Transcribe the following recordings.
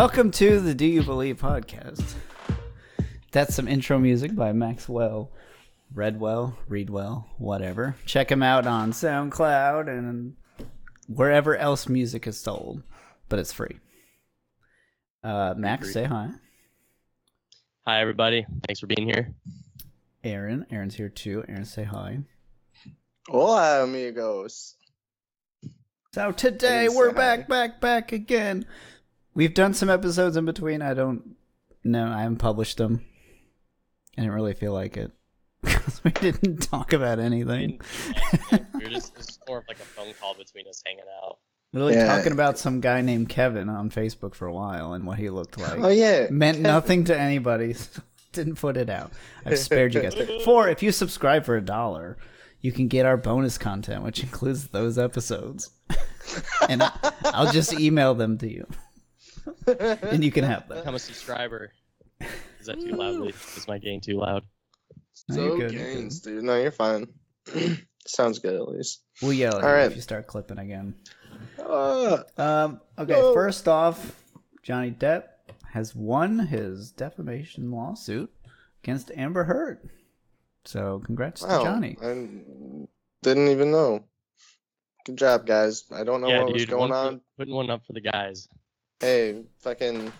Welcome to the Do You Believe podcast. That's some intro music by Maxwell Redwell, Readwell, whatever. Check him out on SoundCloud and wherever else music is sold, but it's free. Uh, Max, say hi. Hi, everybody. Thanks for being here. Aaron, Aaron's here too. Aaron, say hi. Hola, amigos. So today we're back, hi. back, back again. We've done some episodes in between. I don't know. I haven't published them. I didn't really feel like it because we didn't talk about anything. we were just, this is more of like a phone call between us hanging out. Really Yeah. talking about some guy named Kevin on Facebook for a while and what he looked like. Oh yeah, Meant nothing to anybody. so Didn't put it out. I've spared you guys. For if you subscribe for a dollar, you can get our bonus content, which includes those episodes. and I'll just email them to you, and you can have them. Become a subscriber. Is that too loudly? Is my gain too loud? No, so you're good, you're gains, dude. No, you're fine. Sounds good at least. We'll yell at All you right. if you start clipping again. Uh, Um, okay, No. first off, Johnny Depp has won his defamation lawsuit against Amber Heard. So congrats wow, to Johnny. I didn't even know. Good job, guys. I don't know yeah, what dude. was going one, on. Putting one up for the guys. Hey, fucking.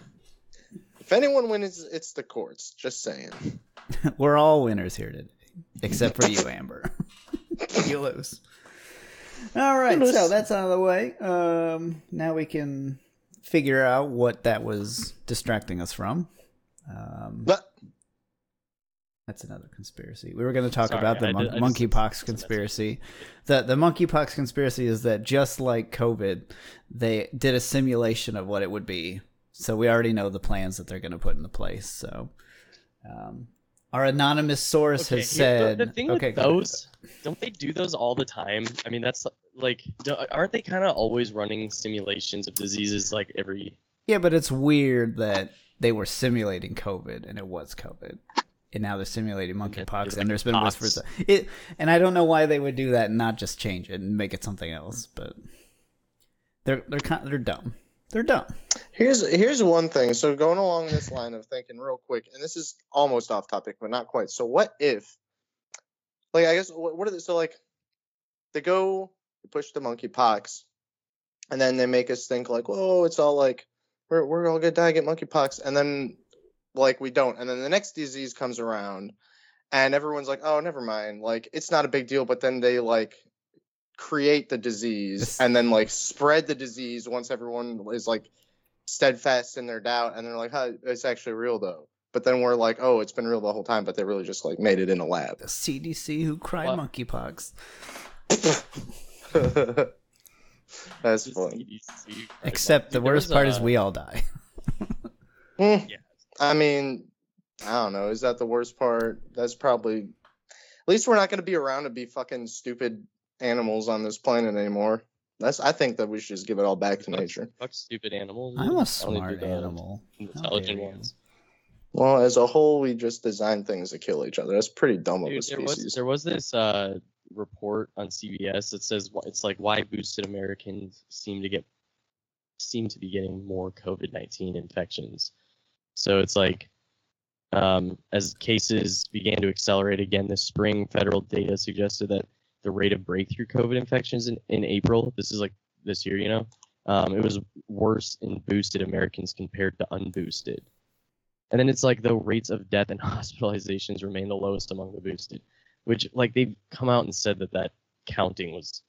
If anyone wins, it's the courts. Just saying. We're all winners here today, except for you, Amber. you lose. All right, lose. so that's out of the way. Um, now we can figure out what that was distracting us from. Um, But That's another conspiracy. We were going to talk Sorry, about the mon- did- I just did monkeypox conspiracy. The the monkeypox conspiracy is that just like COVID, they did a simulation of what it would be. So we already know the plans that they're going to put into place. So um, our anonymous source Okay, has the- said, the, thing "Okay, with those, don't they do those all the time? I mean, that's like, aren't they kind of always running simulations of diseases like every? Yeah, but it's weird that they were simulating COVID and it was COVID. And now they're simulating then monkeypox, there's, and there's been pox. whispers. It, and I don't know why they would do that and not just change it and make it something else. But they're they're kind they're dumb. They're dumb. here's here's one thing. So going along this line of thinking real quick, and this is almost off topic, but not quite. So what if, like, I guess what, what are they? So like, they go they push the monkeypox, and then they make us think like, whoa, it's all like we're we're all gonna die get monkeypox, and then like we don't, and then the next disease comes around, and everyone's like, oh, never mind, like it's not a big deal, but then they like create the disease and then like spread the disease once everyone is like steadfast in their doubt and they're like huh, it's actually real though but then we're like oh it's been real the whole time but they really just like made it in a lab The CDC who cried What? monkeypox. that's the fun CDC? Except the Dude, worst part a- is we all die. Hmm, Yeah. I mean i don't know is that the worst part that's probably at least we're not going to be around to be fucking stupid animals on this planet anymore that's i think that we should just give it all back to nature Fuck stupid animals. I'm a smart animal. Intelligent dare ones. well as a whole we just design things to kill each other that's pretty dumb of a Dude, there species was there was this uh, report on CBS that says it's like why boosted Americans seem to get seem to be getting more COVID nineteen infections. So it's like um, as cases began to accelerate again this spring, federal data suggested that the rate of breakthrough COVID infections in, in April, this is like this year, you know, um, it was worse in boosted Americans compared to unboosted. And then it's like the rates of death and hospitalizations remain the lowest among the boosted, which like they've come out and said that that counting was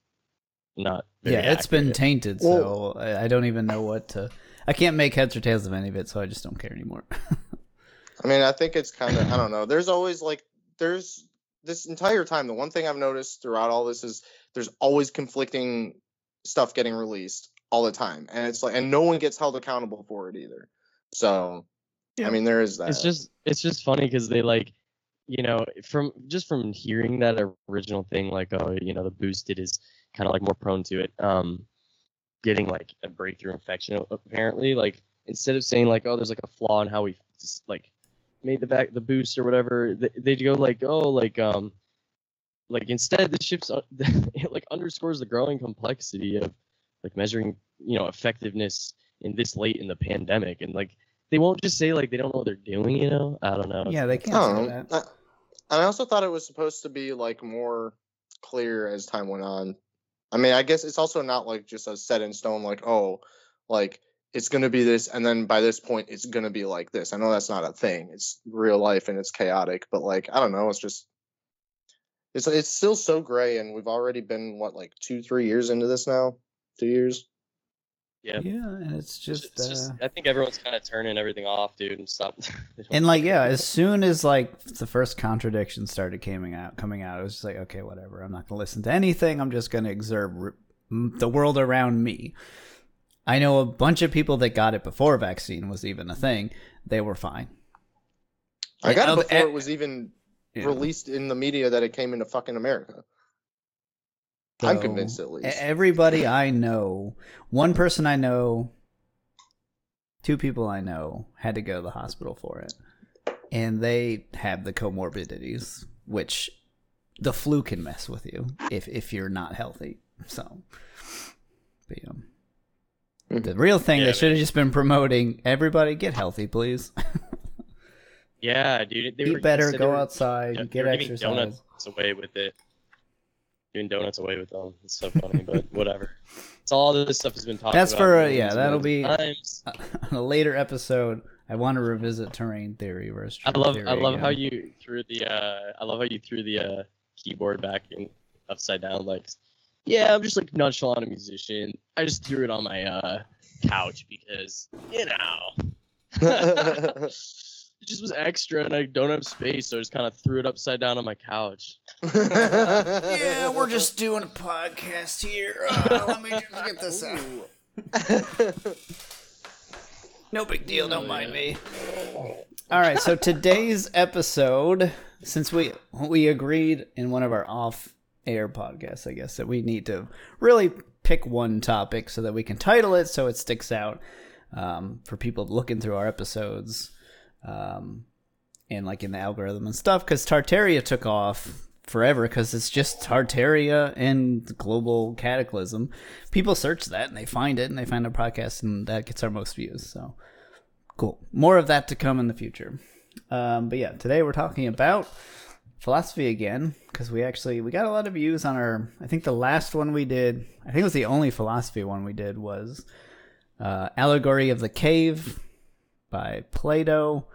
not. Very yeah, it's been tainted, so I, I don't even know what to. I can't make heads or tails of any of it, so I just don't care anymore. I mean, I think it's kind of I don't know. There's always like there's this entire time the one thing I've noticed throughout all this is there's always conflicting stuff getting released all the time, and it's like and no one gets held accountable for it either. So, Yeah. I mean, there is that. It's just it's just funny because they like, you know, from just from hearing that original thing, like oh, you know, the boosted is kind of like more prone to it. Um, getting like a breakthrough infection apparently like instead of saying like oh there's like a flaw in how we just like made the back the boost or whatever they, they go like oh like um like instead the shifts uh, it like underscores the growing complexity of like measuring you know effectiveness in this late in the pandemic, and like they won't just say like they don't know what they're doing. You know, I don't know. Yeah, they can't say that. I, and I also thought it was supposed to be like more clear as time went on. I mean, I guess it's also not like just a set in stone, like, oh, like it's gonna be this, and then by this point it's gonna be like this. I know that's not a thing. It's real life and it's chaotic, but like I don't know, it's just it's it's still so gray, and we've already been what like two, three years into this now, two years. Yeah. Yeah, and it's It's just, just- uh, I think everyone's kind of turning everything off, dude, and stop. and like yeah, as soon as like the first contradiction started coming out, coming out, it was just like okay, whatever. I'm not gonna listen to anything. I'm just gonna observe r- m- the world around me. I know a bunch of people that got it before vaccine was even a thing. They were fine. I got it before it was even Yeah. released in the media that it came into fucking America. I'm convinced at least. Everybody I know, one person I know, two people I know had to go to the hospital for it. And they have the comorbidities, which the flu can mess with you if, if you're not healthy. So, but, yeah. Mhm. the real thing Yeah, they should have just been promoting everybody get healthy, please. yeah, dude. They were, Eat better, go outside, yeah, get were giving exercise. donuts away with it. Giving donuts away with them. It's so funny, but whatever. It's all this stuff has been talked That's about. for, uh, yeah, that'll be- times. On a later episode, I want to revisit terrain theory versus I love theory I love how you threw the uh I love how you threw the uh keyboard back in upside down like yeah I'm just like nonchalant a musician I just threw it on my uh couch because you know it just was extra and I don't have space so I just kind of threw it upside down on my couch Yeah, we're just doing a podcast here. Uh, let me just get this out. No big deal, don't mind me. All right, so today's episode, since we we agreed in one of our off-air podcasts, I guess that we need to really pick one topic so that we can title it so it sticks out um, for people looking through our episodes, um, and like in the algorithm and stuff. Because Tartaria took off forever because it's just Tartaria and global cataclysm. People search that and they find it and they find our podcast and that gets our most views. So cool. More of that to come in the future. Um, but yeah, today we're talking about philosophy again because we actually we got a lot of views on our. I think the last one we did, I think it was the only philosophy one we did was uh, allegory of the cave by Plato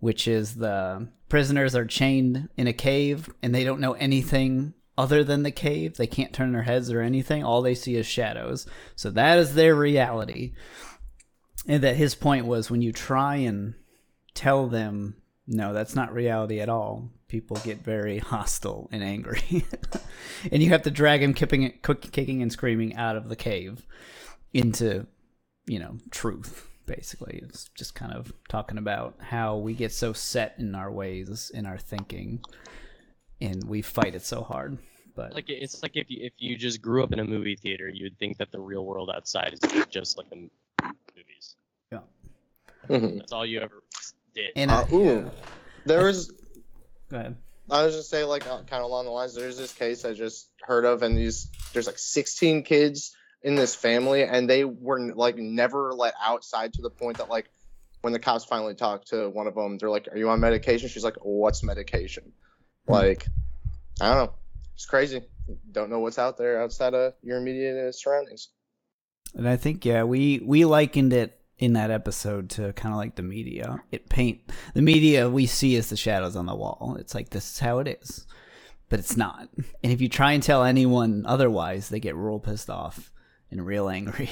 which is the prisoners are chained in a cave and they don't know anything other than the cave. They can't turn their heads or anything. All they see is shadows. So that is their reality. And that his point was when you try and tell them, no, that's not reality at all, people get very hostile and angry. and you have to drag him kicking, kicking and screaming out of the cave into, you know, truth basically. It's just kind of talking about how we get so set in our ways, in our thinking, and we fight it so hard. But like it's like if you if you just grew up in a movie theater you would think that the real world outside is just like the movies yeah, Mhm. that's all you ever did and Uh, I- ooh. yeah. There was go ahead. I was just say like uh, kind of along the lines. There's this case I just heard of, and these there's like 16 kids in this family, and they were like never let outside to the point that like when the cops finally talked to one of them, they're like, "Are you on medication?" She's like, "What's medication?" Hmm. Like, I don't know. It's crazy. Don't know what's out there outside of your immediate uh, surroundings. And I think yeah, we we likened it in that episode to kind of like the media. It paint the media we see as the shadows on the wall. It's like this is how it is, but it's not. And if you try and tell anyone otherwise, they get real pissed off and real angry.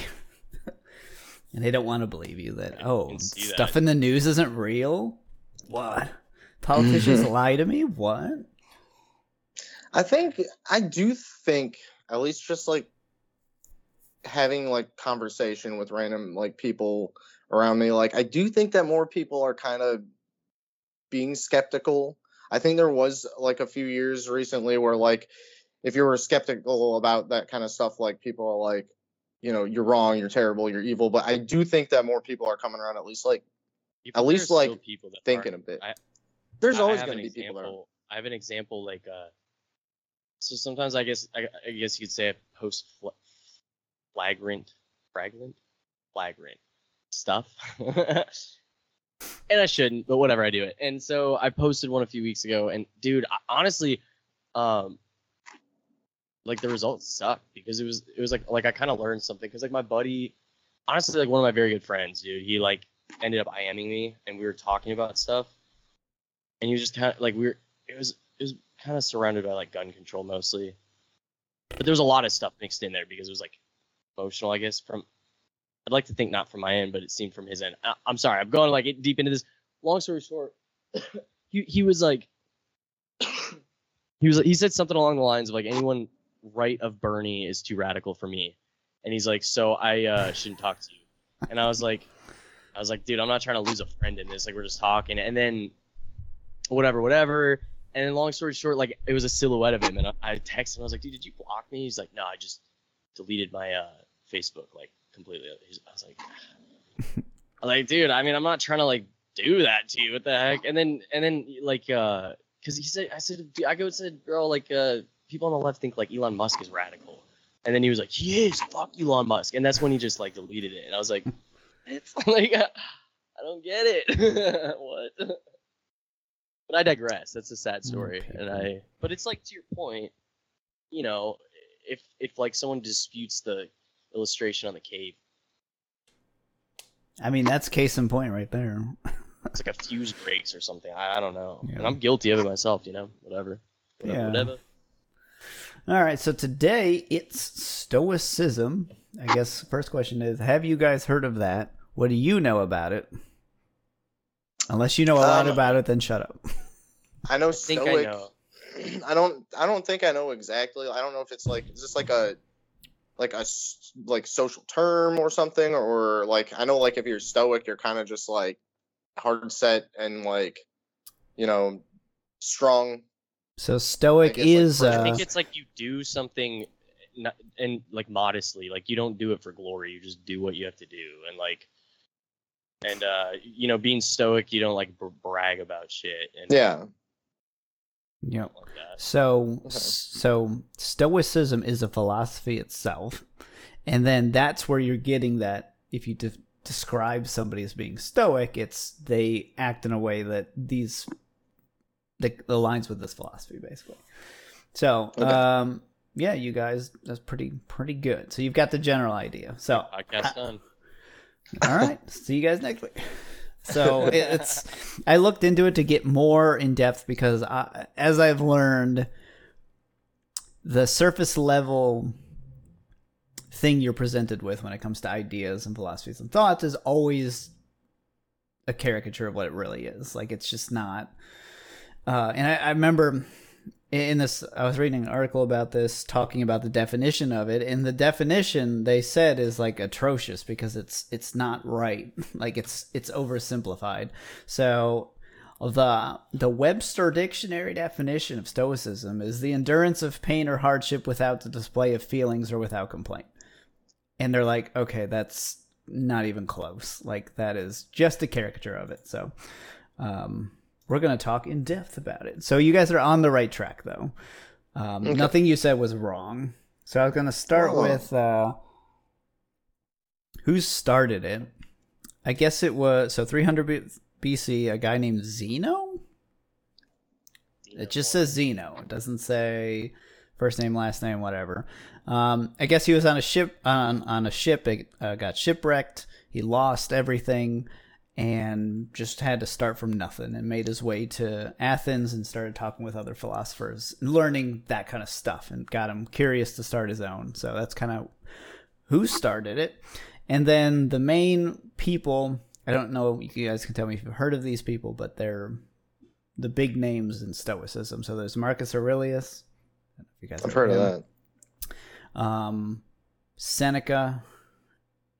and they don't want to believe you that oh stuff that. in the news isn't real. What politicians mm-hmm. lie to me? What? I think I do think at least just like having like conversation with random like people around me like I do think that more people are kind of being skeptical. I think there was like a few years recently where like if you were skeptical about that kind of stuff like people are like you know you're wrong, you're terrible, you're evil, but I do think that more people are coming around at least like at least, like, people that thinking a bit. I- There's I- always going to be people that. I have an example like uh so sometimes I guess I, I guess you could say I post fl- flagrant flagrant flagrant stuff. and I shouldn't, but whatever, I do it. And so I posted one a few weeks ago, and dude, I, honestly, um, like the results sucked because it was it was like like I kind of learned something because like my buddy, honestly, like one of my very good friends, dude, he like ended up IMing me, and we were talking about stuff, and he was just kind of like we were it was it was kind of surrounded by like gun control mostly, but there was a lot of stuff mixed in there because it was like emotional, I guess. From I'd like to think not from my end, but it seemed from his end. I, I'm sorry, I'm going like deep into this. Long story short, he he was like he was he said something along the lines of like anyone right of Bernie is too radical for me, and he's like, so I uh, shouldn't talk to you. And I was like, I was like, dude, I'm not trying to lose a friend in this. Like we're just talking, and then whatever, whatever. And then long story short, like it was a silhouette of him, and I, I texted him. I was like, dude, did you block me? He's like, no, I just deleted my uh, Facebook like completely. He's, I was like, I was like, dude, I mean, I'm not trying to like do that to you. What the heck? And then and then like uh, cause he said, I said, I go and said, bro, like uh, people on the left think like Elon Musk is radical. And then he was like, he is, fuck Elon Musk. And that's when he just like deleted it. And I was like, it's like, I don't get it. what? But I digress. That's a sad story. Okay. And I, but it's like to your point, you know, if, if like someone disputes the illustration on the cave, I mean, that's case in point right there. it's like a fuse breaks or something. I, I don't know. Yeah. And I'm guilty of it myself, you know, whatever. Whatever. Yeah. whatever. All right, so today it's Stoicism. I guess first question is Have you guys heard of that? What do you know about it? Unless you know a lot Um, about it, then shut up. I know I think Stoic. I know. I don't. I don't think I know exactly. I don't know if it's like is this like a like a like social term or something, or like I know like if you're Stoic, you're kind of just like hard set and like you know strong. So Stoic I guess, like, is. I Uh, think it's like you do something not, and like modestly, like you don't do it for glory. You just do what you have to do, and like, and uh, you know, being stoic, you don't like br- brag about shit and Yeah. yep. like. So, Okay. so Stoicism is a philosophy itself, and then that's where you're getting that. If you de- describe somebody as being Stoic, it's they act in a way that these that aligns with this philosophy, basically. So, Okay. um, yeah, you guys, that's pretty pretty good. So you've got the general idea. So, I Podcast done. all right. See you guys next week. So it's. I looked into it to get more in depth because, I, as I've learned, the surface level thing you're presented with when it comes to ideas and philosophies and thoughts is always a caricature of what it really is. Like it's just not. Uh, and I, I remember in this, I was reading an article about this, talking about the definition of it, and the definition they said is like atrocious because it's it's not right. like it's it's oversimplified. So the the Webster dictionary definition of stoicism is the endurance of pain or hardship without the display of feelings or without complaint. And they're like, okay, that's not even close. Like that is just a caricature of it. So um we're going to talk in depth about it. So you guys are on the right track, though. Um, Okay. Nothing you said was wrong. So I was going to start Oh. with uh, who started it. I guess it was so 300 B- BC. A guy named Zeno. It just says Zeno. It doesn't say first name, last name, whatever. Um, I guess he was on a ship on on a ship. It uh, got shipwrecked. He lost everything and just had to start from nothing and made his way to Athens and started talking with other philosophers, and learning that kind of stuff, and got him curious to start his own. So that's kind of who started it. And then the main people, I don't know, you guys can tell me if you've heard of these people, but they're the big names in Stoicism. So there's Marcus Aurelius. if you guys I've heard of him. that. Um, Seneca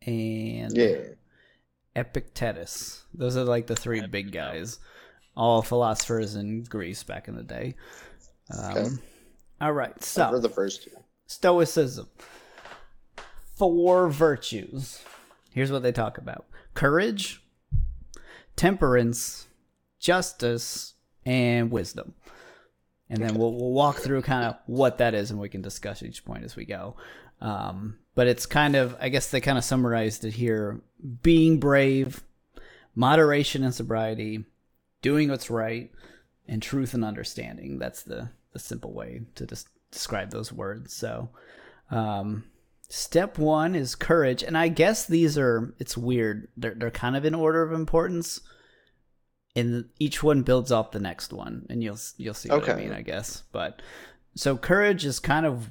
and Yeah. Epictetus. Those are like the three big guys, all philosophers in Greece back in the day. Um, Okay. All right, I've so heard the first two. Stoicism. Four virtues. Here's what they talk about courage, temperance, justice, and wisdom. And then we'll, we'll walk through kind of what that is and we can discuss each point as we go. Um, but it's kind of, I guess they kind of summarized it here: being brave, moderation and sobriety, doing what's right, and truth and understanding. That's the the simple way to just describe those words. So, um, step one is courage, and I guess these are. It's weird. They're they're kind of in order of importance, and each one builds off the next one, and you'll you'll see what I mean. I guess, but so courage is kind of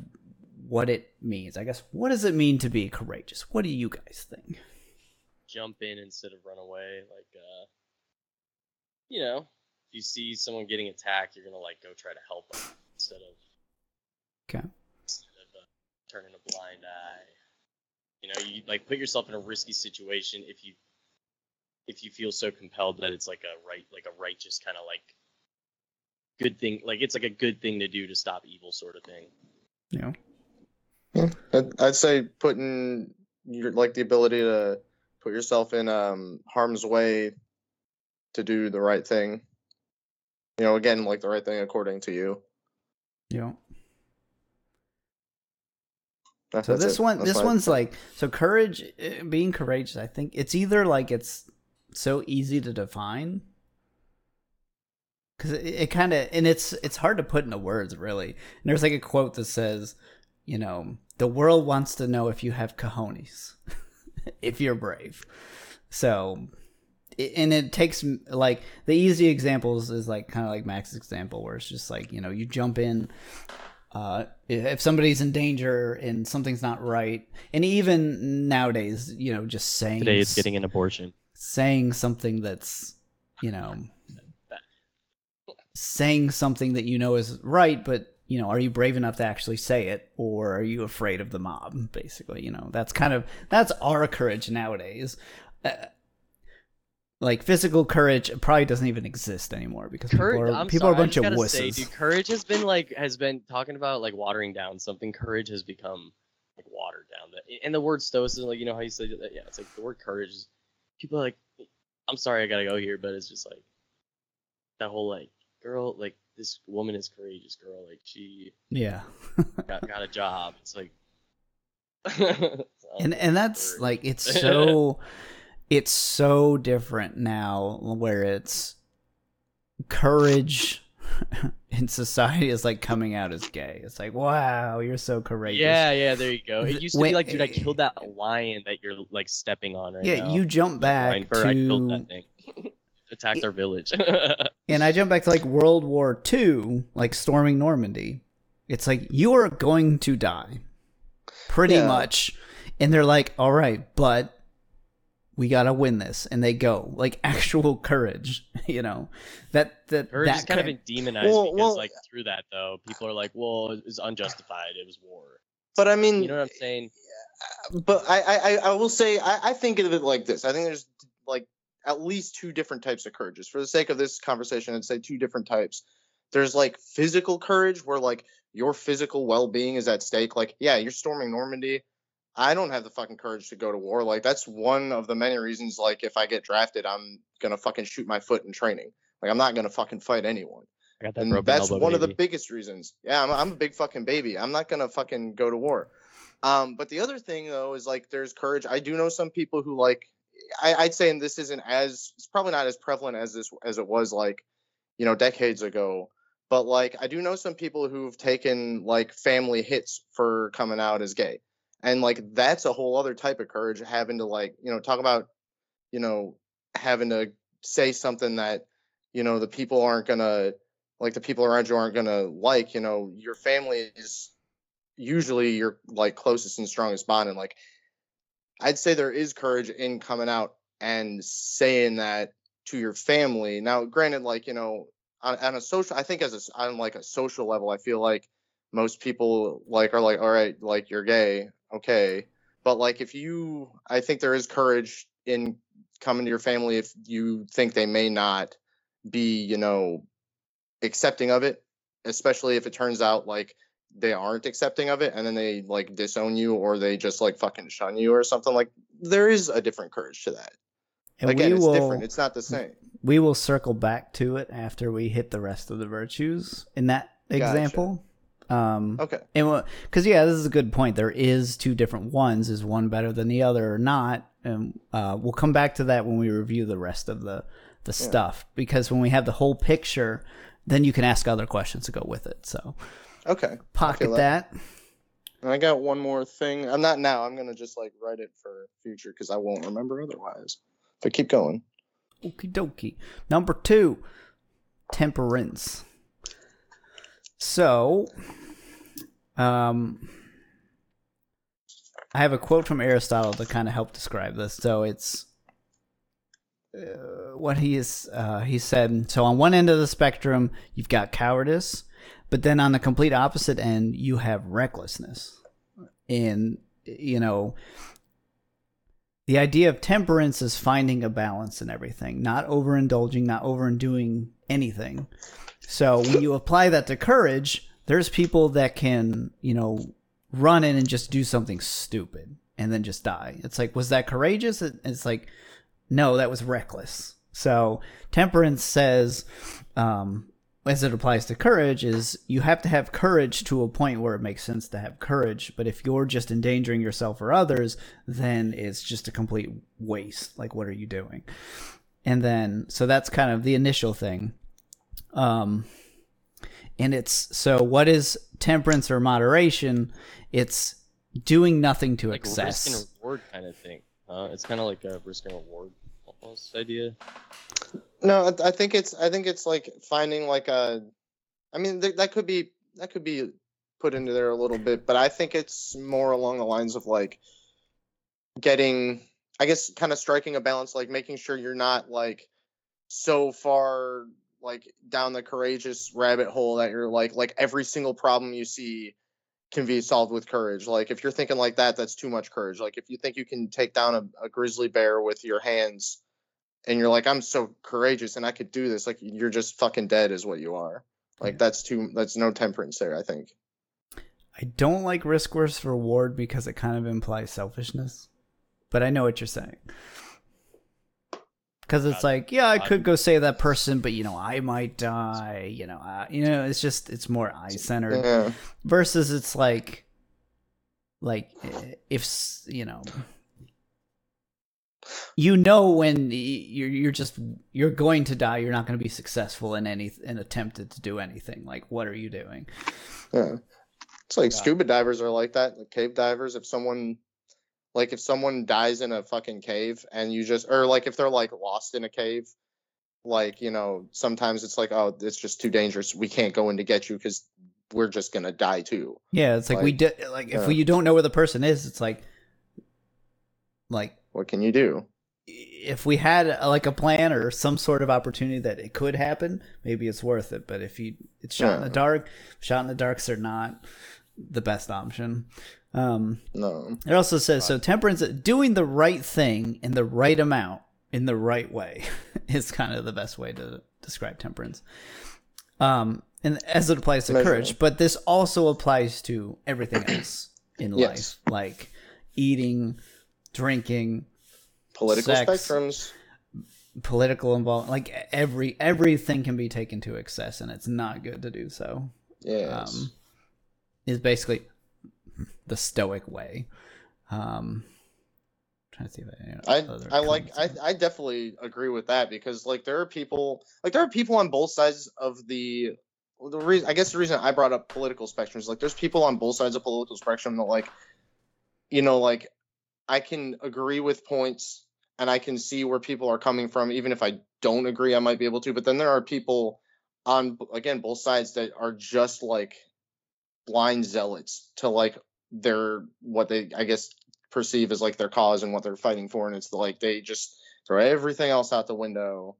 what it means. I guess. What does it mean to be courageous? What do you guys think? Jump in instead of run away. Like, uh, you know, if you see someone getting attacked, you're gonna like go try to help them instead of Okay. instead of uh, turning a blind eye. You know, you like put yourself in a risky situation if you if you feel so compelled that it's like a right like a righteous kind of like good thing like it's like a good thing to do to stop evil sort of thing. Yeah. Yeah, I'd, I'd say putting your like the ability to put yourself in um harm's way to do the right thing. You know, again, like the right thing according to you. You know. So that's this it. one, That's this one's like so courage. uh, Being courageous, I think it's either like it's so easy to define because it, it kind of and it's it's hard to put into words really. And there's like a quote that says, you know, the world wants to know if you have cojones, if you're brave. So. And it takes like the easy examples is like kind of like Max's example where it's just like you know you jump in uh, if somebody's in danger and something's not right, and even nowadays, you know, just saying Today it's getting an abortion. saying something that's, you know, saying something that you know is right, but you know, are you brave enough to actually say it, or are you afraid of the mob? Basically, you know, that's kind of that's our courage nowadays. Uh, like physical courage probably doesn't even exist anymore because Courage, people are I'm people sorry, are a bunch of wusses. Say, dude, courage has been like has been talking about like watering down something. Courage has become like watered down. And the word stoicism, like you know how you say that. Yeah, it's like the word courage. Is, people are like, I'm sorry, I gotta go here, but it's just like that whole like girl, like this woman is courageous, girl. Like she yeah. got, got a job. It's like, and and that's like it's so it's so different now where it's courage in society is like coming out as gay it's like wow you're so courageous yeah, yeah. There you go. It used to when- be like, dude, I eh, killed that lion that you're like stepping on right yeah now. you jump back fur, I killed to that thing. Attacked our village. and i jump back to like world war ii like storming normandy it's like you are going to die pretty Yeah. much and they're like all right but we gotta win this and they go like actual courage you know that that Courage that is kind of been demonized Well- because, well- like, through that though, people are like, "Well, it was unjustified. It was war." But I mean, You know what I'm saying? but I, I, I- I will say I, I think of it like this. I think there's like at least two different types of courages. For the sake of this conversation, I'd say two different types. There's like physical courage where like your physical well being is at stake. Like, yeah, you're storming Normandy. I don't have the fucking courage to go to war. Like that's one of the many reasons like if I get drafted, I'm gonna fucking shoot my foot in training. Like I'm not gonna fucking fight anyone I got that and that's one of the biggest reasons. Yeah, I'm, I'm a big fucking baby. I'm not gonna fucking go to war. Um, but the other thing though is like there's courage. I do know some people who like. I, I'd say, and this isn't as it's probably not as prevalent as this as it was like, you know, decades ago. But like, I do know some people who've taken like family hits for coming out as gay, and like that's a whole other type of courage. Having to like, you know, talk about, you know, having to say something that, you know, the people aren't gonna like the people around you aren't gonna like you know your family is usually your like closest and strongest bond and like i'd say there is courage in coming out and saying that to your family. Now granted like you know on, on a social i think as a on like a social level i feel like most people like are like all right like you're gay okay. But like if you i think there is courage in coming to your family if you think they may not be you know accepting of it, especially if it turns out like they aren't accepting of it and then they like disown you or they just like fucking shun you or something like there is a different courage to that. and Again, it's will different. It's not the same. we will circle back to it after we hit the rest of the virtues in that Gotcha. example Um, Okay. and because yeah, this is a good point. There is two different ones. Is one better than the other or not? And uh, we'll come back to that when we review the rest of the the stuff. Because when we have the whole picture, then you can ask other questions to go with it. So Okay. pocket feel that. And I got one more thing. I'm not now. I'm gonna just like write it for future because I won't remember otherwise. But keep going. Okie dokie. Number two, temperance. So, um, I have a quote from Aristotle to kind of help describe this. So it's uh, what he is. Uh, he said. So on one end of the spectrum, you've got cowardice, but then on the complete opposite end, you have recklessness. And you know, the idea of temperance is finding a balance in everything, not overindulging, not overdoing anything. So when you apply that to courage, there's people that can, you know, run in and just do something stupid and then just die. It's like, was that courageous? It's like, no, that was reckless. So temperance says, um, as it applies to courage, is you have to have courage to a point where it makes sense to have courage. But if you're just endangering yourself or others, then it's just a complete waste. Like, what are you doing? And then, so that's kind of the initial thing. Um, and it's so what is temperance or moderation? It's doing nothing to Like risk excess. and reward kind of thing. Uh, it's kind of like a risk and reward almost idea. No, I, I think it's I think it's like finding like a. I mean, th- that could be that could be put into there a little bit, but I think it's more along the lines of like getting, I guess, kind of striking a balance, like making sure you're not like so far like down the courageous rabbit hole that you're like like every single problem you see can be solved with courage. Like if you're thinking like that, that's too much courage. Like if you think you can take down a, a grizzly bear with your hands and you're like, I'm so courageous and I could do this, like you're just fucking dead is what you are. Like Yeah. that's too that's no temperance there, I think. I don't like risk versus reward because it kind of implies selfishness. But I know what you're saying. Because it's God. like, yeah, I God. could go save that person, but you know, I might die. You know, uh, you know, it's just it's more I centered. Yeah. Versus, it's like, like eh, if you know, you know when you're you're just you're going to die. You're not going to be successful in any in attempted to do anything. Like, what are you doing? Yeah. It's like Yeah. scuba divers are like that, like cave divers. If someone like if someone dies in a fucking cave and you just or like if they're like lost in a cave, like, you know, sometimes it's like, oh, it's just too dangerous. We can't go in to get you because we're just gonna die too. Yeah, it's like, we Like, did. Like if yeah. we, you don't know where the person is, it's like, like What can you do? if we had a, like a plan or some sort of opportunity that it could happen, maybe it's worth it. But if you it's shot in the dark, shot in the darks are not the best option. Um, No. it also says so temperance doing the right thing in the right amount in the right way is kind of the best way to describe temperance. Um, and as it applies to Measurable. courage, but this also applies to everything else in Yes. life, like eating, drinking, Political Sex. spectrums. political involvement. Like every everything can be taken to excess, and it's not good to do so. Yeah, Um, is basically the stoic way. Um, trying to see if I, I other I like I. I definitely agree with that because like there are people like there are people on both sides of the the reason I guess the reason I brought up political spectrums like there's people on both sides of political spectrum that like you know like I can agree with points and I can see where people are coming from even if I don't agree I might be able to but then there are people on again both sides that are just like blind zealots to like their what they I guess perceive as like their cause and what they're fighting for and it's like they just throw everything else out the window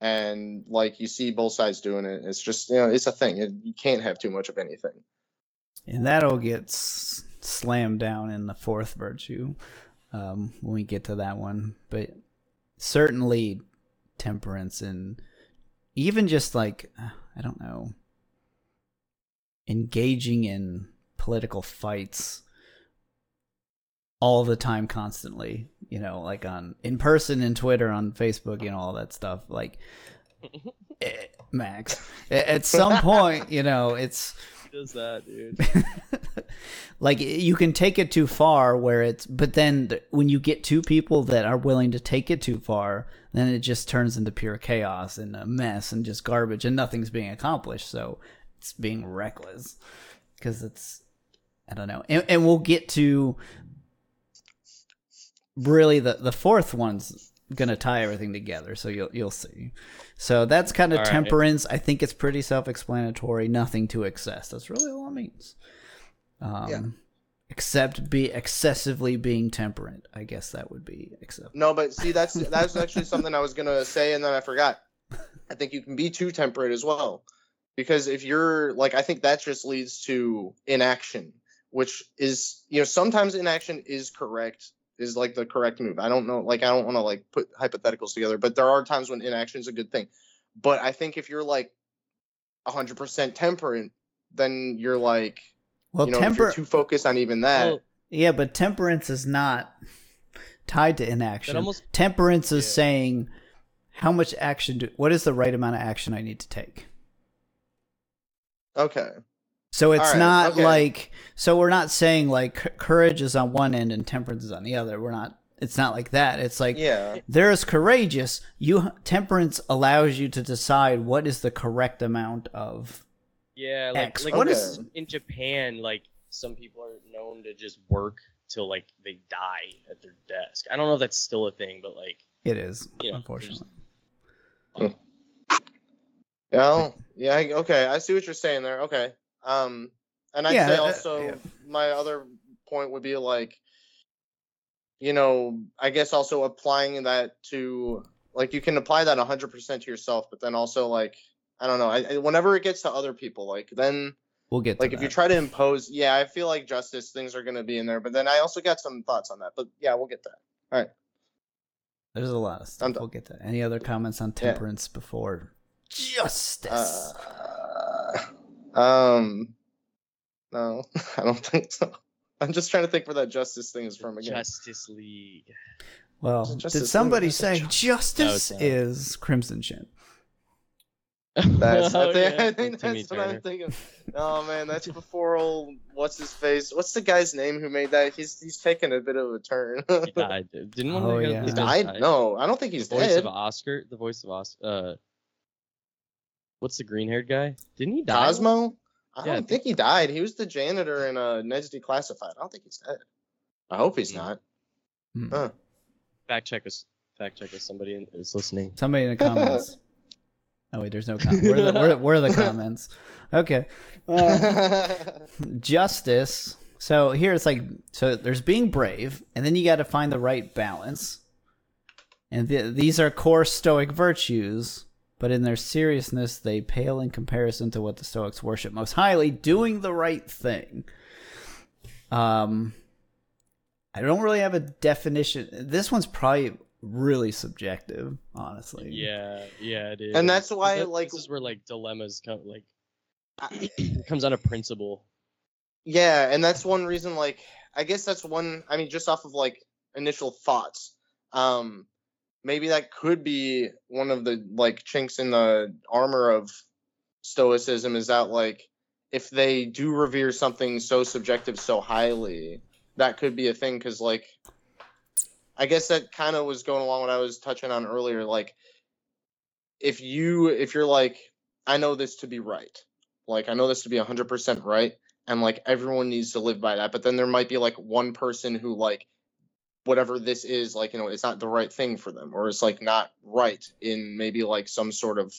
and like you see both sides doing it it's just you know it's a thing you can't have too much of anything. And that all get s- slammed down in the fourth virtue um, when we get to that one. But certainly temperance and even just like I don't know, engaging in political fights all the time constantly you know like on in person in twitter on facebook you know all that stuff like eh, max at some point you know it's does that, dude? like you can take it too far where it's but then th- when you get two people that are willing to take it too far then it just turns into pure chaos and a mess and just garbage and nothing's being accomplished. So it's being reckless because it's i don't know. And, and we'll get to really the the fourth one's gonna tie everything together so you'll you'll see. So that's kind of All right. temperance. I think it's pretty self-explanatory. Nothing to excess. That's really all it means um Yeah. except be excessively being temperate i guess that would be acceptable No, but see, that's that's actually something I was gonna say, and then I forgot. I think you can be too temperate as well, because if you're like, I think that just leads to inaction, which is you know sometimes inaction is correct, is like the correct move. I don't know, like I don't want to like put hypotheticals together, but there are times when inaction is a good thing. But I think if you're like 100% temperate, then you're like, well you know, if temper you're too focused on even that. Well, yeah but temperance is not tied to inaction almost- temperance is Yeah. saying how much action do what is the right amount of action i need to take okay. So it's Alright, not okay. like so we're not saying like courage is on one end and temperance is on the other. We're not. It's not like that. It's like Yeah. there's courageous. You temperance allows you to decide what is the correct amount of yeah, like, X. like What Okay. is in Japan, like some people are known to just work till like they die at their desk. I don't know if that's still a thing, but like it is Yeah, unfortunately. Yeah, yeah, okay. I see what you're saying there. Okay. Um, and I'd Yeah, say uh, also yeah. my other point would be like, you know, I guess also applying that to like you can apply that 100% to yourself, but then also like I don't know. I, I- whenever it gets to other people, like then We'll get to like if you try to impose, yeah, I feel like justice things are gonna be in there. But then I also got some thoughts on that. But yeah, we'll get that. All right. There's a lot of stuff. I'm. We'll get to. Any other comments on Yeah. temperance before justice? Uh, um, no, I don't think so. I'm just trying to think where that justice thing is from again. Justice League. well, Justice did somebody that's a say justice not. is Crimson Chin? That's, I Oh, think, yeah, I think Timmy that's what I'm thinking. Oh man, that's before old what's his face? What's the guy's name who made that? He's he's taking a bit of a turn. He died. dude. Didn't one Oh, of the yeah. he die? died? No, I don't think he's the voice dead. of Oscar. The voice of Oscar. Uh, what's the green haired guy? Didn't he die? Cosmo? I Yeah, don't think he died. He was the janitor in uh, Ned's Declassified. I don't think he's dead. I hope he's Hmm. not. Hmm. Huh. Fact check us. Fact check us. Somebody is listening. Somebody in the comments. Oh wait, there's no comments. Where are the, where, where are the comments? Okay. Uh, justice. So here it's like so there's being brave, and then you got to find the right balance. And th- these are core Stoic virtues, but in their seriousness, they pale in comparison to what the Stoics worship most highly: doing the right thing. Um, I don't really have a definition. This one's probably really subjective, honestly. Yeah, yeah, it is. And that's why, That- like- this is where like dilemmas come. Like, I- it comes out of principle. Yeah, and that's one reason. Like, I guess that's one. I mean, just off of like initial thoughts, um, maybe that could be one of the like chinks in the armor of stoicism is that like if they do revere something so subjective so highly, that could be a thing. Because like, I guess that kind of was going along what I was touching on earlier. Like, if you if you're like, I know this to be right. Like, I know this to be hundred percent right and like everyone needs to live by that but then there might be like one person who like whatever this is like you know it's not the right thing for them or it's like not right in maybe like some sort of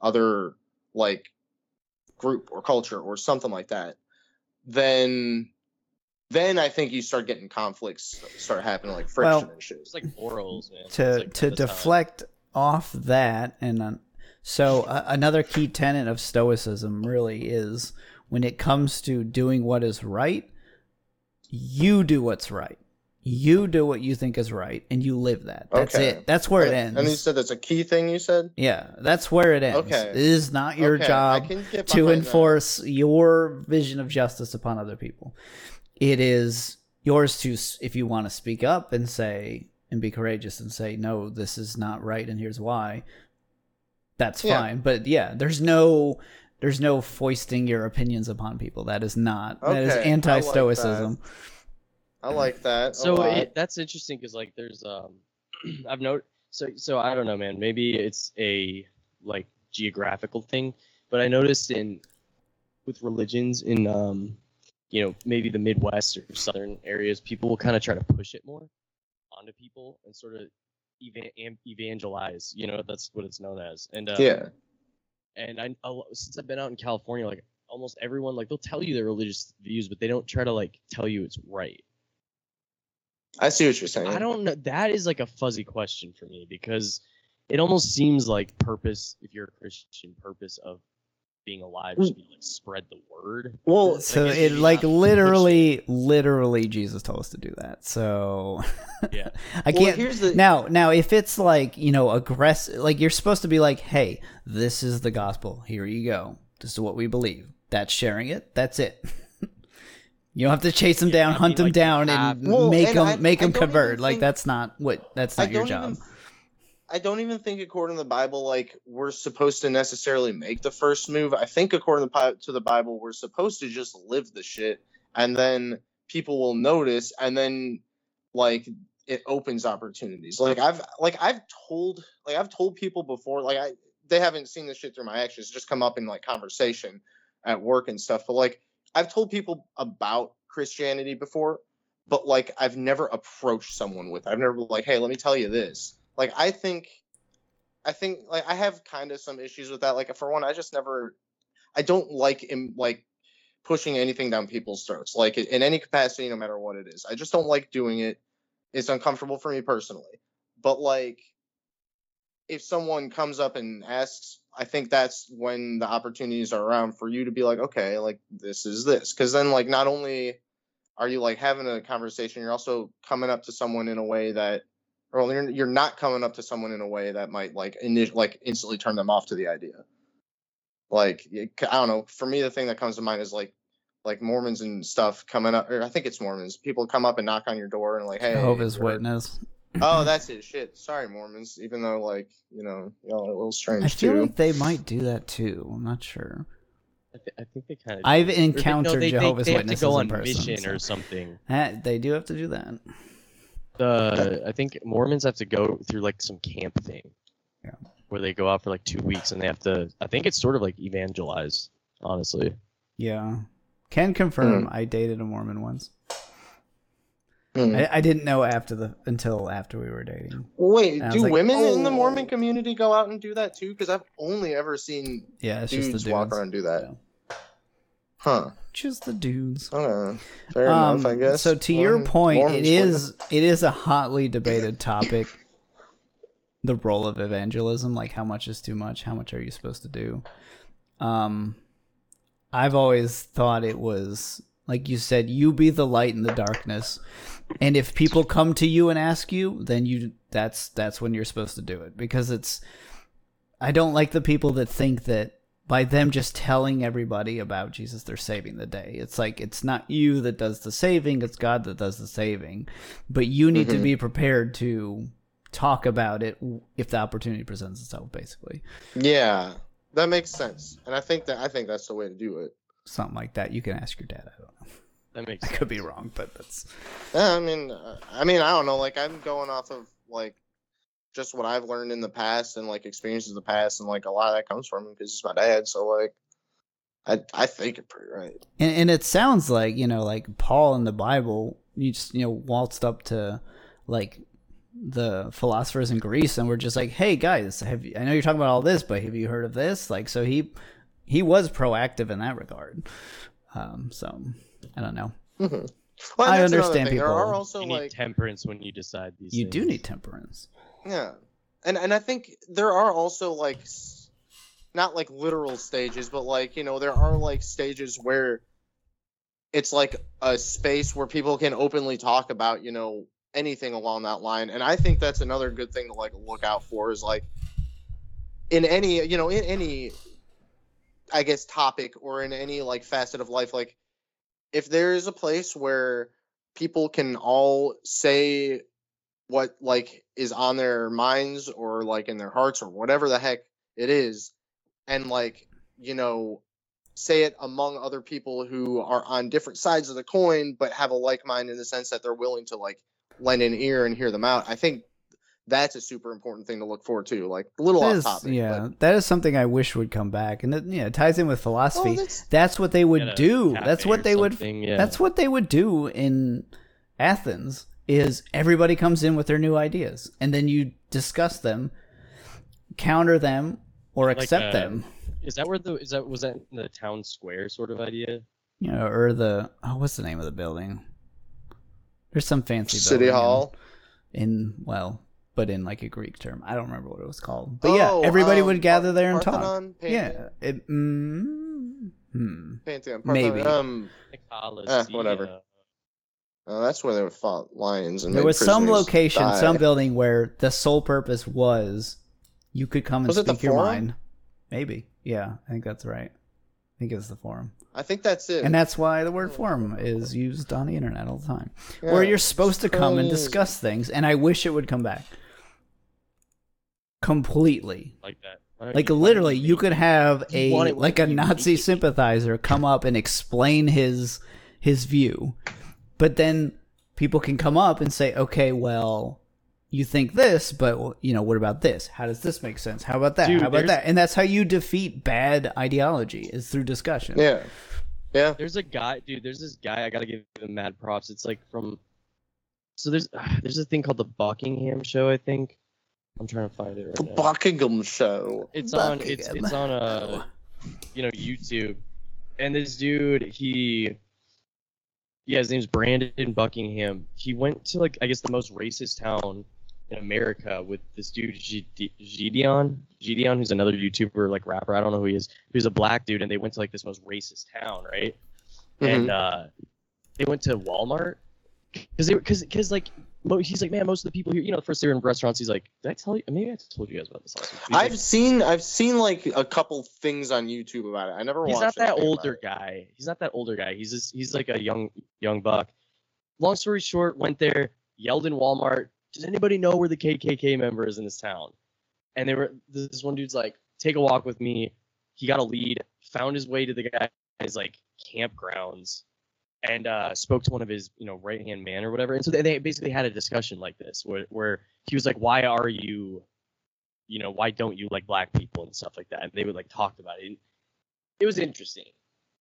other like group or culture or something like that then then i think you start getting conflicts start happening like friction Well, and shit It's like morals, man. To like to all the time. deflect off that and uh, so uh, another key tenet of stoicism really is when it comes to doing what is right you do what's right you do what you think is right and you live that that's Okay. it that's where it ends and you said that's a key thing you said yeah that's where it ends Okay. it is not your Okay, job to behind that. enforce your vision of justice upon other people. It is yours to, if you want to speak up and say, and be courageous and say, no, this is not right, and here's why. That's Yeah. fine. But yeah, there's no there's no foisting your opinions upon people. That is not. that is Okay, I like anti-stoicism. I like that. So it, that's interesting because like there's um I've noted so so I don't know man maybe it's a like geographical thing but I noticed in with religions in um you know maybe the Midwest or southern areas people will kind of try to push it more onto people and sort of eva- evangelize you know that's what it's known as and uh, yeah. and I since I've been out in California like almost everyone like they'll tell you their religious views but they don't try to like tell you it's right I see what you're saying. I don't know. That is like a fuzzy question for me because it almost seems like purpose, if you're a Christian, purpose of being alive should be like spread the word. Well, So it like not literally, literally, Jesus told us to do that. So Yeah. I can't. here's the Now, now, if it's like you know aggressive, like you're supposed to be like, "Hey, this is the gospel. Here you go. This is what we believe." That's sharing it. That's it. you don't have to chase them Yeah, down, I hunt mean, them like, down, have- and Well, make and them I- make I them don't convert. Like think- that's not what. That's I not your job. even I don't even think according to the Bible like we're supposed to necessarily make the first move. I think according to the the Bible we're supposed to just live the shit and then people will notice and then like it opens opportunities. Like I've like I've told like I've told people before like I they haven't seen this shit through my actions just come up in like conversation at work and stuff but like I've told people about Christianity before but like I've never approached someone with. I've never like, hey, let me tell you this. Like I think, I think like I have kind of some issues with that. Like for one, I just never, I don't like im- like pushing anything down people's throats, like in any capacity, no matter what it is. I just don't like doing it. It's uncomfortable for me personally. But like, if someone comes up and asks, I think that's when the opportunities are around for you to be like, okay, like this is this, because then like not only are you like having a conversation you're also coming up to someone in a way that or you're, you're not coming up to someone in a way that might like init- like instantly turn them off to the idea like it- i don't know for me the thing that comes to mind is like like mormons and stuff coming up or i think it's mormons people come up and knock on your door and like hey Jehovah's you're- Witness. oh that's it shit sorry mormons even though like you know y'all are a little strange I feel too like they might do that too. I'm not sure. I, th- I think they kind of. I've encountered they, Jehovah's they, they Witnesses have to go in on person. mission so- or something. Eh, they do have to do that. The I think Mormons have to go through like some camp thing. Yeah. Where they go out for like two weeks and they have to. I think it's sort of like evangelize. Honestly. Yeah. Can confirm Hmm. I dated a Mormon once. Hmm. I, I didn't know after the until after we were dating. wait do like, women in the "Oh." mormon community go out and do that too because i've only ever seen Yeah, it's dudes, just the walk around and do that Yeah. Huh Just the dudes. Fair enough, I guess. Um, So to your point, it is it is a hotly debated topic. The role of evangelism, like how much is too much, how much are you supposed to do? Um, I've always thought it was like you said, you be the light in the darkness, and if people come to you and ask you, then you that's that's when you're supposed to do it because it's. I don't like the people that think that by them just telling everybody about Jesus, they're saving the day. It's like it's not you that does the saving, it's God that does the saving. But you need to Mhm. be prepared to talk about it if the opportunity presents itself, basically. Yeah, that makes sense, and I think that I think that's the way to do it. Something like that. You can ask your dad. I don't know. That makes. I sense. could be wrong, but that's Yeah, I mean, uh, I mean, I don't know. Like, I'm going off of like just what I've learned in the past and like experiences in the past, and like a lot of that comes from him because he's my dad. So like, I I think it's pretty right. and, and it sounds like you know, like Paul in the Bible, you just you know waltzed up to like the philosophers in Greece and we're just like, hey guys, have you, I know you're talking about all this, but have you heard of this? Like, so he he was proactive in that regard. Um, so I don't know. Mhm. I Well, and that's another understand thing. There people- are also You need like temperance when you decide these. You do need temperance. Yeah, and and I think there are also like not like literal stages, but like you know there are like stages where it's like a space where people can openly talk about you know anything along that line, and I think that's another good thing to like look out for is like in any you know in any I guess topic or in any like facet of life like if there is a place where people can all say what like is on their minds or like in their hearts or whatever the heck it is and like you know say it among other people who are on different sides of the coin but have a like mind in the sense that they're willing to like lend an ear and hear them out. I think that's a super important thing to look forward to. Like a little That off is- topic. yeah, but- that is something I wish would come back, and it, yeah, it ties in with philosophy. Well, that's- that's what they would do. That's what they would. Yeah. That's what they would do in Athens. Is everybody comes in with their new ideas, and then you discuss them, counter them, or Like, accept uh, them. Is that where the is that was that the town square sort of idea? You know, or the oh, what's the name of the building? There's some fancy City building in- Hall. in well, but in like a Greek term. I don't remember what it was called. But yeah, Oh, everybody um, would gather there and talk. Parthenon? Pantheon? Yeah, it, mm, hmm. Pantheon. Maybe. Um, Nicolas, Eh, whatever. Uh, that's where they would fought lions and There was some location, die. some building where the sole purpose was you could come and Was speak your forum? mind. Maybe, yeah, I think that's right. I think it's the forum, I think that's it. and that's why the word forum is used on the internet all the time, where you're supposed to come and discuss things. And I wish it would come back completely. like that. Like you- literally, you you could have a like a Nazi sympathizer come up and explain his his view, but then people can come up and say, "Okay, well, you think this, but you know, what about this? How does this make sense? How about that? Dude, how about that?" And that's how you defeat bad ideology is through discussion. Yeah. Yeah. There's a guy, dude. There's this guy. I gotta give him mad props. It's like from. So there's there's a thing called the Buckingham Show. I think. I'm trying to find it The now. Buckingham Show. It's on. It's it's on uh, you know, YouTube, and this dude he. Yeah, his name's Brandon Buckingham. He went to like I guess the most racist town in America with this dude Gideon. Gideon, who's another YouTuber like rapper. I don't know who he is. He was a black dude, and they went to like this most racist town, right? and uh, they went to Walmart because they because because like he's like man most of the people here you know the first were in restaurants he's like did I tell you maybe I told you guys about this last week. He's, I've like, seen I've seen like a couple things on YouTube about it. I never he's not that older guy he's not that older guy he's just, he's like a young young buck. Long story short, went there yelled in Walmart. Does anybody know where the KKK member is in this town? And they were this one dude's like take a walk with me. He got a lead, found his way to the guy's like campgrounds and uh, spoke to one of his, you know, right hand man or whatever. And so they, they basically had a discussion like this, where, where he was like, "Why are you, you know, why don't you like black people and stuff like that?" And they would like talked about it. And it was interesting.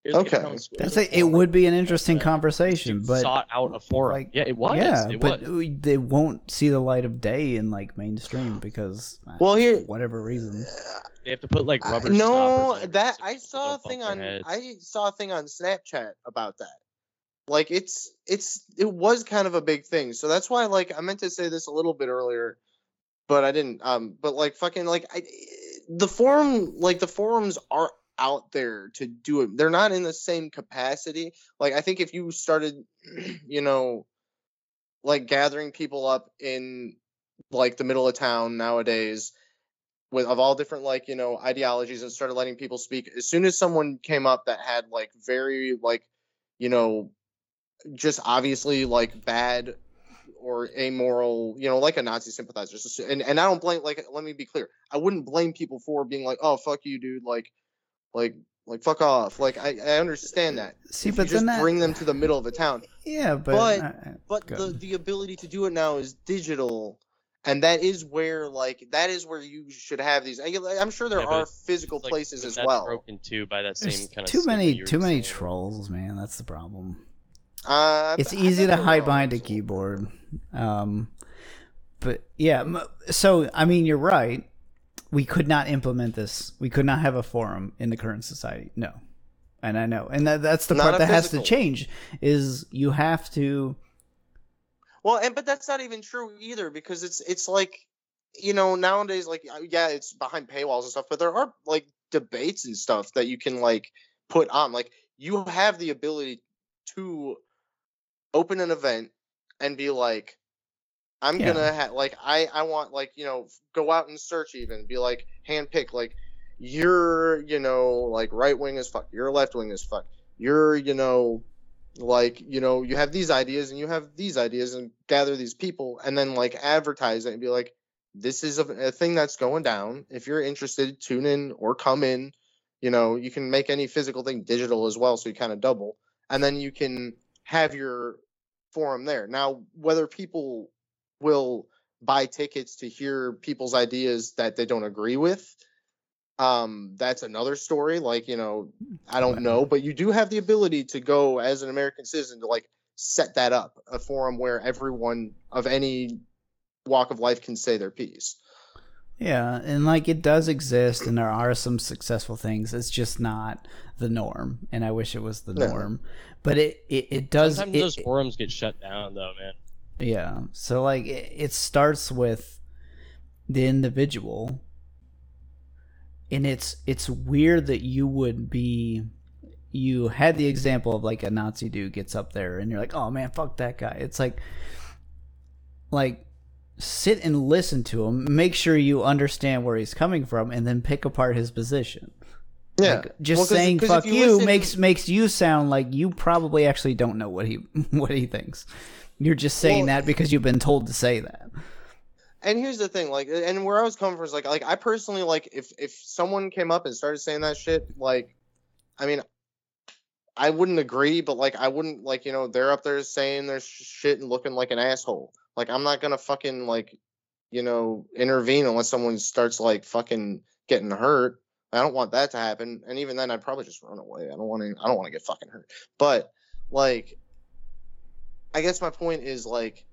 It was Okay. town square. That's was a, it would be an interesting Yeah. conversation, but sought out a forum. like, yeah, it was. yeah, it but was. they won't see the light of day in like mainstream because uh, Well, here whatever reason. They have to put like Uh, rubber. no, that I saw a thing on. I saw a thing on Snapchat about that. Like it's it's it was kind of a big thing. So that's why like I meant to say this a little bit earlier, but I didn't. Um, but like fucking like I the forum like the forums are out there to do it. They're not in the same capacity. Like I think if you started, you know, like gathering people up in like the middle of town nowadays with of all different like you know ideologies and started letting people speak as soon as someone came up that had like very like you know just obviously like bad or amoral you know like a nazi sympathizer. And, and i don't blame like let me be clear. I wouldn't blame people for being like oh fuck you dude like like like fuck off. Like i, I understand that. See, if but you just that, bring them to the middle of a town. Yeah, but, but- uh, but the the ability to do it now is digital and that is where like that is where you should have these I, i'm sure there Yeah, are physical like- places as that's well. Broken too by that There's same kind of too many too many saying. trolls, man. That's the problem. Uh, It's easy to hide behind a keyboard. Um, but yeah, so I mean, you're right. We could not implement this. We could not have a forum in the current society. No, and I know, and that, that's the Not part that has to change. Is you have to. well and but that's not even true either because it's it's like you know nowadays like uh, yeah it's behind paywalls and stuff but there are like debates and stuff that you can like put on like you have the ability to open an event and be like i'm Yeah. gonna have like i i want like you know go out and search even be like hand pick like you're you know like right wing as fuck you're left wing as fuck you're you know like you know you have these ideas and you have these ideas and gather these people and then like advertise it and be like this is a, a thing that's going down if you're interested tune in or come in You know, you can make any physical thing digital as well, so you kind of double, and then you can have your forum there. Now, whether people will buy tickets to hear people's ideas that they don't agree with, um, that's another story. Like, you know, I don't know, but you do have the ability to go as an American citizen to like set that up, a forum where everyone of any walk of life can say their piece. Yeah, and like it does exist, and there are some successful things. It's just not the norm, and I wish it was the No. norm. But it it, it does. Sometimes it- those forums get shut down, though, man. Yeah. So like it, it starts with the individual and it's it's weird that you would be you had the example of like a Nazi dude gets up there and you're like, "Oh man, fuck that guy." It's like like sit and listen to him, make sure you understand where he's coming from and then pick apart his position. Yeah, Like, just Well, saying 'cause fuck you you, listen- makes makes you sound like you probably actually don't know what he what he thinks. You're just saying Well- that because you've been told to say that. and here's the thing like and where i was coming from is like like i personally like if if someone came up and started saying that shit like i mean i wouldn't agree but like i wouldn't like you know they're up there saying their sh- shit and looking like an asshole like i'm not gonna fucking like you know intervene unless someone starts like fucking getting hurt. I don't want that to happen and even then i'd probably just run away. I don't want to i don't want to get fucking hurt. But like i guess my point is like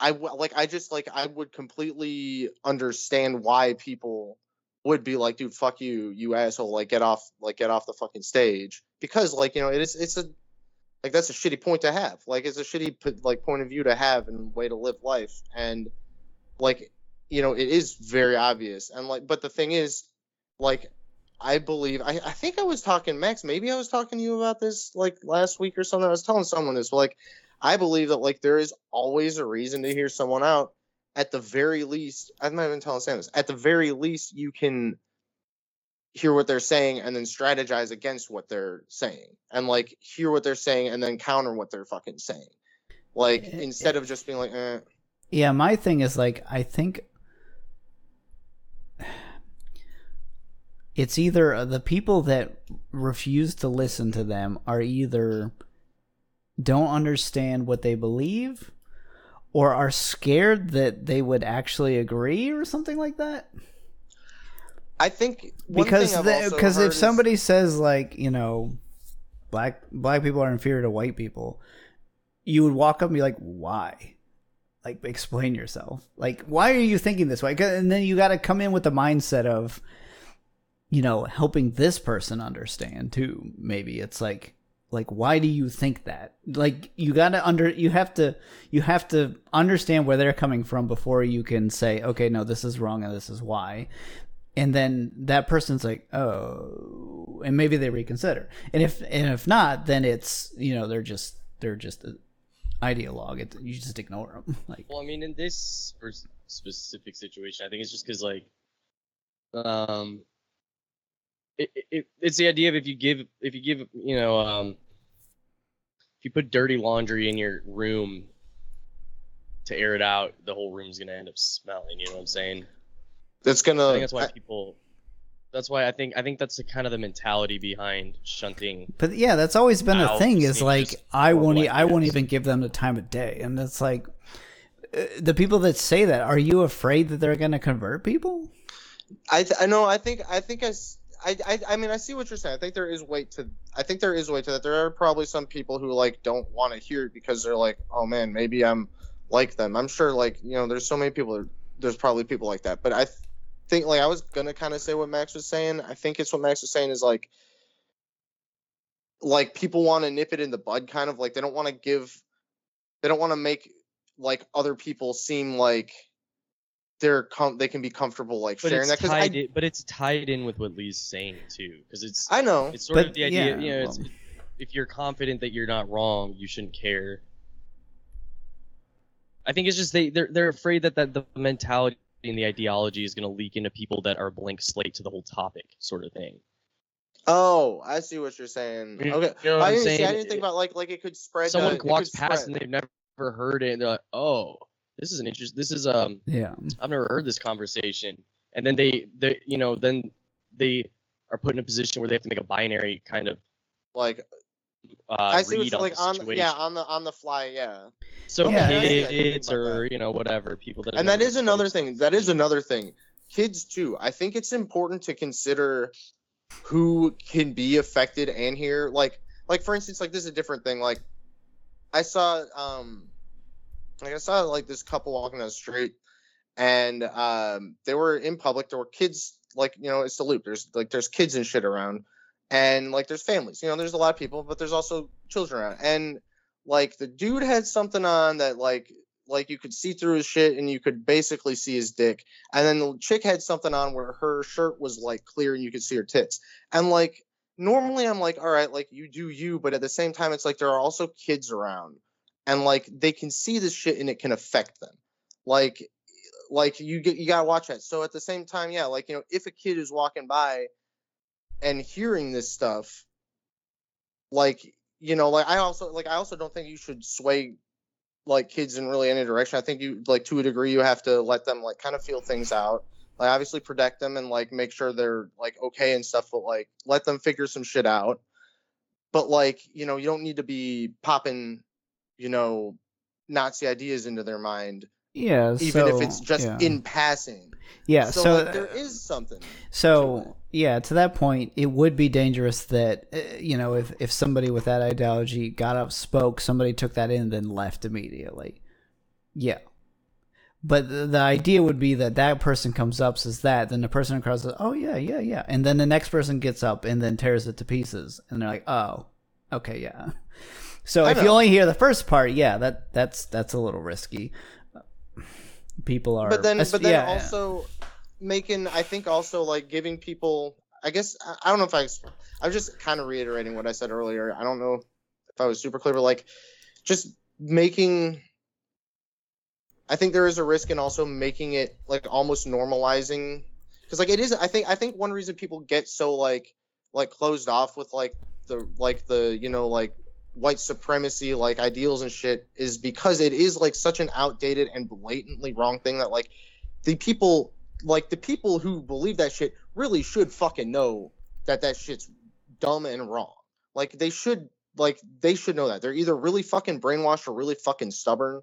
I like I just like I would completely understand why people would be like, dude, fuck you, you asshole, like get off, like get off the fucking stage, because like you know it is it's a like that's a shitty point to have, like it's a shitty like point of view to have and way to live life, and like you know it is very obvious, and like but the thing is, like I believe I I think I was talking Max, maybe I was talking to you about this like last week or something. I was telling someone this, but like I believe that like there is always a reason to hear someone out. At the very least, I'm not even telling Sam this. At the very least, you can hear what they're saying and then strategize against what they're saying, and like hear what they're saying and then counter what they're fucking saying. Like Eh, instead of just being like, eh. Yeah, my thing is like I think it's either the people that refuse to listen to them are either don't understand what they believe or are scared that they would actually agree or something like that I think one because thing I've the- also because if is- somebody says like you know black black people are inferior to white people you would walk up and be like why? Like explain yourself. Like why are you thinking this way? and then you got to come in with the mindset of you know helping this person understand too maybe. It's like like why do you think that? Like you got to under you have to you have to understand where they're coming from before you can say okay no this is wrong and this is why and then that person's like oh and maybe they reconsider and if and if not then it's you know they're just they're just an ideologue it, you just ignore them like Well, I mean, in this specific situation, I think it's just because like, um, it- it it's the idea of if you give if you give you know um, if you put dirty laundry in your room to air it out, the whole room's gonna end up smelling. You know what I'm saying? That's I gonna think that's why people. That's why I think I think that's the kind of the mentality behind shunting. but yeah that's always been a thing is like i won't e- i won't even give them the time of day and it's like uh, the people that say that are you afraid that they're going to convert people I th- I know I think I think I. I. I mean I see what you're saying. I think there is weight to I think there is weight to that. There are probably some people who like don't want to hear it because they're like, oh man, maybe I'm like them. I'm sure like you know there's so many people. That, there's probably people like that. But I th- think like I was gonna kind of say what Max was saying. I think it's what Max was saying is like like people want to nip it in the bud, kind of like they don't want to give, they don't want to make like other people seem like they're com- they can be comfortable like But sharing that because I tied. in, but it's tied in with what Lee's saying too, because it's I know it's sort But, of the idea. yeah, you know, it's, well- if you're confident that you're not wrong, you shouldn't care. I think it's just they they're they're afraid that that the mentality and the ideology is going to leak into people that are blank slate to the whole topic, sort of thing. Oh, I see what you're saying. You Okay, know what I didn't see. I didn't think about like like it could spread. Someone walks past spread. and they've never heard it, and they're like, "Oh, this is an interest. This is um, yeah I've never heard this conversation." And then they they you know then they are put in a position where they have to make a binary kind of Like uh, I see read what's on like the on situation. yeah on the on the fly yeah. so Yeah. kids Yeah. or you know whatever people that and that is another thing that is another thing kids too i think it's important to consider who can be affected and here like like for instance like this is a different thing like i saw um like i saw like this couple walking down the street and um they were in public there were kids like you know it's the loop there's like there's kids and shit around and like there's families you know there's a lot of people but there's also children around and like the dude had something on that like like you could see through his shit and you could basically see his dick. And then the chick had something on where her shirt was like clear and you could see her tits. And like normally I'm like, all right, like you do you, but at the same time it's like there are also kids around and like they can see this shit and it can affect them. Like like you get you gotta watch that. So at the same time, yeah, like you know, if a kid is walking by and hearing this stuff, like you know, like I also like I also don't think you should sway like kids in really any direction. I think you like to a degree you have to let them like kind of feel things out. Like obviously protect them and like make sure they're like okay and stuff, but like let them figure some shit out. But like, you know, you don't need to be popping, you know, Nazi ideas into their mind, Yeah. even so, if it's just yeah. in passing. Yeah. so, So, like, there is something. So yeah, to that point, it would be dangerous that uh, you know if if somebody with that ideology got up, spoke, somebody took that in, and then left immediately. Yeah, but the, the idea would be that that person comes up, says that, then the person across says, "Oh yeah, yeah, yeah," and then the next person gets up and then tears it to pieces, and they're like, "Oh, okay, yeah." So I if you only hear the first part, yeah, that that's that's a little risky. People are, but then but then yeah, yeah. also making i think also like giving people i guess i, I don't know if i I'm just kind of reiterating what i said earlier i don't know if i was super clear but like just making i think there is a risk in also making it like almost normalizing because like it is i think i think one reason people get so like like closed off with like the like the you know like white supremacy like ideals and shit is because it is like such an outdated and blatantly wrong thing that like the people like the people who believe that shit really should fucking know that that shit's dumb and wrong. Like they should like they should know that. They're either really fucking brainwashed or really fucking stubborn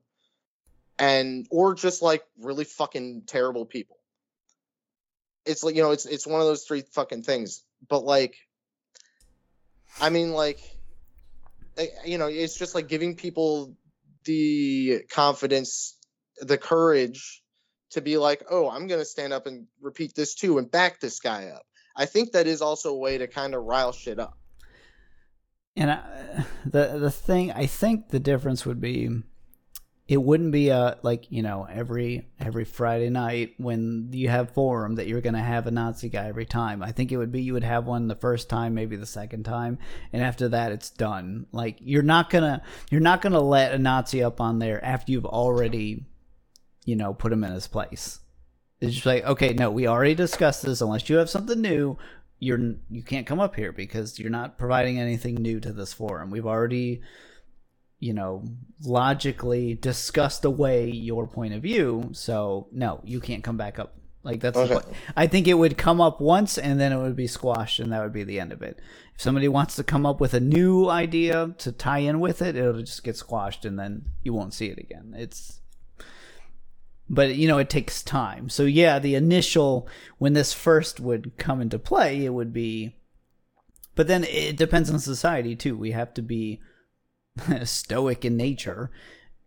and or just like really fucking terrible people. It's like you know it's it's one of those three fucking things. But like i mean like you know it's just like giving people the confidence the courage to be like oh i'm going to stand up and repeat this too and back this guy up. I think that is also a way to kind of rile shit up. And I, the the thing I think the difference would be, it wouldn't be a like you know every every Friday night when you have forum that you're gonna have a Nazi guy every time. I think it would be you would have one the first time, maybe the second time, and after that it's done. Like you're not gonna you're not gonna let a Nazi up on there after you've already, you know, put him in his place. It's just like okay, no, we already discussed this. Unless you have something new, you're you can't come up here because you're not providing anything new to this forum. We've already, you know, logically discussed away your point of view. So no, you can't come back up. Like that's. Okay. I think it would come up once and then it would be squashed and that would be the end of it. If somebody wants to come up with a new idea to tie in with it, it'll just get squashed and then you won't see it again. It's but you know it takes time so yeah the initial when this first would come into play it would be but then it depends on society too we have to be stoic in nature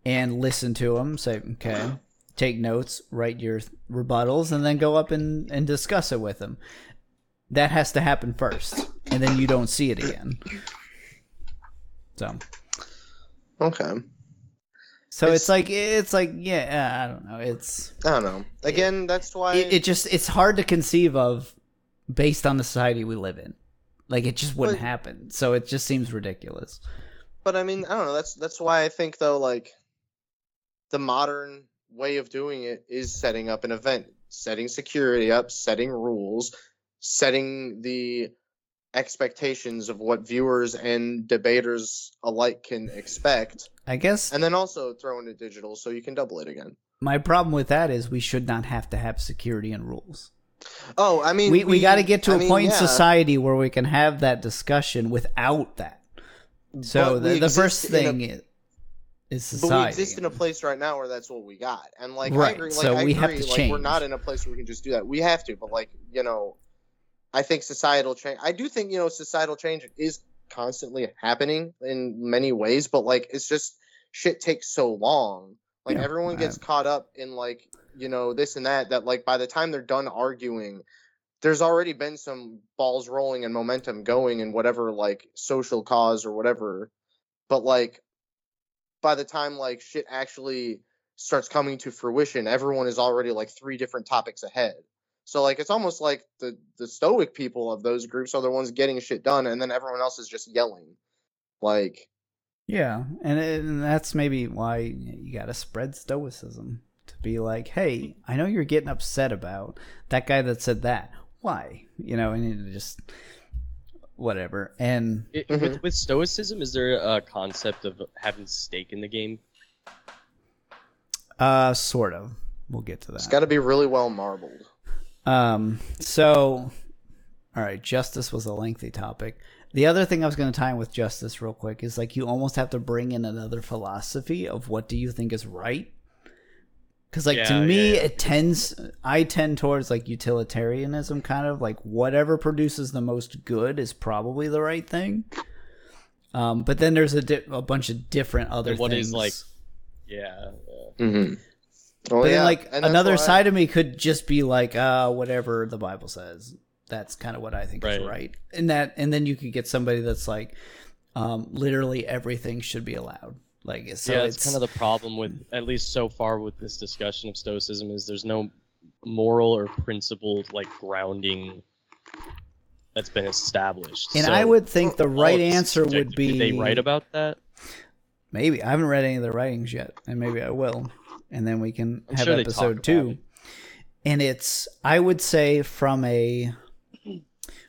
and listen to them say okay take notes write your rebuttals and then go up and, and discuss it with them that has to happen first and then you don't see it again. So. Okay. So it's, It's- like it's like yeah i don't know it's i don't know. Again that's why it, it just it's hard to conceive of based on the society we live in. Like it just wouldn't But- happen. So it just seems ridiculous but I mean, I don't know. That's that's why I think though, like the modern way of doing it is setting up an event, setting security up, setting rules, setting the expectations of what viewers and debaters alike can expect, i guess and then also throw in it digital so you can double it again. my problem with that is we should not have to have security and rules Oh, I mean, we, we, got to get to a a point in society where we can have that discussion without that. So the, the first thing a, is, is but we exist in a place right now where that's what we got, and like I Right, agree, like so I we agree, have to like we're not in a place where we can just do that. We have to, but like you know, I think societal change. I do think you know societal change is constantly happening in many ways, but like it's just shit takes so long. Like Yeah, everyone gets caught up in like you know this and that that like by the time they're done arguing there's already been some balls rolling and momentum going in whatever like social cause or whatever but like by the time like shit actually starts coming to fruition everyone is already like three different topics ahead so like it's almost like the the stoic people of those groups are the ones getting shit done and then everyone else is just yelling like Yeah, and, it, and that's maybe why you got to spread stoicism to be like, hey, I know you're getting upset about that guy that said that. Why? You know, and you just whatever. And It, Mhm. with, with stoicism, is there a concept of having stake in the game? uh, sort of, we'll get to that. It's got to be really well marbled Um, so, all right, justice was a lengthy topic. The other thing I was going to tie in with justice real quick is like you almost have to bring in another philosophy of what do you think is right. Because like to me, yeah, yeah. it tends. I tend towards like utilitarianism, kind of like whatever produces the most good is probably the right thing. Um, but then there's a, di- a bunch of different other And what things. is, like, Yeah. yeah. mm-hmm. well, But then, yeah, like and another why- side of me could just be like, uh, whatever the Bible says. That's kind of what I think is Right. right. And that, and then you could get somebody that's like, um, literally everything should be allowed. Like, so yeah, it's it's kind of the problem with at least so far with this discussion of stoicism is there's no moral or principled like grounding that's been established. And So I would think the right answer would be Did they write about that? maybe I haven't read any of the writings yet, and maybe I will, and then we can I'm have sure episode two. it. And it's I would say from a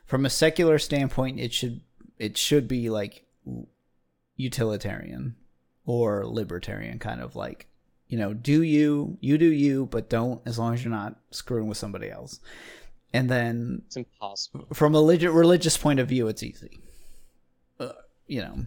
from a secular standpoint, it should it should be like utilitarian or libertarian, kind of like you know, do you you do you, but don't as long as you're not screwing with somebody else. And then It's impossible. from a legit religious point of view, it's easy. Uh, you know,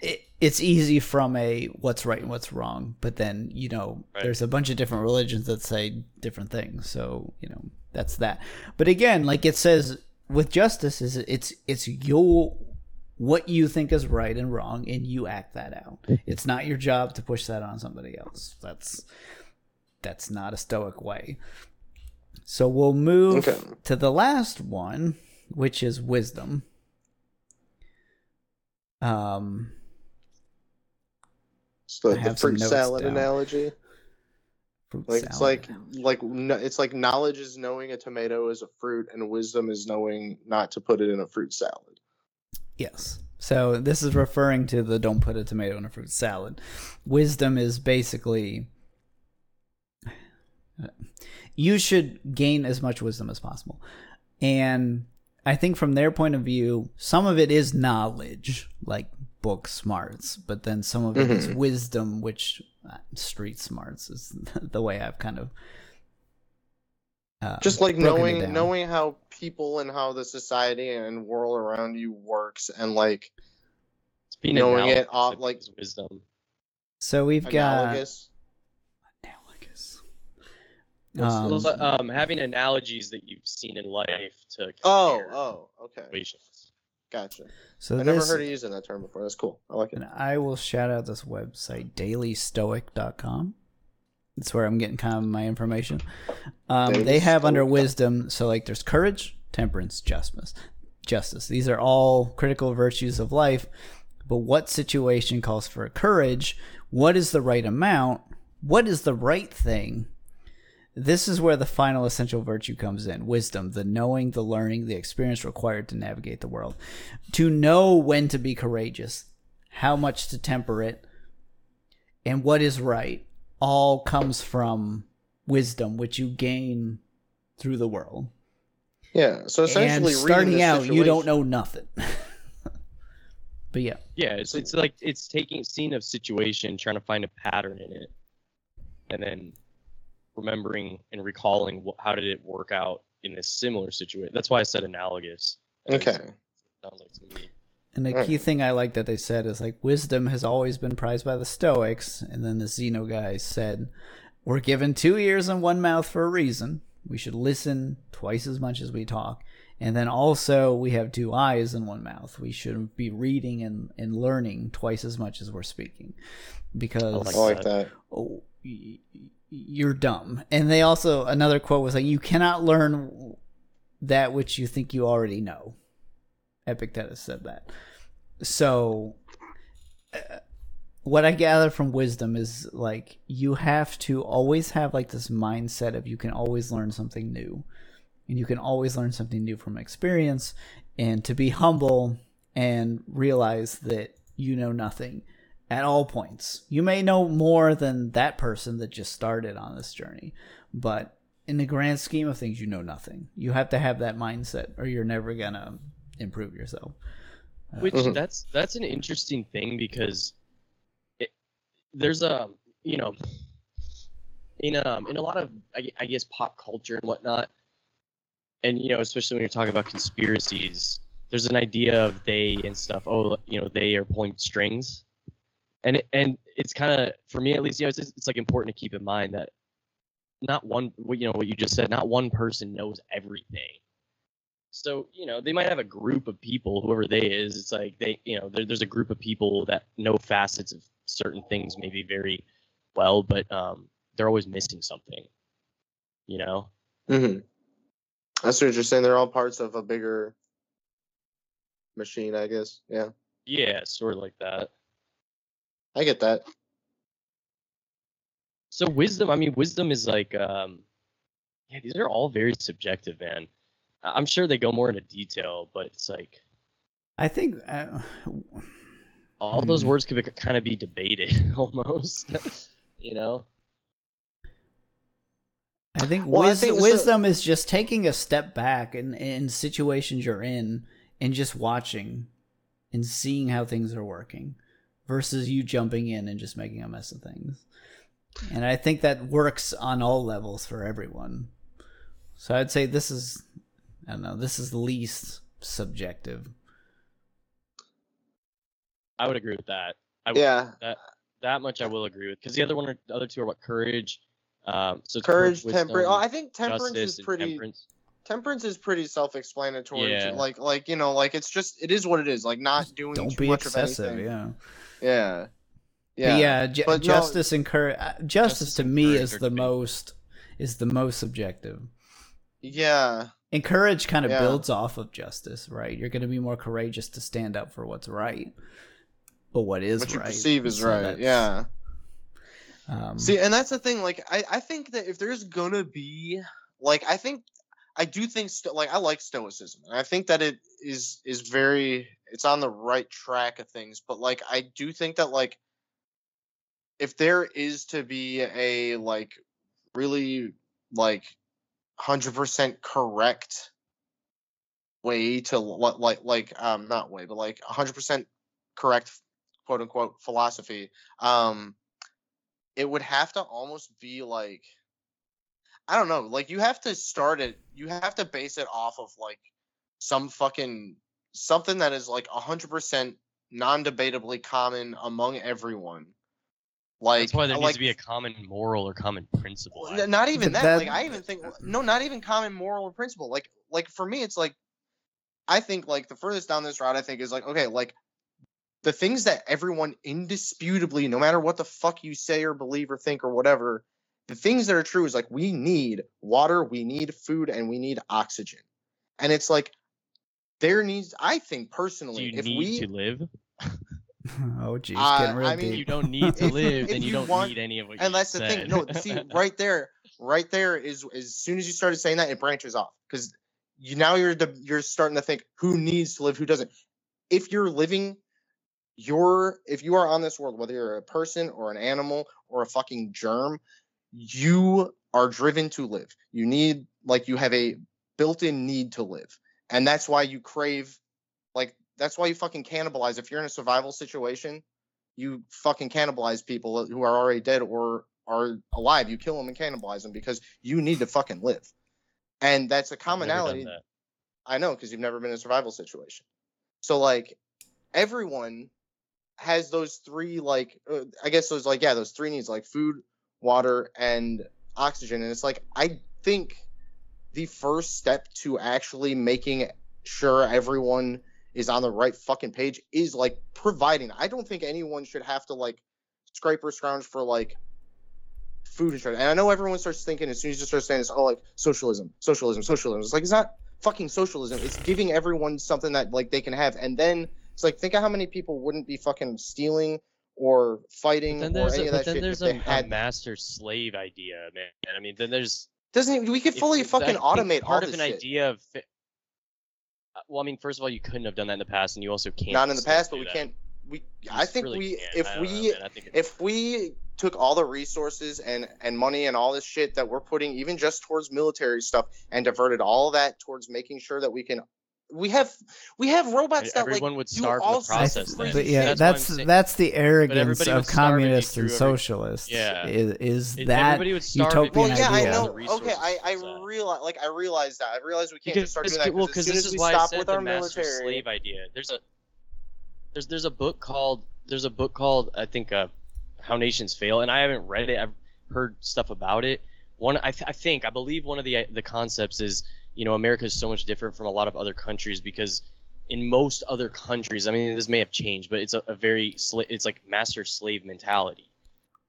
it, it's easy from a what's right and what's wrong, but then you know, Right. there's a bunch of different religions that say different things. So you know, that's that. But again, like it says with justice, is it's it's your what you think is right and wrong, and you act that out. It's not your job to push that on somebody else. That's that's not a stoic way. So we'll move Okay. to the last one, which is wisdom. Um, so the, I the have some fruit salad down. analogy. fruit Like it's like like kn- it's like knowledge is knowing a tomato is a fruit, and wisdom is knowing not to put it in a fruit salad. Yes. So this is referring to the don't put a tomato in a fruit salad. Wisdom is basically you should gain as much wisdom as possible. And I think from their point of view, some of it is knowledge, like book smarts, but then some of it is Mhm. wisdom, which uh, street smarts is the way I've kind of uh, Just like knowing knowing how people and how the society and world around you works, and like It's being Knowing it off, like- wisdom. So we've got analogous. analogous. Um, what's- Well, um, having analogies that you've seen in life to Oh, oh, okay, situations. gotcha. so I never heard of using that term before. That's cool. I like it. and I will shout out this website, dailystoic.com. It's where I'm getting kind of my information. Um, they have under wisdom, so like there's courage, temperance, justice. Justice. These are all critical virtues of life. But what situation calls for courage? What is the right amount? What is the right thing? This is where the final essential virtue comes in wisdom, the knowing, the learning, the experience required to navigate the world. To know when to be courageous, how much to temper it, and what is right all comes from wisdom, which you gain through the world. Yeah. So essentially, and starting this out, you don't know nothing. but yeah, Yeah, it's it's like it's taking seeing a situation, trying to find a pattern in it, and then remembering and recalling wh- how did it work out in this similar situation. That's why I said analogous. Okay. Sounds like to me. And the key hmm. thing I like that they said is like wisdom has always been prized by the Stoics, and then the Zeno guys said, "We're given two ears and one mouth for a reason. We should listen twice as much as we talk." And then also we have two eyes and one mouth. We should be reading and, and learning twice as much as we're speaking, because I like that. oh, you're dumb. And they also another quote was like, "You cannot learn that which you think you already know." Epictetus said that. So, uh, what I gather from wisdom is like you have to always have like this mindset of you can always learn something new, and you can always learn something new from experience, and to be humble and realize that you know nothing at all points. You may know more than that person that just started on this journey, but in the grand scheme of things, you know nothing. You have to have that mindset, or you're never gonna improve yourself. Which Mhm. that's that's an interesting thing because it, there's a you know in um in a lot of I, I guess pop culture and whatnot, and you know especially when you're talking about conspiracies, there's an idea of they and stuff. Oh, you know they are pulling strings, and it, and it's kind of for me at least you know it's, it's like important to keep in mind that not one you know what you just said not one person knows everything so you know they might have a group of people whoever they is it's like they you know there, there's a group of people that know facets of certain things maybe very well but um they're always missing something you know Mm-hmm. That's what you're saying. They're all parts of a bigger machine, I guess. Yeah, yeah sort of like that I get that. so wisdom i mean wisdom is like um yeah these are all very subjective man i'm sure they go more into detail but it's like I think uh, all those Hmm. words could be, kind of be debated almost you know I think, Well, I wis- think so- wisdom is just taking a step back in, in situations you're in and just watching and seeing how things are working versus you jumping in and just making a mess of things. And I think that works on all levels for everyone. So I'd say this is, I don't know, this is the least subjective. i would agree with that I would, Yeah, that that much I will agree with because the other one, are, the other two are what courage. Um, so it's courage, wisdom, temperance. Oh, I think temperance is pretty. temperance. Temperance is pretty self-explanatory. Yeah. Like, like you know, like it's just it is what it is. Like not doing Don't too be much excessive, of anything. yeah. Yeah, Yeah, yeah. yeah ju- But no- justice and courage. Justice, Justice to me is the most is the most subjective. yeah. And courage kind of Yeah. builds off of justice, right? You're going to be more courageous to stand up for what's right, but what is What you right. perceive is So right. Yeah. Um, See, and that's the thing. Like, I, I think that if there's gonna be, like, I think, I do think, sto- like, I like stoicism, and I think that it is is very, it's on the right track of things. But like, I do think that like, if there is to be a like, really like, hundred percent correct way to li- like like um not way but like hundred percent correct quote unquote philosophy um it would have to almost be like I don't know, like you have to start it you have to base it off of like some fucking something that is like 100% non-debatably common among everyone. Like That's why there like, needs to be a common moral or common principle. I- N- not even that, that- like i even think uh, no not even common moral or principle like like for me it's like i think like the furthest down this route i think is like okay like the things that everyone indisputably no matter what the fuck you say or believe or think or whatever the things that are true is like we need water we need food and we need oxygen and it's like there needs i think Do personally you if need we to live? oh, geez, Uh, getting real I mean, deep. You don't need to live, and you, you don't want- need any of what and you that's the said. thing. No, see, right there, right there is as soon as you started saying that, it branches off because you now you're the, you're starting to think who needs to live, who doesn't. If you're living, you're if you are on this world, whether you're a person or an animal or a fucking germ, you are driven to live. You need like you have a built-in need to live, and that's why you crave, like that's why you fucking cannibalize. If you're in a survival situation, you fucking cannibalize people who are already dead or are alive. You kill them and cannibalize them because you need to fucking live. and that's a I've never done commonality. that. I know because you've never been in a survival situation. So like everyone has those three like uh, I guess those like yeah those three needs like food, water, and oxygen. And it's like I think the first step to actually making sure everyone is on the right fucking page is like providing. I don't think anyone should have to like scrape or scrounge for like food and shit. And I know everyone starts thinking as soon as you start saying this, oh like socialism, socialism, socialism. It's like it's not fucking socialism. It's giving everyone something that like they can have. And then it's like think of how many people wouldn't be fucking stealing or fighting or any a, of that but then shit there's if a, they a master slave idea, man. I mean, then there's doesn't we could fully if fucking automate part all of this an shit. idea of. Uh, Well, I mean, first of all, you couldn't have done that in the past, and you also can't. Not in the past, but we that. can't. We You I think really we can't. if know, we man. I think it's- if we took all the resources and and money and all this shit that we're putting even just towards military stuff and diverted all that towards making sure that we can we have we have robots that like everyone would do starve in all the sorts process. th- but yeah, shit. that's that's the arrogance of would starve if you communists and threw every- socialists. Yeah. is, is It- that everybody would starve if utopian well, yeah, idea. I know. Okay, I I to realize like I realize that. I realize we can't Because, just start doing that well, because because as this soon as is we why I stop said with the our master military, slave idea. There's a there's there's a book called there's a book called I think uh, How Nations Fail, and I haven't read it. I've heard stuff about it. One I, th- I think I believe one of the the concepts is you know America is so much different from a lot of other countries because in most other countries, I mean this may have changed, but it's a, a very it's like master slave mentality.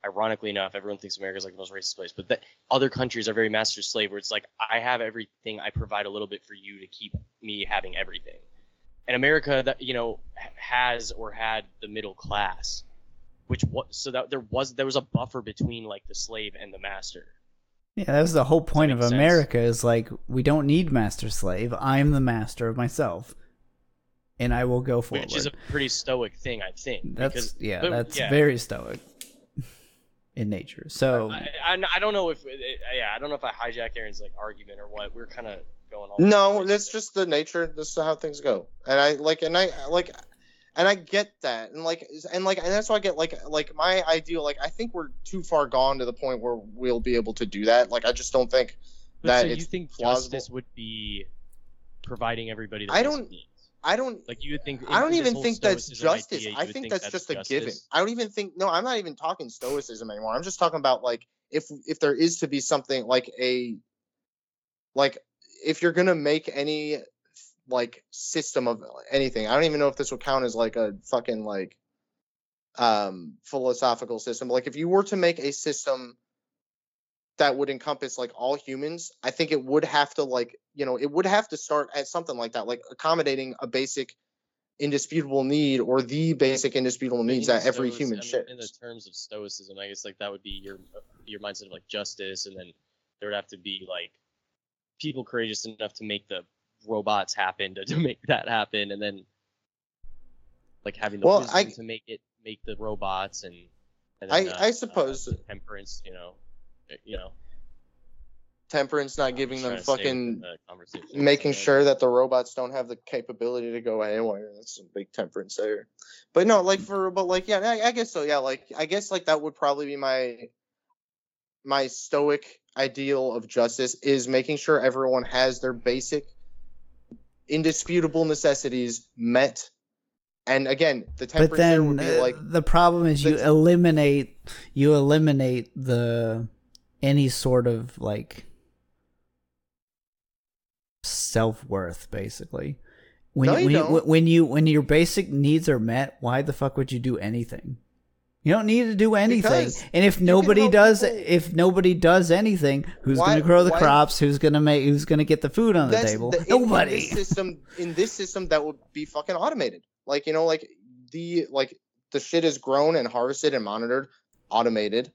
Ironically enough, everyone thinks America is like the most racist place, but that other countries are very master slave, where it's like I have everything, I provide a little bit for you to keep me having everything. And America, that you know, has or had the middle class, which was so that there was there was a buffer between like the slave and the master. Yeah, that was the whole point of make sense? America is like we don't need master slave. I'm the master of myself, and I will go forward. which is a pretty stoic thing, I think. that's because, yeah, but- that's yeah. very stoic in nature. So I, I, I don't know if it, yeah I don't know if I hijacked Aaron's like argument or what. We're kind of going all No, over that's just the nature. This is how things go. And I like, and I like, and I get that, and like, and like, and that's why I get like, like my ideal. Like, I think we're too far gone to the point where we'll be able to do that. Like, I just don't think But that so you think plausible. justice would be providing everybody? The I don't- needs? I don't. Like you would think. I don't even think that's justice. idea, I would think that's, just a given. I don't even think. No, I'm not even talking stoicism anymore. I'm just talking about like if if there is to be something like a like if you're gonna make any like system of anything. I don't even know if this would count as like a fucking like um philosophical system. Like if you were to make a system that would encompass like all humans, I think it would have to like, you know, it would have to start at something like that, like accommodating a basic indisputable need or the basic indisputable needs that every human I mean, shares. In the terms of stoicism, I guess like that would be your your mindset of like justice, and then there would have to be like people courageous enough to make the robots happen to, to make that happen, and then like having the Well, wisdom I- to make it make the robots and. and I- uh, I suppose- uh, temperance, you know, uh, you know, Temperance not I'm giving them trying to stay fucking the making sure that the robots don't have the capability to go anywhere. That's some big temperance there. But no, like for but like yeah, I, I guess so. Yeah, like I guess like that would probably be my my stoic ideal of justice is making sure everyone has their basic indisputable necessities met. And again, the but temperance then would be uh, like the problem is you eliminate you eliminate the any sort of like self worth basically. When No, you when, don't. when you when your basic needs are met, why the fuck would you do anything? You don't need to do anything. Because and if nobody does people. if nobody does anything, who's going to grow the why- crops? Who's going to make who's going to get the food on the table? the- in- In nobody. this system, in this system, that would be fucking automated. Like you know, like the like the shit is grown and harvested and monitored, automated.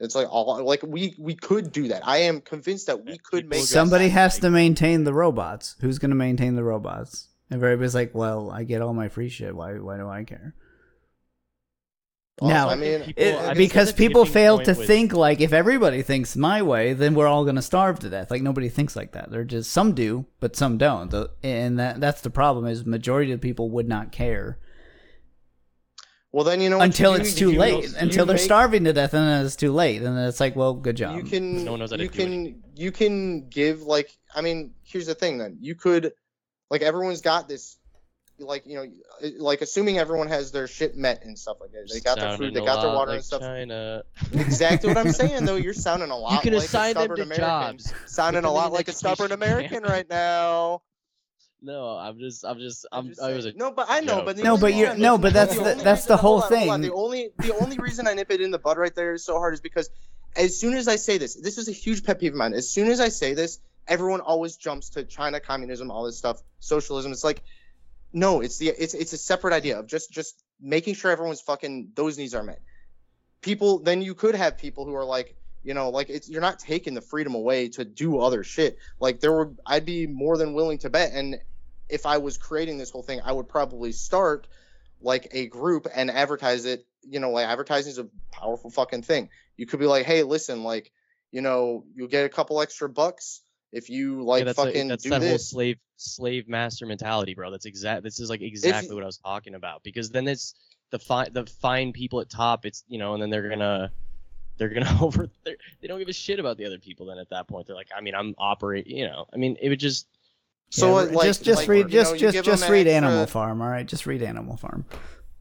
It's like all like we we could do that. I am convinced that we could make Somebody that, has like- to maintain the robots. Who's going to maintain the robots? And everybody's like, "Well, I get all my free shit. Why? Why do I care?" Also, Now, I mean, People- It- I because people fail to was- think like if everybody thinks my way, then we're all going to starve to death. Like nobody thinks like that. They're just some do, but some don't. And that that's the problem is majority of the people would not care. Well, then you know what you until it's too you late. make- until they're make- starving to death, and then it's too late. And then it's like, well, good job. You can No one knows how you do can you can give like I mean here's the thing then you could like everyone's got this like you know uh, like assuming everyone has their shit met and stuff like that they got their food they got their water like and stuff China. exactly what I'm saying though you're sounding a lot You can like assign a them stubborn to American jobs. sounding a lot like a stubborn education American right now No, I'm just, I'm just, I'm I'm. just I was a, no, but I know, joke. but No, but you're- no, but that's the the- that's the whole hold on, on. thing. The only the only reason I nip it in the bud right there so hard is because as soon as I say this, this is a huge pet peeve of mine. As soon as I say this, everyone always jumps to China, communism, all this stuff, socialism. It's like, no, it's the it's it's a separate idea of just just making sure everyone's fucking those needs are met. People, then you could have people who are like. You know, like it's you're not taking the freedom away to do other shit. Like there were, I'd be more than willing to bet, and if I was creating this whole thing, I would probably start like a group and advertise it. You know, like advertising is a powerful fucking thing. You could be like, hey, listen, like, you know, you'll get a couple extra bucks if you like yeah, that's, a- fucking that's do that whole slave, slave master mentality, bro. That's exact. This is like exactly you- what I was talking about. Because then it's the fine, the fine people at top. It's you know, and then they're gonna, they're gonna over. They're, they don't give a shit about the other people. Then at that point, they're like, I mean, I'm operate. You know, I mean, it would just. So Yeah, like, just just like, read just know, just just read extra- Animal Farm. All right, just read Animal Farm.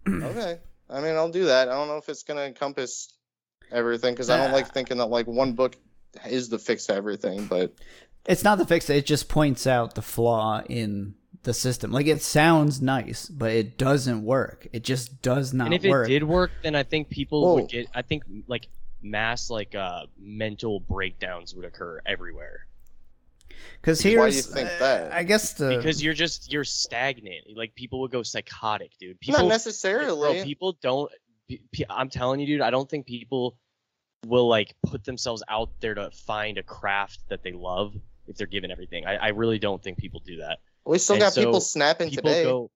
Okay, I mean, I'll do that. I don't know if it's gonna encompass everything because I don't Uh, like thinking that like one book is the fix to everything. But It's not the fix. It just points out the flaw in the system. Like it sounds nice, but it doesn't work. It just does not work. and if work. it did work, then I think people Whoa. would get. I think like mass like uh mental breakdowns would occur everywhere Because here's Why do you think uh, that? I guess the because you're just you're stagnant. Like people would go psychotic, dude. People, not People necessarily. Bro, people don't. pe- pe- I'm telling you, dude. I don't think people will like put themselves out there to find a craft that they love if they're given everything. I, I really don't think people do that. we still and got so people snapping People today. go.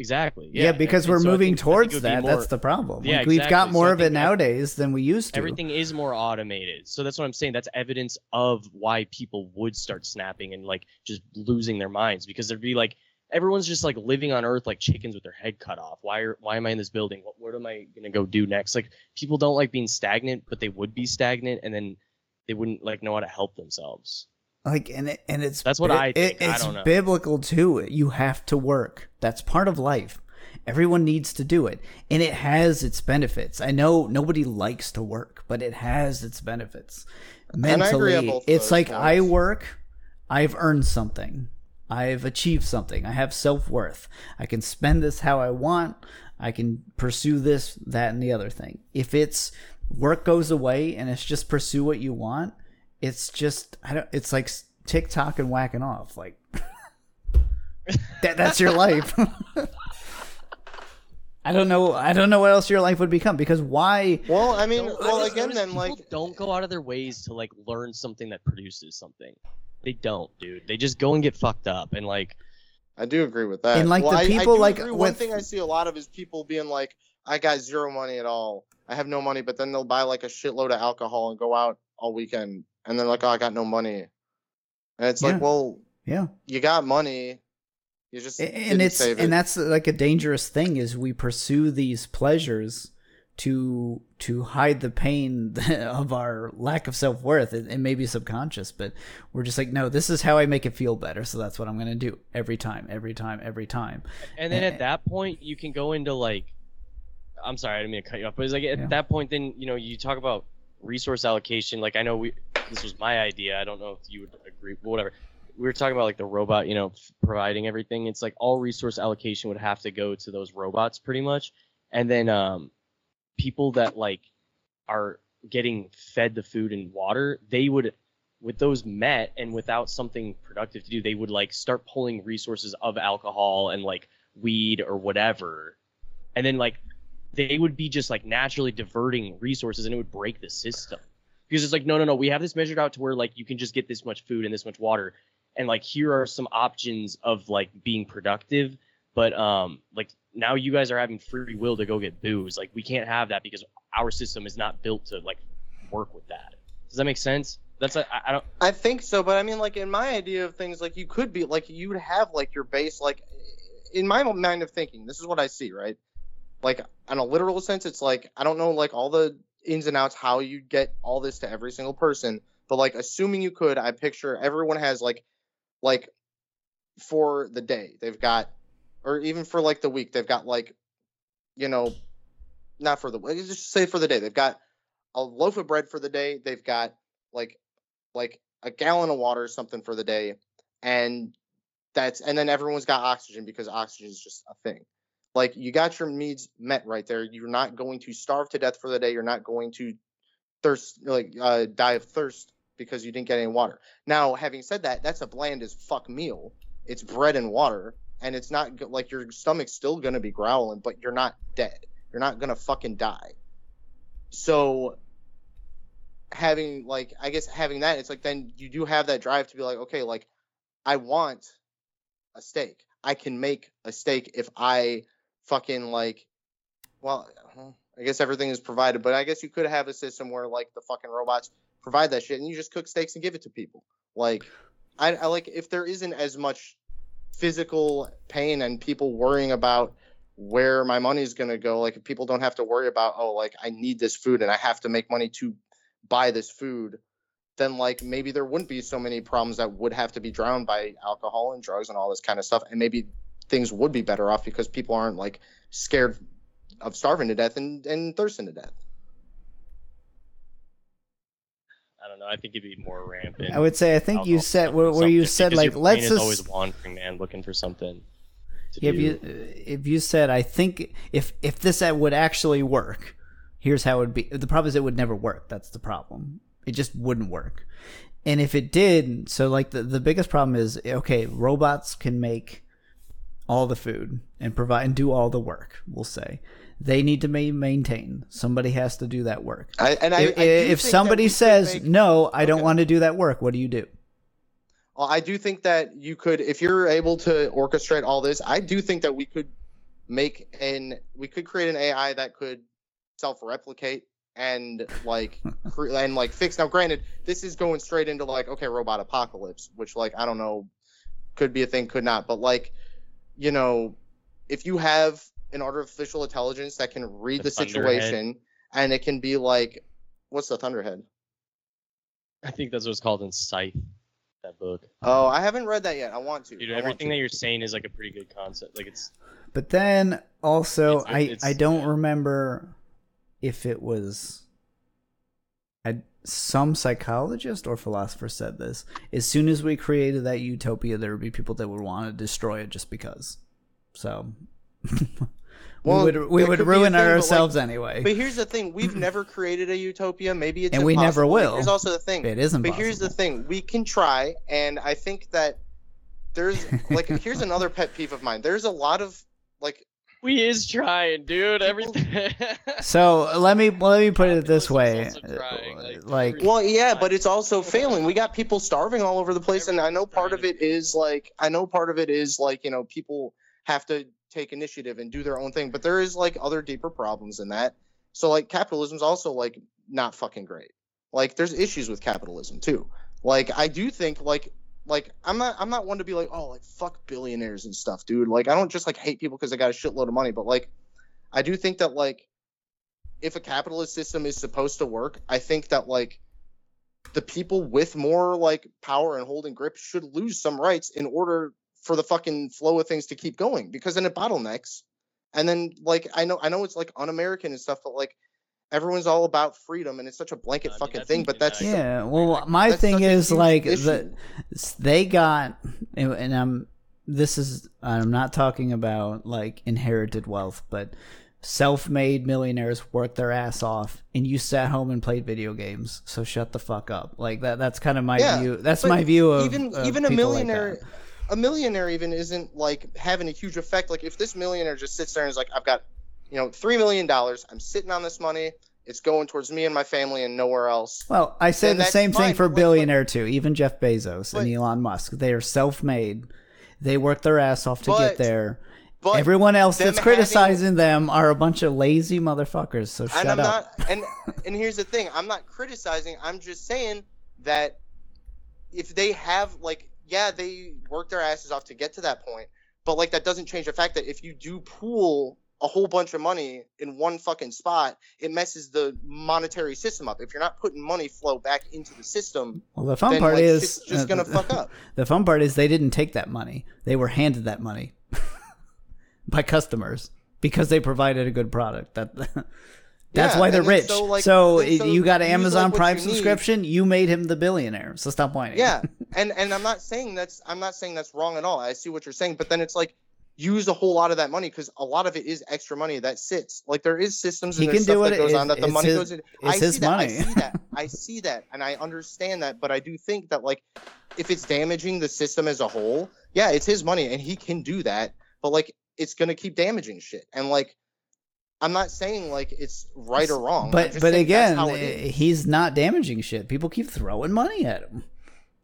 Exactly. yeah, Yeah, because and we're so moving think- think towards that. more- That's the problem. Yeah, like, we've got exactly. So more of it nowadays than we used to. Everything is more automated, so that's what I'm saying. That's evidence of why people would start snapping and like just losing their minds because there'd be like everyone's just like living on Earth like chickens with their head cut off. Why are why am I in this building? What what am I gonna go do next? Like people don't like being stagnant, but they would be stagnant, and then they wouldn't like know how to help themselves. like and it, and it's That's what bi- I think. It, I it's don't know. biblical too. You have to work. That's part of life. Everyone needs to do it, and it has its benefits. I know nobody likes to work, but it has its benefits. Mentally, agree on both it's those like I work, I've earned something, I've achieved something, I have self worth. I can spend this how I want. I can pursue this, that, and the other thing. If it's work goes away and it's just pursue what you want, it's just I don't. It's like TikTok and whacking off. Like that. That's your life. I don't know. I don't know what else your life would become because why? well, I mean, Don't- I well, just again, then like don't go out of their ways to like learn something that produces something. They don't, dude. They just go and get fucked up and like I do agree with that. And, like, well, the I- I people, like, agree. one with- thing I see a lot of is people being like, "I got zero money at all. I have no money," but then they'll buy like a shitload of alcohol and go out all weekend, and then like, "Oh, I got no money," and it's Yeah. like, well, Yeah. you got money, you just and didn't it's save it. and that's like a dangerous thing is we pursue these pleasures to to hide the pain of our lack of self-worth it, it may be subconscious but we're just like no this is how i make it feel better so that's what i'm going to do every time every time every time And then Eh. at that point, you can go into like, I'm sorry, I didn't mean to cut you off, but it's like at Yeah. that point, then you know you talk about resource allocation. Like I know we, this was my idea. I don't know if you would agree, but whatever. We were talking about like the robot, you know, f- providing everything. It's like all resource allocation would have to go to those robots, pretty much. And then um, people that like are getting fed the food and water, they would with those met and without something productive to do, they would like start pulling resources of alcohol and like weed or whatever. And then like they would be just like naturally diverting resources and it would break the system. Because it's like, no, no, no, we have this measured out to where like you can just get this much food and this much water. And like here are some options of like being productive. But um like now you guys are having free will to go get booze. Like we can't have that because our system is not built to like work with that. Does that make sense? That's I, don't I think so, but I mean, like in my idea of things, like you could be like you would have like your base, like in my mind of thinking. This is what I see, right? Like on a literal sense, it's like I don't know like all the ins and outs how you get all this to every single person, but like assuming you could, I picture everyone has like like for the day they've got or even for like the week they've got like you know not for the week just say for the day they've got a loaf of bread for the day they've got like like a gallon of water or something for the day and that's and then everyone's got oxygen because oxygen is just a thing like you got your needs met right there. You're not going to starve to death for the day. You're not going to thirst like uh, die of thirst because you didn't get any water. Now having said that that's a bland as fuck meal. It's bread and water and it's not like your stomach's still gonna be growling but you're not dead. You're not gonna fucking die. So having like i guess having that it's like then you do have that drive to be like okay like i want a steak. I can make a steak if i fucking like well i guess everything is provided but i guess you could have a system where like the fucking robots provide that shit and you just cook steaks and give it to people. Like i, I like if there isn't as much physical pain and people worrying about where my money is going to go like if people don't have to worry about oh like i need this food and i have to make money to buy this food then like maybe there wouldn't be so many problems that would have to be drowned by alcohol and drugs and all this kind of stuff and maybe things would be better off because people aren't like scared of starving to death and, and thirsting to death I don't know. I think it'd be more rampant. I would say I think you said where, where you said because like your let's is just always wandering, man, looking for something. To if do. you if you said I think if if this would actually work, here's how it would be. The problem is it would never work. That's the problem. It just wouldn't work. And if it did, so like the the biggest problem is okay, robots can make all the food and provide and do all the work. We'll say they need to be maintained. Somebody has to do that work. I, and I, if I if somebody says make- no, I don't want to do that work, what do you do? Well, I do think that you could, if you're able to orchestrate all this, I do think that we could make an, we could create an AI that could self-replicate and like, cre- and like fix. Now, granted, this is going straight into like, okay, robot apocalypse, which like I don't know, could be a thing, could not, but like, you know, if you have an artificial intelligence that can read The the, situation and it can be like, what's the Thunderhead? I think that's what it's called in Scythe, that book. Oh, I haven't read that yet. I want to. Dude, I everything to. that you're saying is like a pretty good concept. Like it's But then also, It's- I it's- I don't yeah. remember if it was I, some psychologist or philosopher said this. As soon as we created that utopia, there would be people that would want to destroy it just because. So Well, we would we would could be a ruin thing, but, like- ourselves anyway. But here's the thing: we've never created a utopia. Maybe it's And we never will. Here's also the thing. it isn't. But here's the thing: we can try, and I think that there's like here's another pet peeve of mine. There's a lot of like we is trying, dude. Everything. So let me let me put it this way, trying, like, uh, like well, yeah, but it's also failing. We got people starving all over the place, and I know part of it is like I know part of it is like you know people have to take initiative and do their own thing, but there is like other deeper problems in that. So like capitalism's also like not fucking great. Like there's issues with capitalism too. Like I do think like like I'm not I'm not one to be like oh like fuck billionaires and stuff, dude. Like I don't just like hate people because they got a shitload of money, but like I do think that like if a capitalist system is supposed to work, I think that like the people with more like power and holding grip should lose some rights in order for the fucking flow of things to keep going because then it bottlenecks. And then like I know I know it's like un-American and stuff, but like everyone's all about freedom and it's such a blanket I mean, fucking that's thing. But that's my- yeah. Well, my thing is like issue. the they got and, and I'm this is I'm not talking about like inherited wealth, but self-made millionaires worked their ass off and you sat home and played video games. So shut the fuck up. Like that that's kind of my Yeah, view. That's my view of even of even a people like millionaire a millionaire even isn't like having a huge effect like if this millionaire just sits there and is like i've got you know three million dollars i'm sitting on this money it's going towards me and my family and nowhere else Well, I say the same thing fine, for but, like, billionaire too. Even Jeff Bezos But- and Elon Musk, they are self-made. They work their ass off to But- get there. but Everyone else that's having- criticizing them are a bunch of lazy motherfuckers. So shut and i'm up. not and and here's the thing i'm not criticizing i'm just saying that if they have like yeah they work their asses off to get to that point but like that doesn't change the fact that if you do pool a whole bunch of money in one fucking spot, it messes the monetary system up. If you're not putting money flow back into the system, Well, the fun then part like, is just uh, gonna the- fuck up. The fun part is they didn't take that money; they were handed that money by customers because they provided a good product. That that's Yeah, why they're rich. so, like- so so you got an use, like, Amazon Prime you need. subscription. You made him the billionaire. So stop whining. Yeah, and and I'm not saying that's I'm not saying that's wrong at all. I see what you're saying, but then it's like use a whole lot of that money because a lot of it is extra money that sits. Like there is systems and He there's can do stuff it. that goes on that the money his- goes in. it's I his see that. money. I see that. I see that, and I understand that. But I do think that like if it's damaging the system as a whole, yeah, it's his money and he can do that. But like it's gonna keep damaging shit, and like. I'm not saying like it's right or wrong. But but again, how it is. he's not damaging shit. People keep throwing money at him.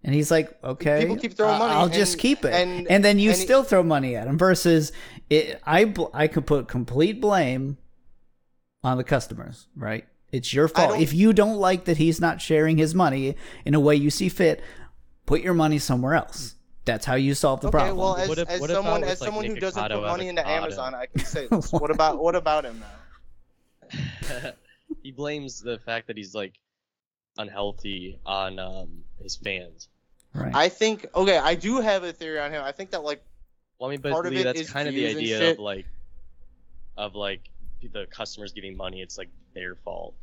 And he's like, okay, People keep throwing I- money, I'll just keep it. and- And, then you and he- still throw money at him. Versus, it, I bl- I could put complete blame on the customers. Right? It's your fault if you don't like that he's not sharing his money in a way you see fit. Put your money somewhere else. That's how you solve the Okay, problem. well, as, What if- as what if someone as like, someone who doesn't Nikocado put money into? Amazon, I can say this. what about what about him now? he blames the fact that he's like unhealthy on um, his fans. Right. I think okay, I do have a theory on him. I think that like Well, I mean, but Part of Lee, it that's is kind of the idea of like, of like the customers giving money. It's like their fault.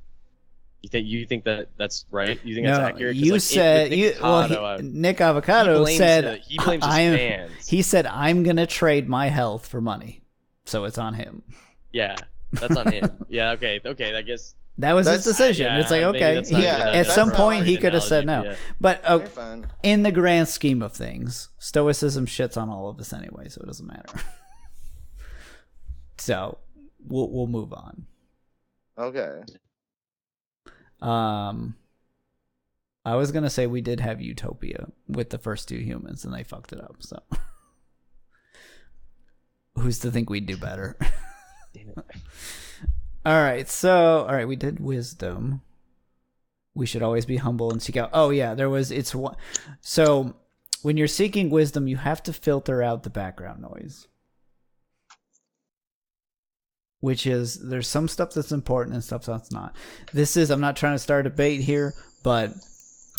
You think you think that that's right? You think no, that's accurate? 'Cause, you like, it- said with you. Nick Well, he- Nick Avocado blames said, the- he blames his I am. fans. He said, "I'm gonna trade my health for money," so it's on him. yeah, that's on him. yeah, okay, okay. I guess That was his decision. yeah, it's like okay, he- Yeah, at some point he could have said no. yeah. But uh, in the grand scheme of things, stoicism shits on all of us anyway, so it doesn't matter. so we'll we'll move on. Okay. Um, I was gonna say we did have Utopia with the first two humans, and they fucked it up. So who's to think we'd do better? All right, so all right, we did wisdom. We should always be humble and seek out. Oh yeah, there was. It's one. So when you're seeking wisdom, you have to filter out the background noise, which is there's some stuff that's important and stuff that's not. This is. I'm not trying to start a debate here, but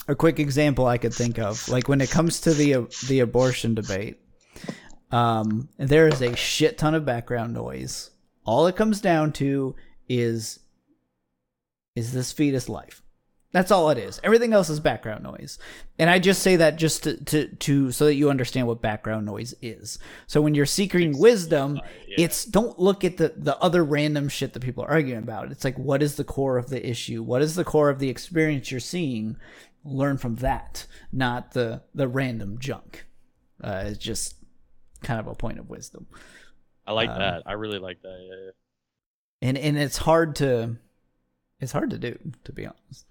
a quick example I could think of, like when it comes to the the abortion debate, um, there is a shit ton of background noise. All it comes down to is is this fetus life. That's all it is. Everything else is background noise. And I just say that just to, to, to so that you understand what background noise is. So when you're seeking wisdom, yeah. it's don't look at the, the other random shit that people are arguing about. It's like what is the core of the issue? What is the core of the experience you're seeing? Learn from that, not the the random junk. Uh, it's just kind of a point of wisdom. I like Um, that. I really like that. Yeah, yeah. And and it's hard to it's hard to do to be honest.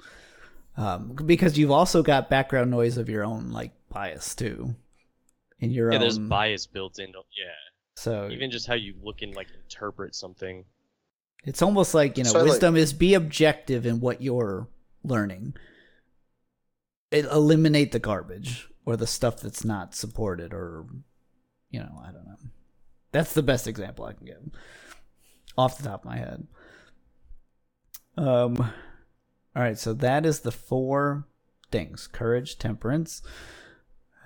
Um because you've also got background noise of your own like bias too. In your Yeah, own there's bias built into yeah. so Even just how you look and like interpret something. it's almost like you know So, like- wisdom is be objective in what you're learning. It, eliminate the garbage or the stuff that's not supported or you know i don't know. That's the best example i can give off the top of my head. Um all right so that is the four things. Courage temperance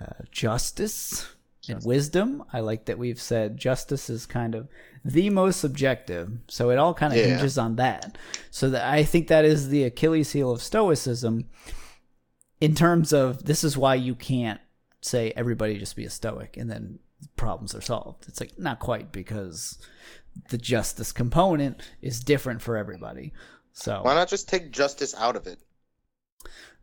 uh, justice and wisdom. I like that we've said justice is kind of the most subjective so it all kind of Yeah. hinges on that. So that i think that is the achilles heel of stoicism in terms of this is why you can't say everybody just be a stoic and then problems are solved. It's like not quite because the justice component is different for everybody so Why not just take justice out of it?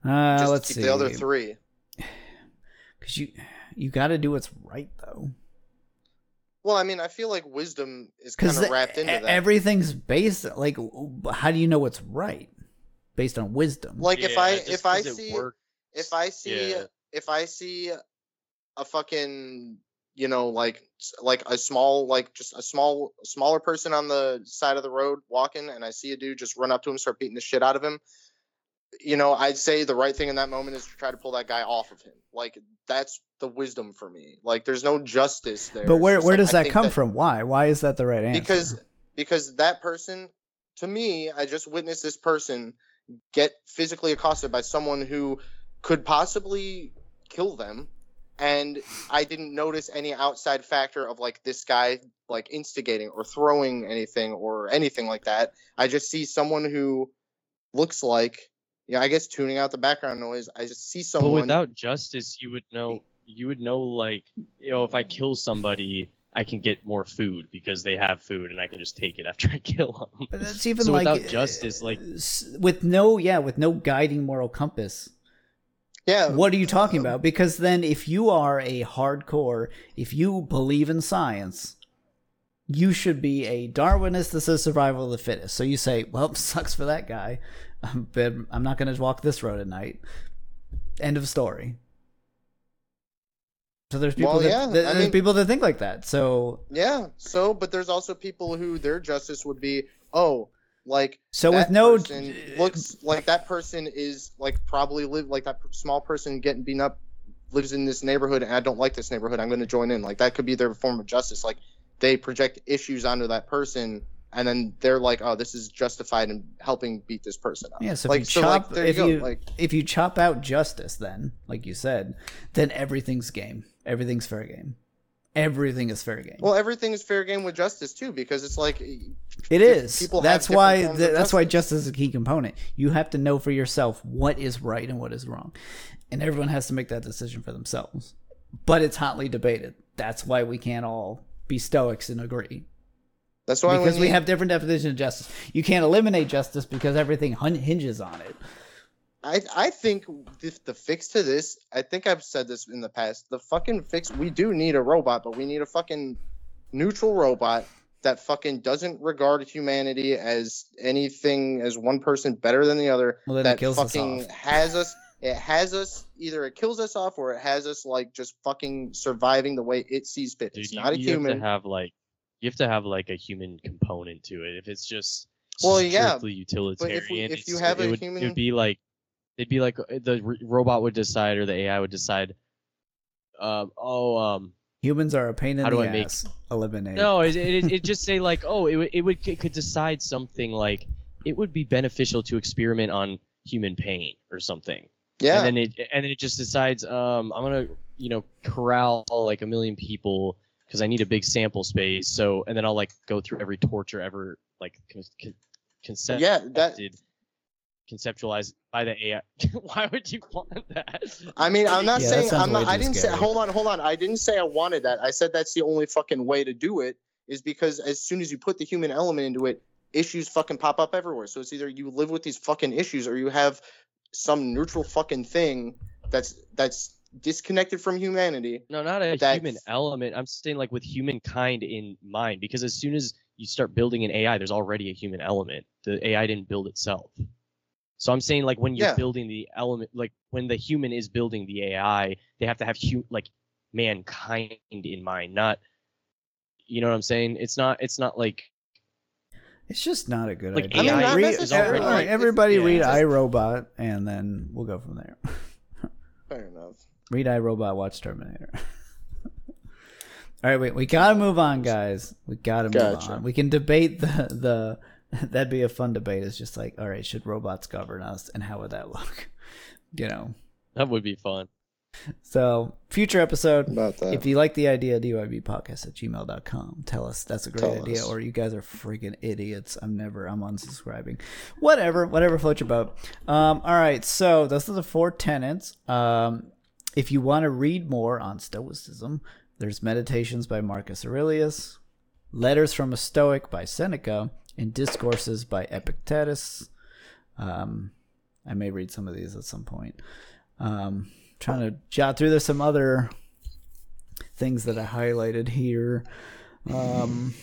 uh, Just let's keep see the other three. because you you got to do what's right though Well, I mean, I feel like wisdom is kind of wrapped into that. everything's based like how do you know what's right based on wisdom like if Yeah, I just if I see works. if I see Yeah. if I see a fucking you know like like a small like just a small smaller person on the side of the road walking and I see a dude just run up to him start beating the shit out of him you know I'd say the right thing in that moment is to try to pull that guy off of him. Like that's the wisdom for me. Like there's no justice there. But where where like, does that come from? Why? Why is that the right answer? because because that person, to me, I just witnessed this person get physically accosted by someone who could possibly kill them and I didn't notice any outside factor of like this guy like instigating or throwing anything or anything like that. I just see someone who looks like yeah, I guess tuning out the background noise. I just see But someone without justice, you would know. You would know, like, you know, if I kill somebody, I can get more food because they have food, and I can just take it after I kill them. But that's even So like without eh, justice, like- with no yeah, with no guiding moral compass. Yeah, What are you talking about? Because then if you are a hardcore, if you believe in science, you should be a Darwinist that says survival of the fittest. So you say, well, sucks for that guy, um, but I'm not going to walk this road at night. End of story. So there's people Well, that, yeah, that- there's mean- people that think like that. So Yeah. So, but there's also people who their justice would be, oh, like so with no looks like that person is like probably live like that small person getting beaten up lives in this neighborhood and I don't like this neighborhood. I'm going to join in. Like that could be their form of justice. Like they project issues onto that person and then they're like, oh, this is justified in helping beat this person up. Yeah, so if like you so, chop, like, there if you go. you like if you chop out justice, then like you said, then everything's game. Everything's fair game. Everything is fair game. well, everything is fair game with justice too because it's like it is. people That's why. forms th- of that's why justice. is a key component. You have to know for yourself what is right and what is wrong, and everyone has to make that decision for themselves. But it's hotly debated. That's why we can't all be stoics and agree that's why because we have different definitions of justice. You can't eliminate justice because everything hun- hinges on it. I I think the, the fix to this, I think I've said this in the past. The fucking fix, we do need a robot, but we need a fucking neutral robot that fucking doesn't regard humanity as anything as one person better than the other. Well, then it that kills us fucking off. has us. It has us either it kills us off or it has us like just fucking surviving the way it sees fit. Dude, it's you, not a you human. have to have like, you have to have like a human component to it. If it's just Well, yeah, strictly utilitarian, we- if it's- you have it a would, human- it would be like, it'd be like uh, the r- robot would decide or the AI would decide. Um, oh, um, Humans are a pain in How the do I make- ass. Eliminate. No, it it it just say like, oh, it would it would it could decide something like it would be beneficial to experiment on human pain or something. yeah, And then it and then it just decides, um, I'm gonna you know corral like a million people because I need a big sample space. So and then I'll like go through every torture ever like con- con- concept yeah. That conceptualized by the AI. Why would you want that? I mean, I'm not Yeah, saying I'm not. I didn't say. Hold on, hold on. I didn't say I wanted that. I said that's the only fucking way to do it. Is because as soon as you put the human element into it, issues fucking pop up everywhere. So it's either you live with these fucking issues or you have some neutral fucking thing that's that's disconnected from humanity. No, not a That's- human element. I'm saying like with humankind in mind, because as soon as you start building an AI, there's already a human element. The AI didn't build itself. So I'm saying like when you're Yeah. building the element, like when the human is building the AI, they have to have hu- like mankind in mind, not. You know what I'm saying? It's not. It's not like It's just not a good Like, idea. I mean, not Read- necessarily. all right, It's- everybody yeah, read it's just- iRobot, and then we'll go from there. Fair enough. read iRobot, watch Terminator. all right, wait, we gotta move on, guys. We gotta move Gotcha. on. We can debate the the. That'd be a fun debate. It's just like, all right, should robots govern us, and how would that look? You know. that would be fun. So, future episode. About that. If you like the idea, DYBpodcast at gmail.com. Tell us that's a great Tell idea, us. or you guys are freaking idiots. I'm never, I'm unsubscribing. Whatever, whatever floats your boat. Um, all right, so those are the four tenets. Um, if you want to read more on Stoicism, there's Meditations by Marcus Aurelius, Letters from a Stoic by Seneca, and Discourses by Epictetus. Um, I may read some of these at some point. Um, trying to jot through. There's some other things that I highlighted here. Um,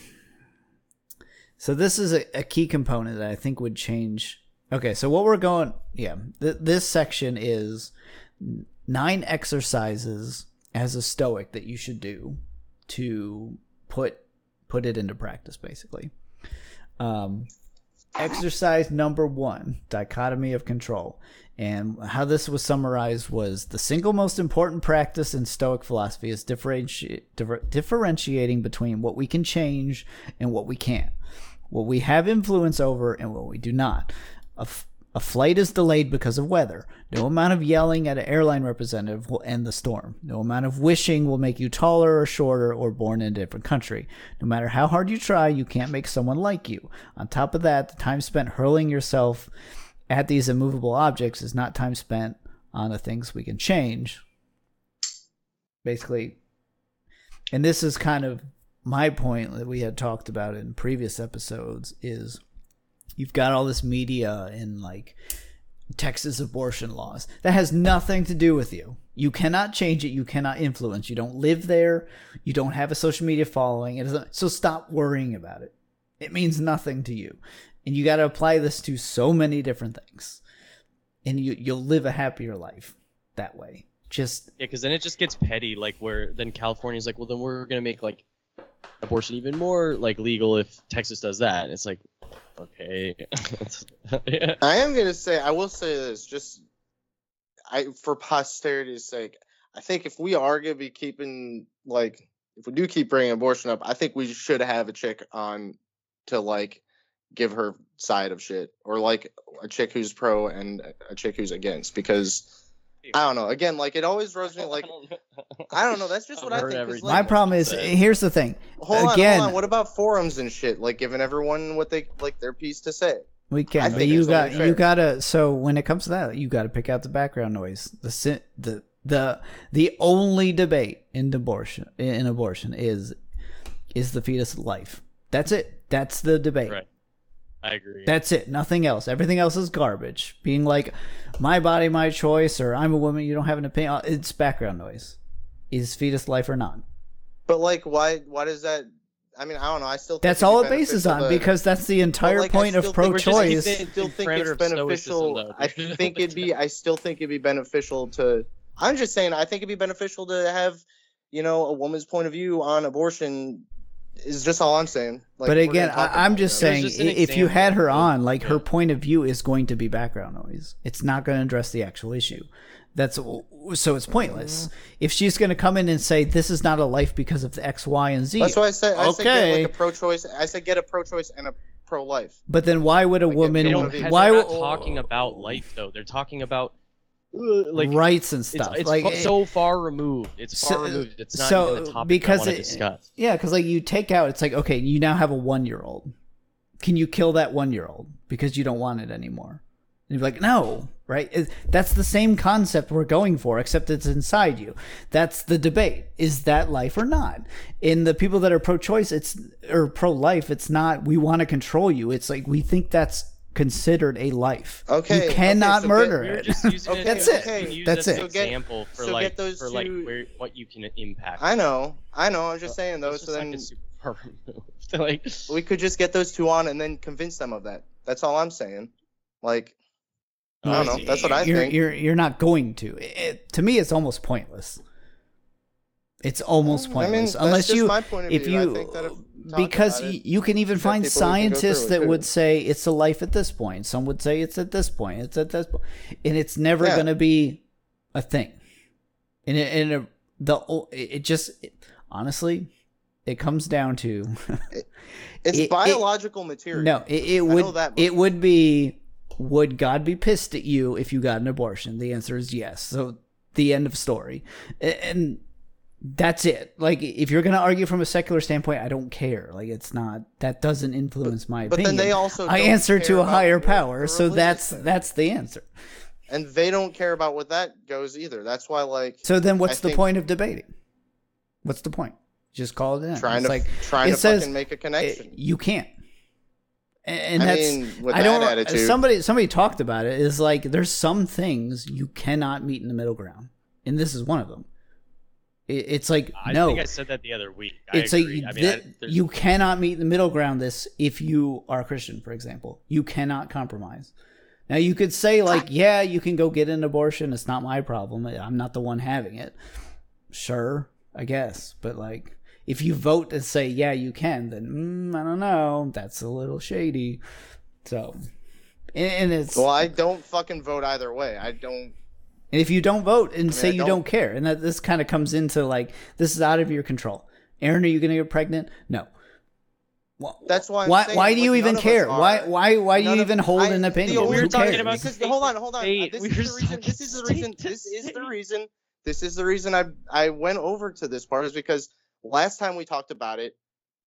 so this is a, a key component that I think would change. Okay, so what we're going, yeah, th- this section is nine exercises as a Stoic that you should do to put put it into practice, basically. Um, exercise number one: dichotomy of control. And how this was summarized was the single most important practice in Stoic philosophy is differenti- differ- differentiating between what we can change and what we can't. what we have influence over and what we do not. A, f- a flight is delayed because of weather. No amount of yelling at an airline representative will end the storm. No amount of wishing will make you taller or shorter or born in a different country. No matter how hard you try, you can't make someone like you. On top of that, the time spent hurling yourself at these immovable objects is not time spent on the things we can change. Basically, and this is kind of my point that we had talked about in previous episodes is you've got all this media and like Texas abortion laws that has nothing to do with you. You cannot change it. You cannot influence. You don't live there. You don't have a social media following. It doesn't, so stop worrying about it. It means nothing to you, and you got to apply this to so many different things, and you you'll live a happier life that way. Just Yeah, because then it just gets petty. Like where then California's like, well, then we're gonna make like abortion even more like legal if Texas does that. And it's like, okay, yeah. I am gonna say I will say this just I for posterity's sake. I think if we are gonna be keeping like if we do keep bringing abortion up, I think we should have a chick on to like give her side of shit or like a chick who's pro and a chick who's against because I don't know. Again, like it always rose me like I don't know. That's just what I I've heard think. 'cause, everything. my problem is here's the thing. hold on, again- hold on. What about forums and shit? Like giving everyone what they like their piece to say. We I can, but you got you gotta. So when it comes to that, you got to pick out the background noise. The the the the only debate in abortion in abortion is is the fetus life. That's it. That's the debate. Right. I agree. That's it. Nothing else. Everything else is garbage. Being like, my body, my choice, or I'm a woman, you don't have an opinion. Uh, it's background noise. Is fetus life or not? But like, why? Why does that? I mean, I don't know. I still. Think That's all it bases on to- because that's the entire like, point of still think we're just keep pro-choice. it- still think it's beneficial. I think it'd be. I still think it'd be beneficial to. I'm just saying. I think it'd be beneficial to have, you know, a woman's point of view on abortion. Is just all I'm saying. Like, but again, I, I'm just that. Saying, just if you had her on, like her point of view is going to be background noise. It's not going to address the actual issue. That's so it's pointless. Mm-hmm. If she's going to come in and say this is not a life because of the X, Y, and Z, That's why I said. I said get Okay. like a pro-choice. I said get a pro-choice and a pro-life. but then why would a Like, woman? they They don't don't, be- have- why they're not talking about life though. They're talking about like rights and stuff? it's like fu- eh. so far removed. It's far So- removed. It's not so, even a topic because I it- to discuss. Yeah, because like you take out, it's like okay, you now have a one year old. Can you kill that one year old because you don't want it anymore? And you're like, no, right? It- That's the same concept we're going for, except it's inside you. That's the debate: is that life or not? In the people that are pro-choice, it's or pro-life, it's not. We want to control you. It's like we think that's considered a life. Okay, you okay, cannot so murder We were it. just Okay, it. That's it. can use That's it. an So get- example for so like get those for like where what you can impact. I know. I know. I'm just uh, saying though. It's So then like a super far removed. like we could just get those two on and then convince them of that. That's all I'm saying. Like, I oh, don't know. That's what I you're, think. You're you're not going to. It, to me, it's almost pointless. It's almost I mean, pointless unless you my point of if you if because y- it, you can even find people we can go scientists that would say it's a life at this point. Some would say it's at this point. It's at this point, and it's never Yeah. going to be a thing. And it, and it, the it just it, honestly, it comes down to it's it- it- biological material. no. It, it would it would be would God be pissed at you if you got an abortion? The answer is yes. So the end of story, and that's it. Like if you're gonna argue from a secular standpoint, I don't care. Like it's not that doesn't influence my but opinion. then they also I answer to a higher power, so that's thing. that's the answer. and they don't care about what that goes either. That's why, like, So then, what's I the think- point of debating? What's the point? Just call it in. trying It's to like trying it to says- fucking make a it- connection. you can't. And, and I that's mean, with I don't. that attitude, Somebody somebody talked about it. Is like there's some things you cannot meet in the middle ground, and this is one of them. It, it's like I no, think I said that the other week. I it's agree. like I mean, thi- I, you cannot meet the middle ground. This if you are a Christian, for example, you cannot compromise. Now you could say like, yeah, you can go get an abortion. It's not my problem. I'm not the one having it. Sure, I guess, but like. If you vote and say yeah you can, then mm, I don't know. That's a little shady. So, and, and it's well, I don't fucking vote either way. I don't. And if you don't vote and say I you don't- don't care, and that this kind of comes into like this is out of your control. Aaron, are you going to get pregnant? No. Wh- That's why. I'm why saying, why do you even none of us care? are. Why why why do you of- even hold I- an opinion? only- We were Who talking cares? about because state hold on, hold on. state. This We is were the reason. This is the reason. This is the reason. This is the reason I I went over to this part is because last time we talked about it,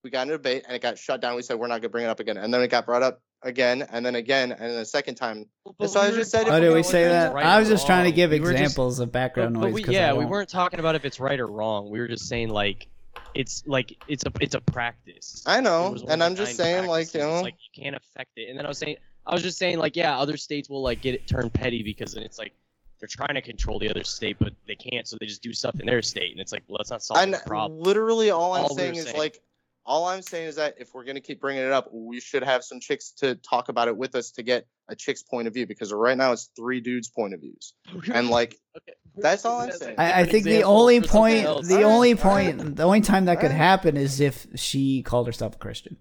we got in a debate and it got shut down. We said we're not gonna bring it up again, and then it got brought up again, and then again, and then a second time. But so I we were just said if Oh, did we say that? right I was just trying to give We were just- examples of background but noise. we, 'cause I yeah, we weren't talking about if it's right or wrong. We were just saying like it's like it's a it's a practice. I know, and I'm just nine saying, like you know, It's like you can't affect it. And then I was saying, I was just saying, like, yeah, other states will like get it turned petty because then it's like they're trying to control the other state, but they can't, so they just do stuff in their state, and it's like, well, that's not solving and the problem. literally all I'm All saying is saying. like, all I'm saying is that if we're gonna keep bringing it up, we should have some chicks to talk about it with us to get a chick's point of view because right now it's three dudes' point of views, and like Okay. That's all I'm saying. I, I think the only point, the Alright, only alright. point, the only time that could Alright. happen is if she called herself a Christian.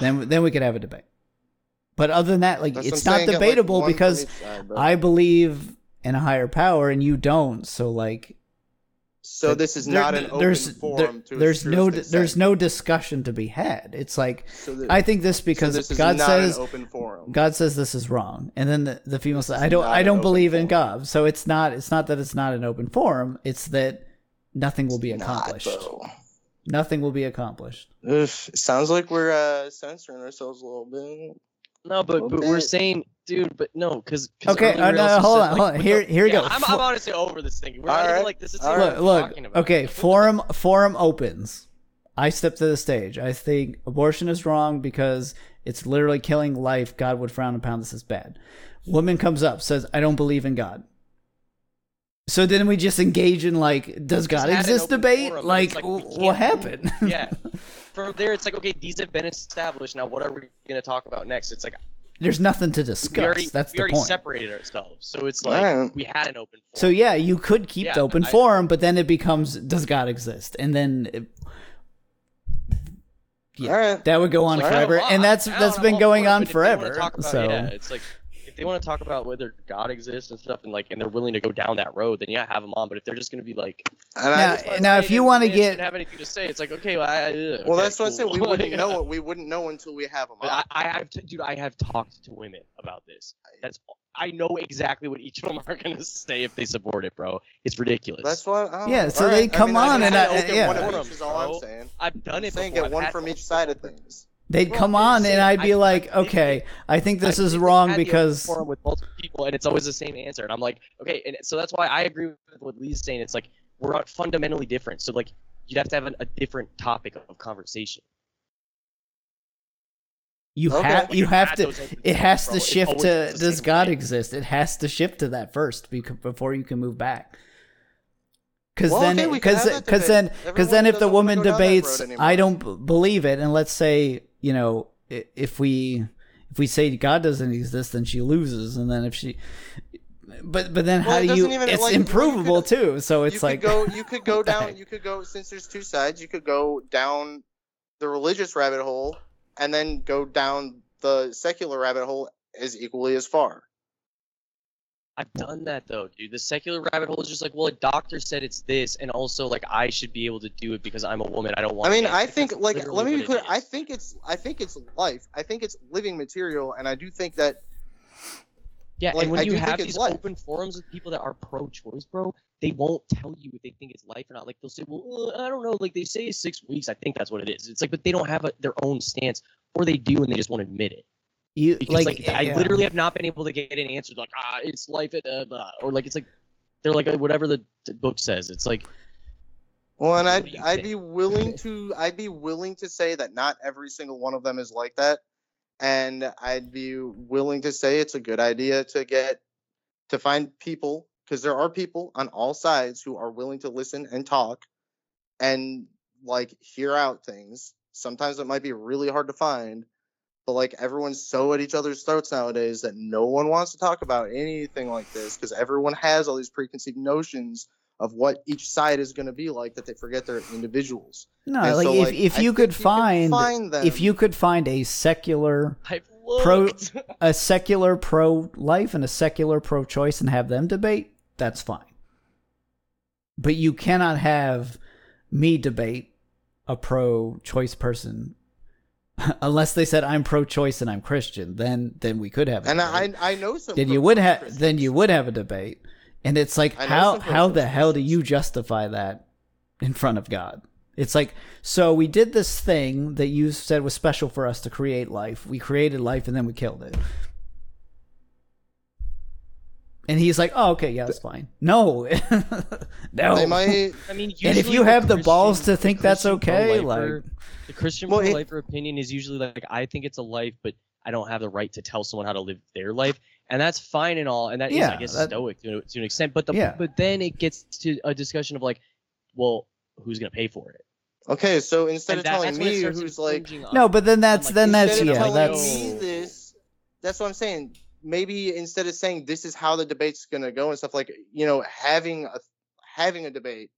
Then, then we could have a debate. But other than that, like that's it's not saying, get, like, debatable because side. Uh, I believe in a higher power and you don't. So like, so this is there- not an open there's forum there- to there's no there's no discussion to be had. It's like So th- I think this so because this is God not says an open forum. God says this is wrong, and then the, the female says, "I don't, I don't open believe in. God." So it's not, it's not that it's not an open forum; it's that nothing will be Not, accomplished. though. nothing will be accomplished. Ugh, it sounds like we're uh, censoring ourselves a little bit. No, but, Little but we're saying, dude, but no, because Okay, uh, no, hold on, hold on. Here- here we yeah, go. I'm, For- I'm honestly over this thing. We're All not even right, like this. Is all what right. Look, talking look. about. Okay, forum, forum opens. I step to the stage. I think abortion is wrong because it's literally killing life. God would frown upon this as bad. Woman comes up, says, "I don't believe in God." So then we just engage in like, does God exist debate? forum, Like, like, we w- can't what happened? yeah. From there, it's like, okay, these have been established. Now, what are we going to talk about next? It's like, There's nothing to we discuss. already, That's we the already point. separated ourselves. So it's like, Alright. we had an open forum. So yeah, you could keep Yeah, the open I- forum, but then it becomes does God exist? And then it, yeah, All right. that would go on forever, and that's that's been going on if they wanna forever. So yeah, it's like if they want to talk about whether God exists and stuff, and like, and they're willing to go down that road, then yeah, have them on. But if they're just going to be like, And I now, just- now if you want to get have anything to say, it's like, okay, well, I, ugh, well, okay, that's what I said. We wouldn't Yeah. know it. We wouldn't know until we have them. But I, I have, to, dude, I have talked to women about this. That's I know exactly what each of them are gonna say if they support it, bro. It's ridiculous. That's what. I Yeah, so All they come I mean, on I and just I- said open yeah. one of Forums, each is all I'm bro. saying. I've done I'm it. saying before. get one from each side of open- things. They'd Well, come on, and I'd be I- like, I- okay, I think this I've is wrong had the open because forum with multiple people, and it's always the same answer. And I'm like, okay, and so that's why I agree with what Lee's saying. It's like we're not fundamentally different. So like you'd have to have an, a different topic of conversation. you Okay. have you have to. It has to shift to does God way. exist? It has to shift to that first before you can move back. Because Well, then, okay, because that because then, because then, if the woman go down that debates. I don't b- believe it, and let's say, you know, if we if we say God doesn't exist, then she loses, and then if she, but but then Well, how do you? even- it's like, well, improvable could- too. So it's you like could go. You could go down. You could go since there's two sides. You could go down the religious rabbit hole and then go down the secular rabbit hole as equally as far. I've done that though, dude. The secular rabbit hole is just like, well, a doctor said it's this, and also like I should be able to do it because I'm a woman. I don't want. I mean. I think like let me be clear. I think it's I think it's life. I think it's living material, and I do think that Yeah, Like, and when I you have these life. open forums with people that are pro-choice, bro, they won't tell you if they think it's life or not. Like they'll say, "Well, uh, I don't know." Like they say six weeks. I think that's what it is. It's like, but they don't have a, their own stance, or they do and they just won't admit it. You Because like, like, I yeah. literally have not been able to get an answer. Like, ah, it's life at uh, blah," or like it's like they're like uh, whatever the, the book says. It's like Well, and I'd I'd be willing to I'd be willing to say that not every single one of them is like that, and I'd be willing to say it's a good idea to get to find people because there are people on all sides who are willing to listen and talk, and like hear out things. Sometimes it might be really hard to find, but like everyone's so at each other's throats nowadays that no one wants to talk about anything like this because everyone has all these preconceived notions of what each side is going to be like that they forget they're individuals. no, like so, if like, if I you think could can find find them, if you could find a secular Pro- a secular pro life and a secular pro choice and have them debate, that's fine. But you cannot have me debate a pro choice person Unless they said I'm pro-choice and I'm Christian, then then we could have. A And debate. I I know some. then you would have then you would have a debate, and it's like how how the hell do you justify that in front of God? It's like so we did this thing that you said was special for us to create life. We created life and then we killed it. And he's like, "Oh, okay, yeah, that's fine." No, no. They might. I mean, and if usually you have the balls to think that's okay, pro-lifer- like the Christian Well, it- pro-lifer opinion is usually like, I think it's a life, but I don't have the right to tell someone how to live their life, and that's fine and all, and that is, Yeah, I guess, that- stoic to, to an extent. But the Yeah. but then it gets to a discussion of like, well, who's gonna pay for it? Okay, so instead And of that- telling that's when it me starts who's like, no, but then that's like, then that's yeah, that's me this, that's what I'm saying. Maybe instead of saying this is how the debate's gonna go and stuff like you know having a having a debate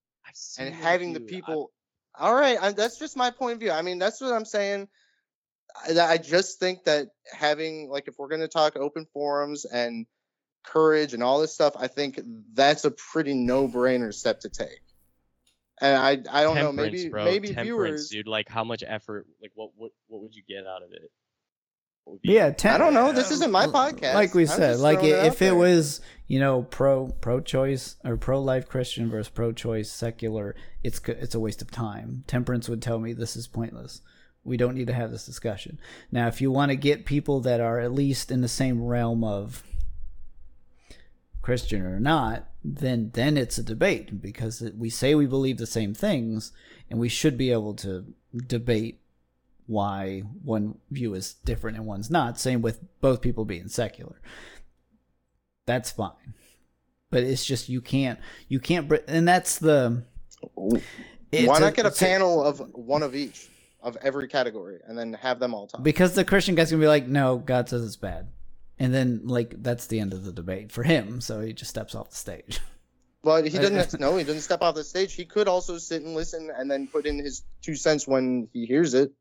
and having the people. All right, I, that's just my point of view. I mean, that's what I'm saying. I, I just think that having like if we're gonna talk open forums and courage and all this stuff, I think that's a pretty no-brainer step to take. And I I don't know, maybe bro. maybe viewers. dude. Like, how much effort? Like, what what what would you get out of it? What would be- Yeah, ten, I don't know, this isn't my um, podcast. Like we said, like it if out it was, you know, pro pro choice or pro life Christian versus pro choice secular, it's it's a waste of time. Temperance would tell me this is pointless. We don't need to have this discussion. Now, if you want to get people that are at least in the same realm of Christian or not, then then it's a debate because we say we believe the same things, and we should be able to debate why one view is different and one's not. Same with both people being secular. That's fine, but it's just you can't you can't and that's the. Why not get a panel of one of each of every category and then have them all talk? because the Christian guy's gonna be like, no, God says it's bad, and then like that's the end of the debate for him. So he just steps off the stage. But he doesn't. no, he doesn't step off the stage. He could also sit and listen and then put in his two cents when he hears it.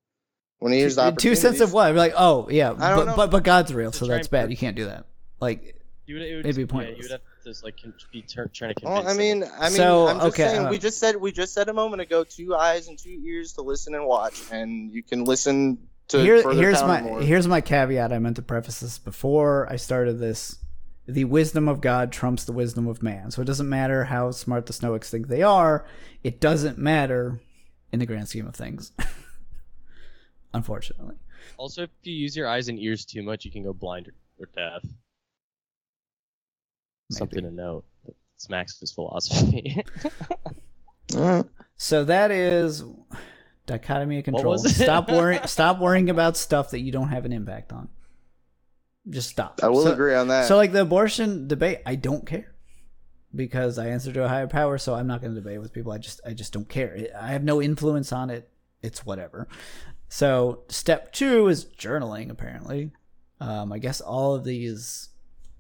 When he hears the Two cents of what? I'd be like, oh yeah, I don't but, know. but but God's real, so that's bad. per- You can't do that. Like You would, it would, It'd be Yeah, you would have to like be tur- trying to convince. Well. I mean, I mean, So, I'm just okay, saying. uh, we just said we just said a moment ago, two eyes and two ears to listen and watch, and you can listen to Here, here's my more. here's my caveat. I meant to preface this before I started this. The wisdom of God trumps the wisdom of man. So it doesn't matter how smart the Stoics think they are. It doesn't matter in the grand scheme of things. Unfortunately. also, if you use your eyes and ears too much, you can go blind or, or deaf. Something to note. It's Max's philosophy. So that is dichotomy of control. was it? Stop worrying. Stop worrying about stuff that you don't have an impact on. Just stop. I will So- agree on that. So like the abortion debate, I don't care because I answer to a higher power, so I'm not going to debate with people. I just I just don't care. I have no influence on it. It's whatever. So step two is journaling. Apparently, um, I guess all of these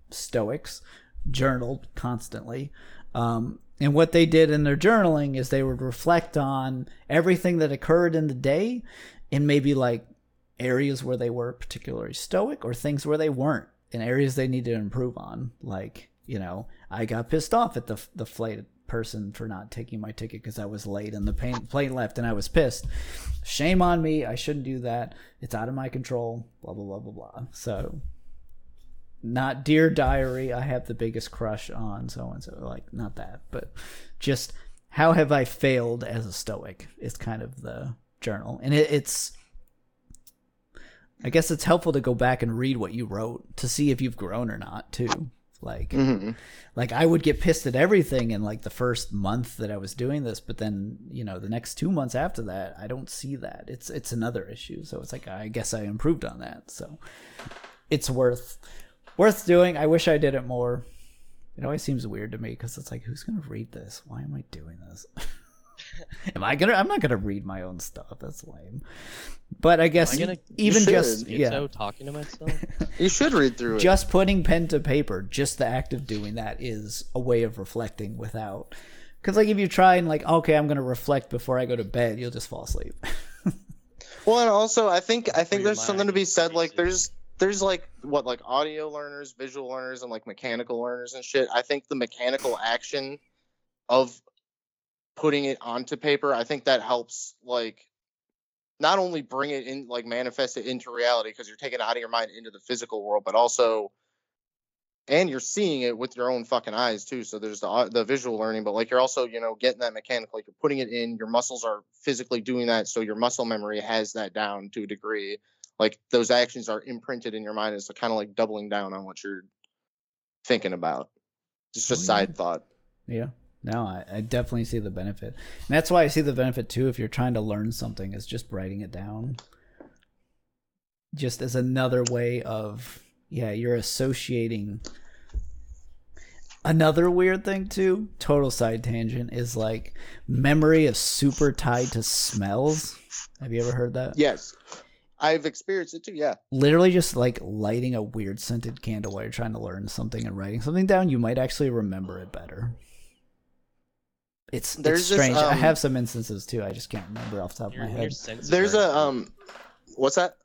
Stoics journaled constantly. Um, and what they did in their journaling is they would reflect on everything that occurred in the day and maybe like areas where they were particularly stoic or things where they weren't and areas they need to improve on like you know i got pissed off at the the flight person for not taking my ticket because i was late and the plane, plane left and i was pissed. Shame on me. I shouldn't do that. It's out of my control. Blah blah blah blah blah. So not dear diary. I have the biggest crush on so and so like not that but just how have i failed as a stoic is kind of the journal. And it, it's I guess it's helpful to go back and read what you wrote to see if you've grown or not too. Like Mhm. like I would get pissed at everything in like the first month that I was doing this, but then, you know, the next 2 months after that, I don't see that. It's it's another issue. So it's like I guess I improved on that. So it's worth worth doing. I wish I did it more. It always seems weird to me cuz it's like who's going to read this? Why am I doing this? am I going to I'm not going to read my own stuff. That's lame. But I guess gonna- even You just should. yeah So talking to myself. you should read through it. just putting pen to paper just the act of doing that is a way of reflecting without because like if you try and like okay i'm gonna reflect before i go to bed you'll just fall asleep Well, and also I think I think there's something to be said. Like there's there's like what like audio learners, visual learners, and like mechanical learners and shit. I think the mechanical action of putting it onto paper, I think that helps like not only bring it in like manifest it into reality because you're taking it out of your mind into the physical world, but also and you're seeing it with your own fucking eyes too. So there's the uh, the visual learning, but like you're also you know getting that mechanical, like you're putting it in. Your muscles are physically doing that, so your muscle memory has that down to a degree. Like those actions are imprinted in your mind. It's kind of like doubling down on what you're thinking about. Just a Oh, yeah. side thought. Yeah. No, I, I definitely see the benefit. And that's why I see the benefit too if you're trying to learn something is just writing it down. Just as another way of yeah, you're associating another weird thing too, total side tangent, is like memory is super tied to smells. Have you ever heard that? Yes, I've experienced it too. Yeah. literally just like lighting a weird scented candle while you're trying to learn something and writing something down, you might actually remember it better. It's, There's it's this, strange. I um, have some instances too. I just can't remember off the top of my head. There's a um, what's that?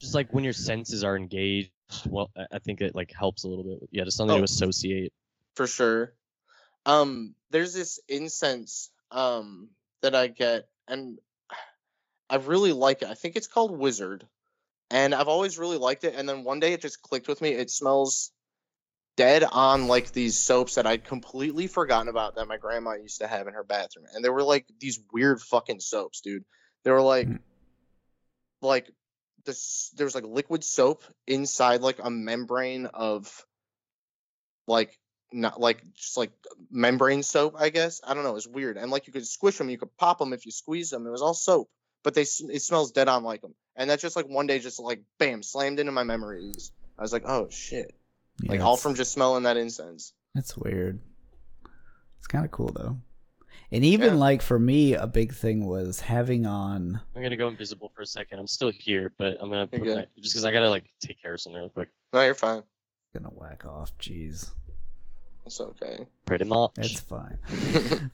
just like when your senses are engaged. Well, I- I think it like helps a little bit. Yeah, just something Oh. to associate. for sure. Um, there's this incense um that I get, and I really like it. I think it's called Wizard, and I've always really liked it. And then one day it just clicked with me. It smells dead on like these soaps that I'd completely forgotten about that my grandma used to have in her bathroom, and they were like these weird fucking soaps, dude. They were like, Mm. like this. There was like liquid soap inside like a membrane of like not like just like membrane soap, I guess. I don't know. It's weird. And like you could squish them, you could pop them if you squeeze them. It was all soap, but they it smells dead on like them. And that's just like one day, just like bam, slammed into my memories. I was like, oh shit, Yeah, like all from just smelling that incense. That's weird. It's kind of cool though. And even Yeah. like for me, a big thing was having on. I'm gonna go invisible for a second. I'm still here, but I'm gonna You're put my, just because I gotta like take care of something real quick. No, you're fine. Gonna whack off. Jeez, It's okay. Pretty much. that's fine.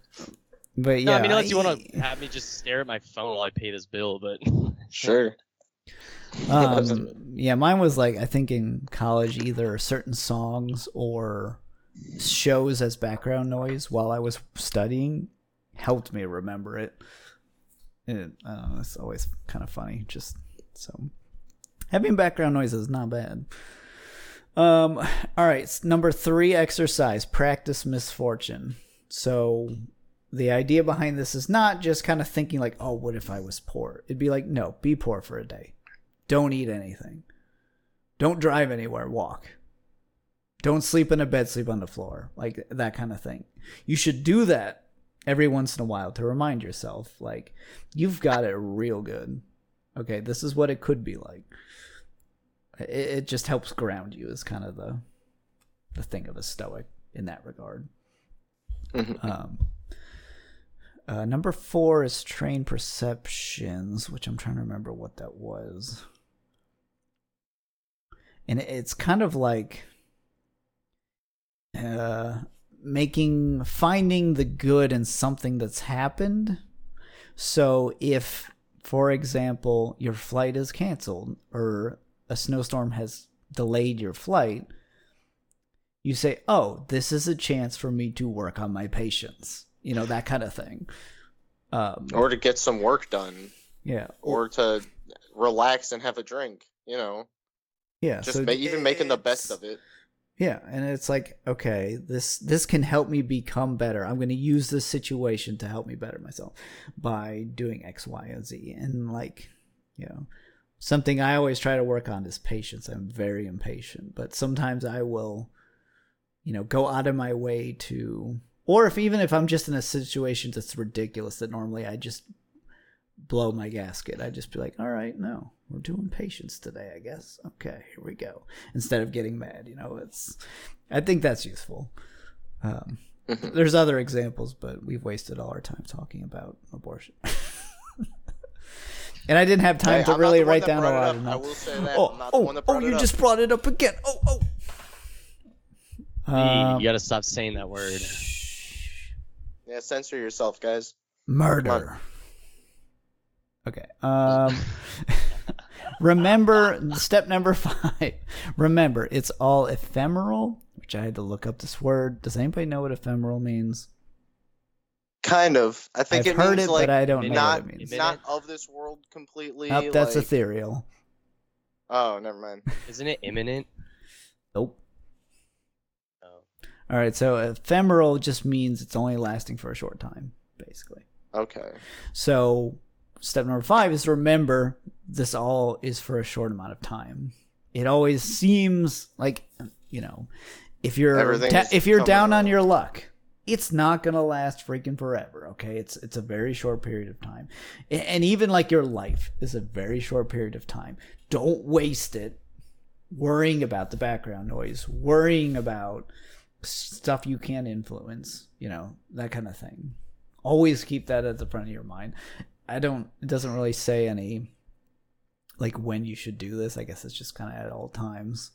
But yeah, no, I mean unless you want to have me just stare at my phone while I pay this bill, but sure. um, yeah, mine was like I think in college either certain songs or shows as background noise while I was studying helped me remember it. And I don't know, it's always kind of funny. Just so having background noise is not bad. Um, all right, number three exercise practice misfortune. So the idea behind this is not just kind of thinking like, oh, what if I was poor? It'd be like, no, be poor for a day. Don't eat anything. Don't drive anywhere. Walk. Don't sleep in a bed. Sleep on the floor. Like that kind of thing. You should do that every once in a while to remind yourself, like, you've got it real good. Okay, this is what it could be like. It, it just helps ground you. Is kind of the the thing of a stoic in that regard. Mhm. Um, uh, number four is train perceptions, which I'm trying to remember what that was. And it's kind of like uh, making finding the good in something that's happened. So if, for example, your flight is canceled or a snowstorm has delayed your flight, you say, "Oh, this is a chance for me to work on my patience." You know that kind of thing. Um, or to get some work done, yeah, or to relax and have a drink. You know, yeah. just so ma- even making the best of it. Yeah, and it's like, okay, this this can help me become better. I'm going to use this situation to help me better myself by doing X, Y, and Z. And like, you know, something I always try to work on is patience. I'm very impatient, but sometimes I will, you know, go out of my way to, or if even if I'm just in a situation that's ridiculous that normally I just blow my gasket, I'd just be like, all right, no, we're doing patience today, I guess. Okay, here we go. Instead of getting mad, you know, it's. I think that's useful. Um, Mhm. there's other examples, but we've wasted all our time talking about abortion. and I didn't have time Hey, to really write down a lot up. of I notes. will say that. Oh, I'm not the one oh, that oh! You just brought it up again. Oh, oh. Um, you gotta stop saying that word. Yeah, censor yourself, guys. murder. Okay. Um remember step number 5. Remember, it's all ephemeral, which I had to look up this word. Does anybody know what ephemeral means? Kind of. I think I've it heard means it, like but I don't know not what it means. not of this world completely. Oh, that's like- ethereal. Oh, never mind. Isn't it imminent? Nope. Oh. All right, so ephemeral just means it's only lasting for a short time, basically. Okay. So step number five is to remember this all is for a short amount of time. It always seems like you know, if you're da- if you're down on your luck, it's not gonna last freaking forever. Okay, it's it's a very short period of time, and even like your life is a very short period of time. Don't waste it worrying about the background noise, worrying about stuff you can't influence, you know, that kind of thing. Always keep that at the front of your mind. I don't it doesn't really say any like when you should do this. I guess it's just kind of at all times.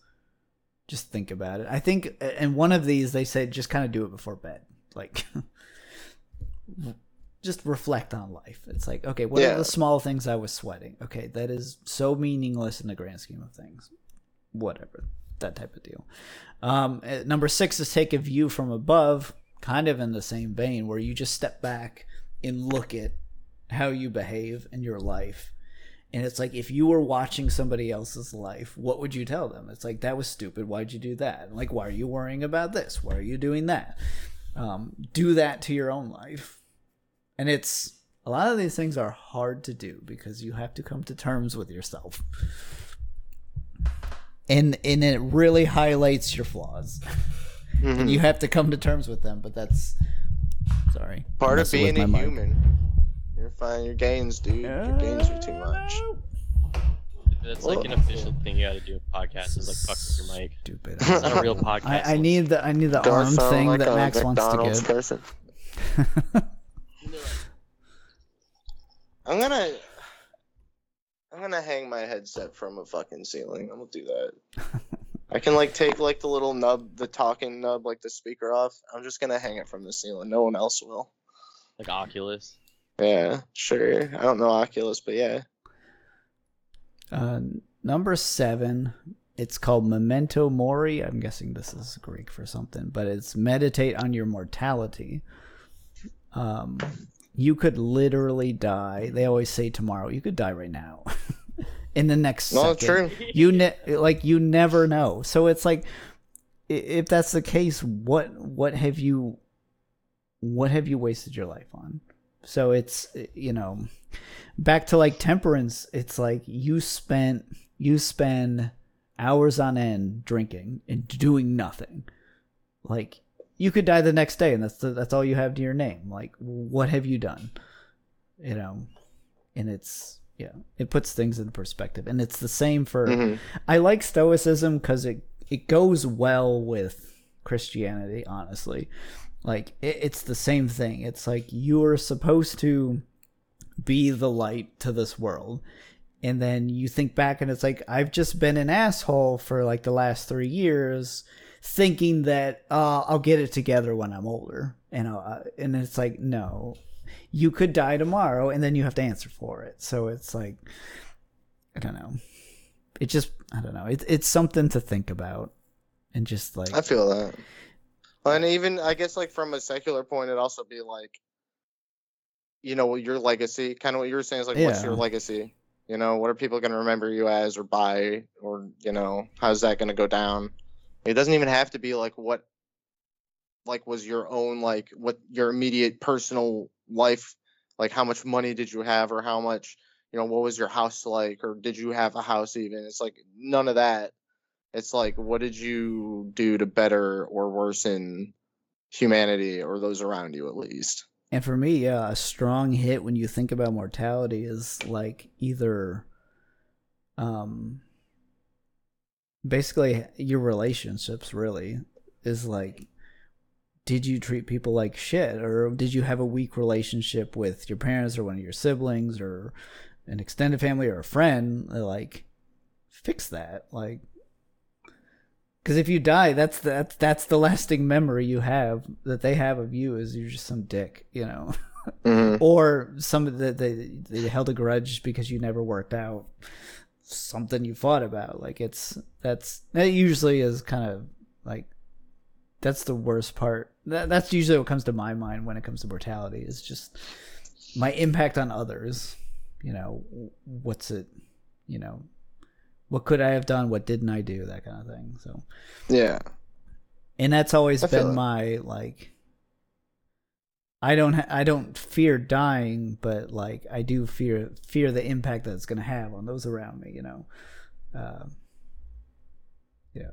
Just think about it. I think and one of these they say just kind of do it before bed. Like just reflect on life. It's like, okay, what Yeah. are the small things I was sweating? Okay, that is so meaningless in the grand scheme of things. Whatever, that type of deal. Um, uh, number six is take a view from above, kind of in the same vein, where you just step back and look at how you behave in your life. And it's like if you were watching somebody else's life, what would you tell them? It's like that was stupid. Why'd you do that? Like, why are you worrying about this? Why are you doing that? Um, do that to your own life. And it's a lot of these things are hard to do because you have to come to terms with yourself. And and it really highlights your flaws. Mhm. And you have to come to terms with them, but that's sorry. Part of being a human. You're fine. Your gains, dude. Your gains are too much. That's like an official thing you gotta do in podcasts is like fuck with your mic. Stupid. It's not a real podcast. I, I need the I need the Don't arm sound thing like that a Max wants McDonald's to person. get. I'm gonna. I'm gonna hang my headset from a fucking ceiling. I'm gonna do that. I can like take like the little nub, the talking nub, like the speaker off. I'm just gonna hang it from the ceiling. No one else will. Like Oculus. Yeah, sure. I don't know Oculus, but yeah. Uh, number seven, it's called Memento Mori. I'm guessing this is Greek for something, but it's meditate on your mortality. Um, you could literally die. They always say tomorrow. You could die right now. In the next No, second. true. You ne- like you never know. So it's like, if that's the case, what what have you, what have you wasted your life on? So it's you know, back to like temperance. It's like you spent you spend hours on end drinking and doing nothing. Like you could die the next day, and that's the, that's all you have to your name. Like what have you done? You know, and it's yeah, it puts things in perspective, and it's the same for. Mhm. I like Stoicism because it it goes well with Christianity. Honestly, like it, it's the same thing. It's like you're supposed to be the light to this world, and then you think back and it's like I've just been an asshole for like the last three years, thinking that uh, I'll get it together when I'm older, and uh, and it's like no. You could die tomorrow, and then you have to answer for it. So it's like, I don't know it just I don't know. It's it's something to think about, and just like I feel that. And even I guess like from a secular point, it'd also be like, you know, your legacy. Kind of what you were saying is like, what's your legacy? You know, what are people going to remember you as or by, or you know, how's that going to go down? It doesn't even have to be like what, like was your own like what your immediate personal life, like how much money did you have or how much, you know, what was your house like or did you have a house even? It's like none of that. It's like, what did you do to better or worsen humanity or those around you, at least? And for me, yeah, a strong hit when you think about mortality is like either um basically your relationships really is like did you treat people like shit or did you have a weak relationship with your parents or one of your siblings or an extended family or a friend like fix that like because if you die that's the, that's that's the lasting memory you have that they have of you is you're just some dick you know Mm-hmm. or some that they, they held a grudge because you never worked out something you fought about like it's that's that usually is kind of like that's the worst part. That, that's usually what comes to my mind when it comes to mortality. Is just my impact on others. You know, what's it? You know, what could I have done? What didn't I do? That kind of thing. So, Yeah. and that's always I been my like. I don't. Ha- I don't fear dying, but like I do fear fear the impact that it's going to have on those around me. You know. Uh, yeah,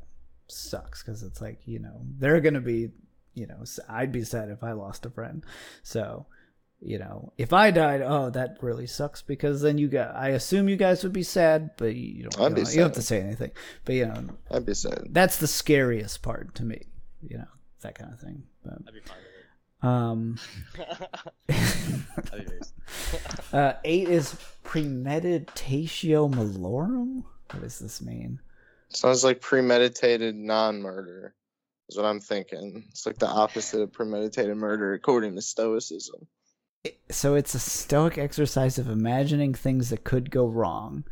sucks because it's like you know they're going to be. You know, I'd be sad if I lost a friend. So, you know, if I died, oh, that really sucks because then you got. I assume you guys would be sad, but you don't. You I'd be don't, you don't have to say anything. But you know, I'd be sad. that's the scariest part to me. You know, that kind of thing. But, I'd be fine um, with it. I'd be very- uh, eight is premeditatio malorum. What does this mean? Sounds like premeditated non-murder. Is what I'm thinking. It's like the opposite of premeditated murder, according to Stoicism. So it's a stoic exercise of imagining things that could go wrong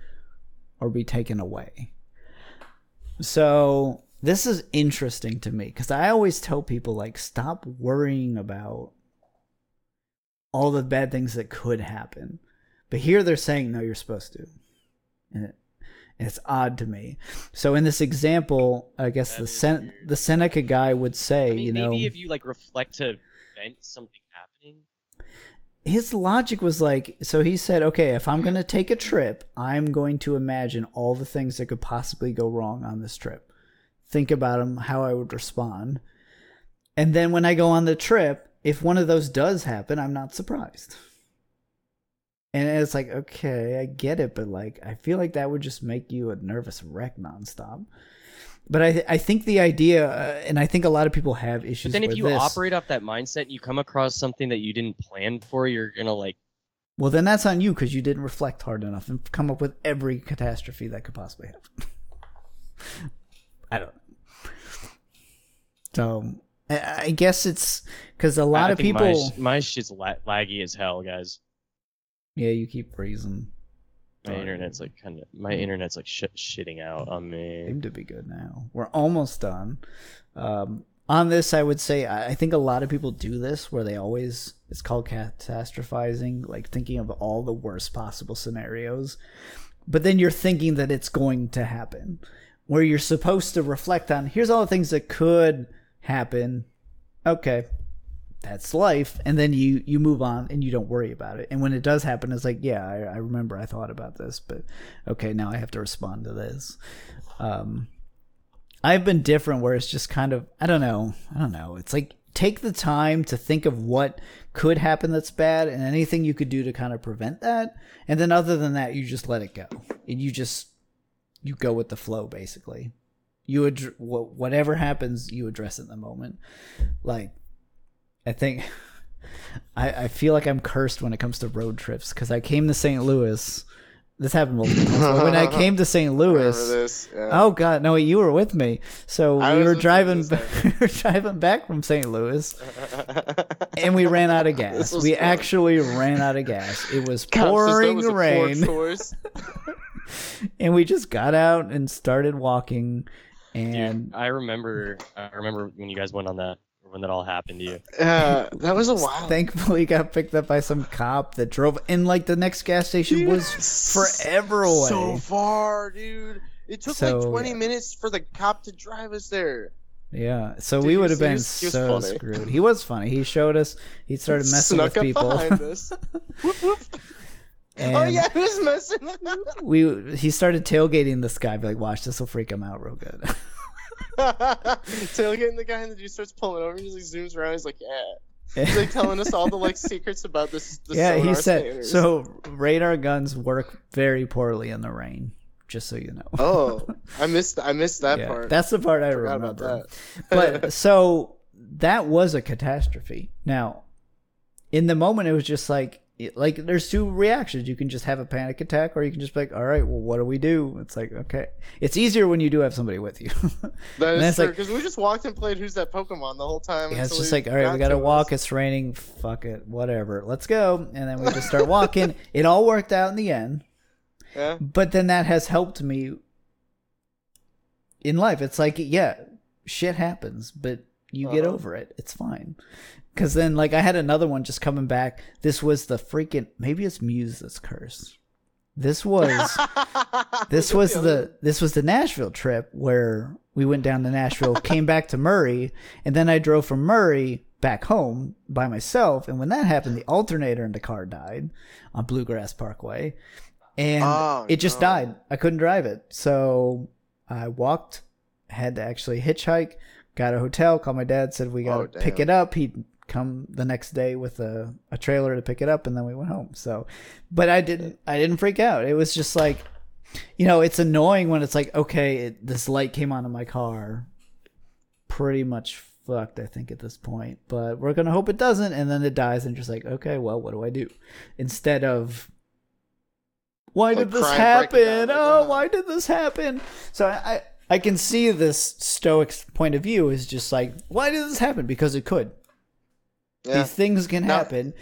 or be taken away. So this is interesting to me because I always tell people like stop worrying about all the bad things that could happen. But here they're saying no, you're supposed to, and, it, and it's odd to me. So in this example, I guess That the Sen- weird. the Seneca guy would say, I mean, you know, maybe if you like reflect to prevent something. His logic was like so he said okay if i'm going to take a trip i'm going to imagine all the things that could possibly go wrong on this trip. Think about them how i would respond. And then when i go on the trip if one of those does happen i'm not surprised. And it's like okay i get it but like i feel like that would just make you a nervous wreck nonstop but I, I think the idea, uh, and I think a lot of people have issues. But then if you this. operate off that mindset, and you come across something that you didn't plan for, you're gonna like Well, then that's on you because you didn't reflect hard enough and come up with every catastrophe that could possibly happen. I don't know. So I guess it's because a lot I of people. My, my shit's la- laggy as hell, guys. Yeah, you keep freezing. My internet's like kind of my internet's like sh- shitting out on me. Seem to be good now. We're almost done. Um, on this, I would say I I think a lot of people do this where they always it's called catastrophizing, like thinking of all the worst possible scenarios, but then you're thinking that it's going to happen. Where you're supposed to reflect on here's all the things that could happen. Okay, that's life, and then you you move on and you don't worry about it. And when it does happen, it's like yeah, I, I remember I thought about this, but okay, now I have to respond to this. Um, I've been different where it's just kind of I don't know I don't know. It's like take the time to think of what could happen that's bad and anything you could do to kind of prevent that, and then other than that, you just let it go and you just you go with the flow basically. You ad- whatever happens, you address it in the moment. Like I think I, I feel like I'm cursed when it comes to road trips because I came to St. Louis. This happened multiple times. but when I came to St. Louis, this? Yeah. oh god, no, you were with me. So I we were driving, we were driving back from St. Louis, and we ran out of gas. We fun. actually ran out of gas. It was God, pouring was rain, and we just got out and started walking. Dude, And I remember I remember when you guys went on that when that all happened to you. Yeah, that was a while. thankfully got picked up by some cop that drove and like the next gas station was forever away. So far, dude. It took So, like 20 yeah. minutes for the cop to drive us there. Yeah, so Dude, we would have been was- so funny. screwed. He was funny. He showed us. He started messing Snuck with up people. behind us. Whoop, whoop. Oh, and oh yeah, who's messing? we he started tailgating this guy. Be like, watch, this will freak him out real good. Tailgating the guy and the he starts pulling over. He just like zooms around. He's like, yeah. He's like telling us all the like secrets about this. The yeah, he said. scanners. So radar guns work very poorly in the rain. Just so you know. Oh, I missed. I missed that Yeah, part. That's the part I about remember. that. but so that was a catastrophe. Now, in the moment, it was just like like there's two reactions. You can just have a panic attack, or you can just be like, all right, well, what do we do? It's like okay, it's easier when you do have somebody with you. That is because we just walked and played Who's That Pokemon the whole time. Yeah, it's just like, all right, got we got to walk. us. It's raining. Fuck it, whatever. Let's go. And then we just start walking. it all worked out in the end. Yeah. But then that has helped me in life. It's like, yeah, shit happens, but you get Uh-huh. over it. It's fine. Because then, like, I had another one just coming back. This was the freaking maybe it's Muse that's cursed. This was this was the this was the Nashville trip where we went down to Nashville, came back to Murray, and then I drove from Murray back home by myself. And when that happened, the alternator in the car died on Bluegrass Parkway, and Oh, it just no. died. I couldn't drive it, so I walked. Had to actually hitchhike. Got a hotel. Called my dad. Said we got to Oh, pick it up. He'd come the next day with a, a trailer to pick it up, and then we went home. So, but I didn't. I didn't freak out. It was just like, you know, it's annoying when it's like, okay, it, this light came on in my car. Pretty much fucked, I think, at this point. But we're gonna hope it doesn't, and then it dies, and just like, okay, well, what do I do? Instead of why Like did this happen? oh, uh, why did this happen? So I, I I can see this Stoic's point of view is just like, why did this happen? Because it could. Yeah. These things can Now- happen.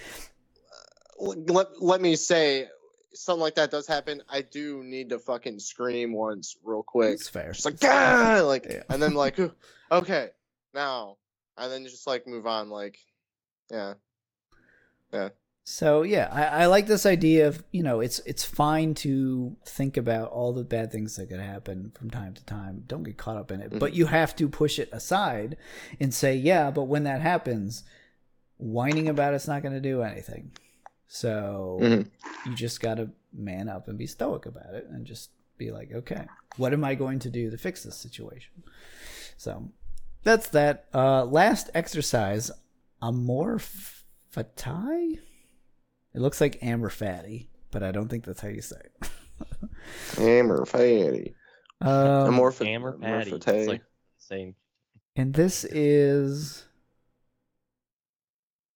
let, let me say something like that does happen i do need to fucking scream once real quick It's fair. just like "Gah!" like Yeah. and then like okay now and then just like move on like yeah Yeah. So yeah, I, I like this idea of you know it's it's fine to think about all the bad things that could happen from time to time. Don't get caught up in it, mm-hmm. but you have to push it aside and say, yeah, but when that happens, whining about it's not going to do anything. So Mhm. you just got to man up and be stoic about it and just be like, okay, what am I going to do to fix this situation? So that's that. Uh, last exercise, amor fati. It looks like amber fatty, but I don't think that's how you say it. hammer fatty Um, amorph Hammer patty. It's like saying and this is,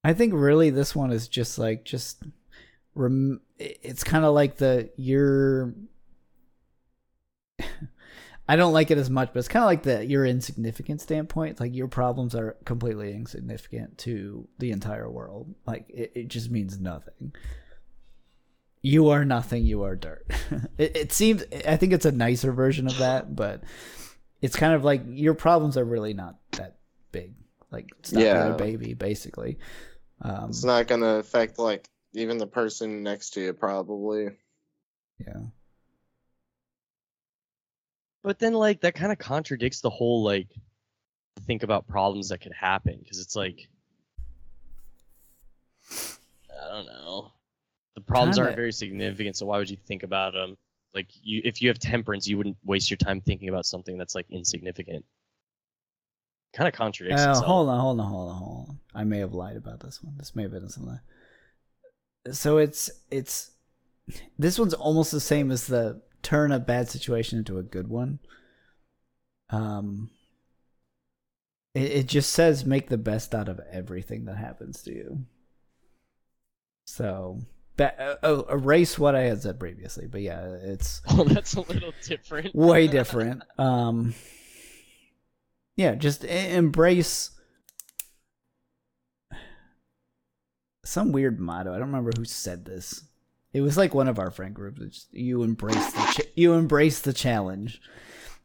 I think, really, this one is just like just. Rem- it's kind of like the you're. I don't like it as much, but it's kind of like the your insignificant standpoint. It's like your problems are completely insignificant to the entire world. Like it, it just means nothing. You are nothing. You are dirt. it, it seems. I think it's a nicer version of that, but it's kind of like your problems are really not that big. Like stop Yeah. a baby, basically. Um, it's not gonna affect like even the person next to you probably yeah. But then, like, that kind of contradicts the whole, like, think about problems that could happen. Because it's like, I don't know. The problems Kinda. aren't very significant, so why would you think about them? Like, you, if you have temperance, you wouldn't waste your time thinking about something that's, like, insignificant. Kind of contradicts Uh, itself. hold on, hold on, hold on, hold on. I may have lied about this one. This may have been something. So it's it's this one's almost the same as the turn a bad situation into a good one. Um, it, it just says make the best out of everything that happens to you. So, ba- uh, oh, erase what I had said previously, but yeah, it's Oh, that's a little different. way different. Um, yeah, just embrace some weird motto. I don't remember who said this. It was like one of our friend groups. It's, you embrace the ch- you embrace the challenge.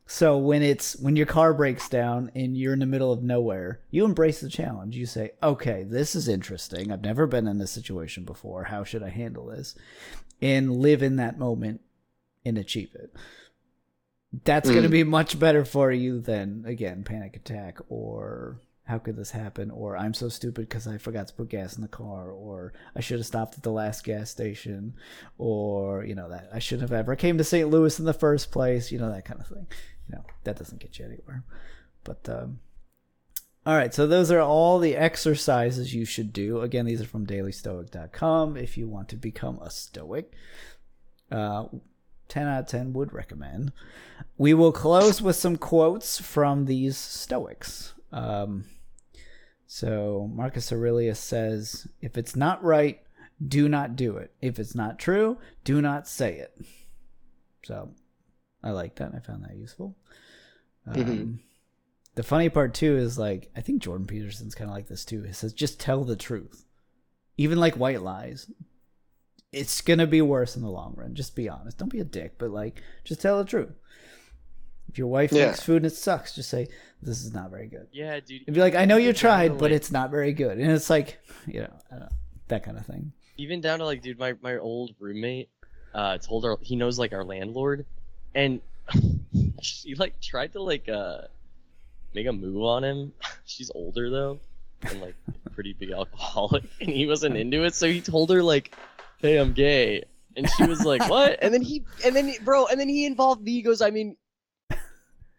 So when it's when your car breaks down and you're in the middle of nowhere, you embrace the challenge. You say, "Okay, this is interesting. I've never been in this situation before. How should I handle this?" And live in that moment and achieve it. That's going to Mm. be much better for you than again panic attack or how could this happen or I'm so stupid because I forgot to put gas in the car or I should have stopped at the last gas station or you know that I shouldn't have ever came to St. Louis in the first place. You know that kind of thing. You know that doesn't get you anywhere. But um, all right, so those are all the exercises you should do. Again, these are from dailystoic.com if you want to become a stoic. Uh, 10 out of 10 would recommend. We will close with some quotes from these Stoics. Um, so Marcus Aurelius says, If it's not right, do not do it. If it's not true, do not say it. So I like that. I found that useful. Um, Mhm. The funny part, too, is like, I think Jordan Peterson's kind of like this, too. He says, just tell the truth. Even like white lies, it's gonna be worse in the long run. Just be honest. Don't be a dick, but like just tell the truth. If your wife Yeah. makes food and it sucks, just say this is not very good. Yeah, dude. And be like, I know you even down to, tried, but like- it's not very good. And it's like, you know, I don't know, that kind of thing. even down to like, dude, my my old roommate, uh, told her he knows like our landlord, and she like tried to like uh make a move on him. She's older though, and like pretty big alcoholic, and he wasn't into it. So he told her like, "Hey, I'm gay," and she was like, "What?" And then he, and then bro, and then he involved me. He goes, "I mean."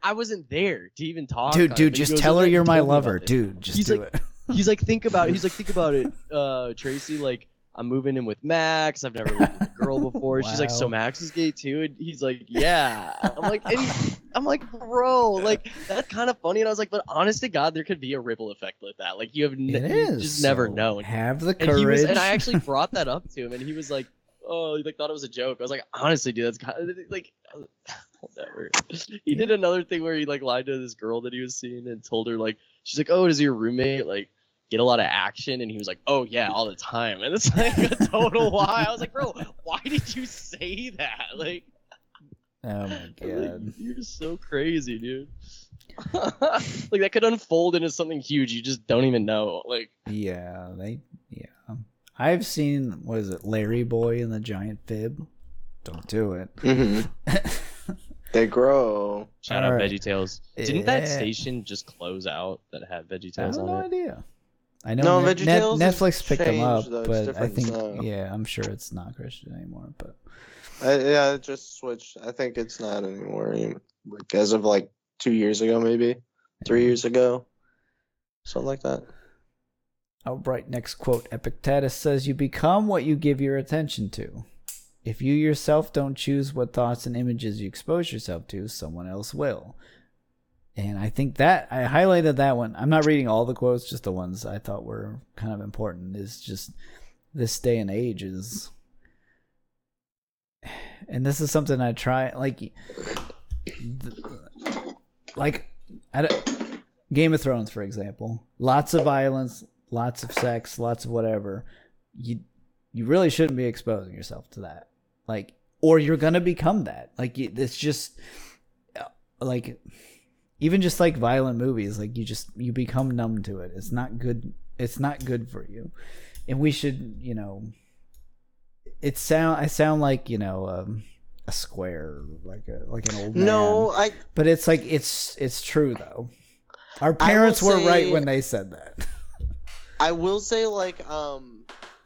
I wasn't there to even talk. Dude, dude, just goes, tell "Oh, her you're my told me about lover. Dude, just He's do like- it. he's like think about it he's like think about it uh tracy like i'm moving in with max i've never lived with girl before she's like so max is gay too? And he's like yeah. I'm like and i'm like bro like that's kind of funny. And i was like but honest to god there could be a ripple effect like that. Like you have n- It you is. just never so known. Have the and courage. he was and i actually brought that up to him and he was like oh he like thought it was a joke. I was like honestly dude that's kind of like whatever. He did another thing where he like lied to this girl that he was seeing and told her like she's like oh does your roommate like get a lot of action and he was like oh yeah all the time and it's like a total lie i was like bro why did you say that like, oh my I was like, god. you're so crazy dude like that could unfold into something huge you just don't even know like Yeah, they. Yeah, I've seen. What is it, Larry Boy and the Giant Fib? Don't do it. hmm They grow. shout All out right. VeggieTales. Didn't that station just close out that had Veggie Tales? I VeggieTales have on no it? idea. I know No, Net- Net- VeggieTales Netflix picked them up, though. But I think now. yeah, I'm sure it's not Christian anymore. But I, yeah, it just switched. I think it's not anymore. Like as of like two years ago, maybe three years ago, something like that. All right, next quote. Epictetus says, You become what you give your attention to. If you yourself don't choose what thoughts and images you expose yourself to, someone else will. And I think that, I highlighted that one. I'm not reading all the quotes, just the ones I thought were kind of important. Is just this day and age is. And this is something I try, like, like, I don't, Game of Thrones, for example, lots of violence, lots of sex, lots of whatever. You you really shouldn't be exposing yourself to that, like, or you're gonna become that. Like, it's just uh, like even just like violent movies, like you just you become numb to it. It's not good. It's not good for you, and we should, you know. It sound I sound like you know um, a square, like a like an old man. No, I But it's like it's it's true though. Our parents were right when they said that. I will say like um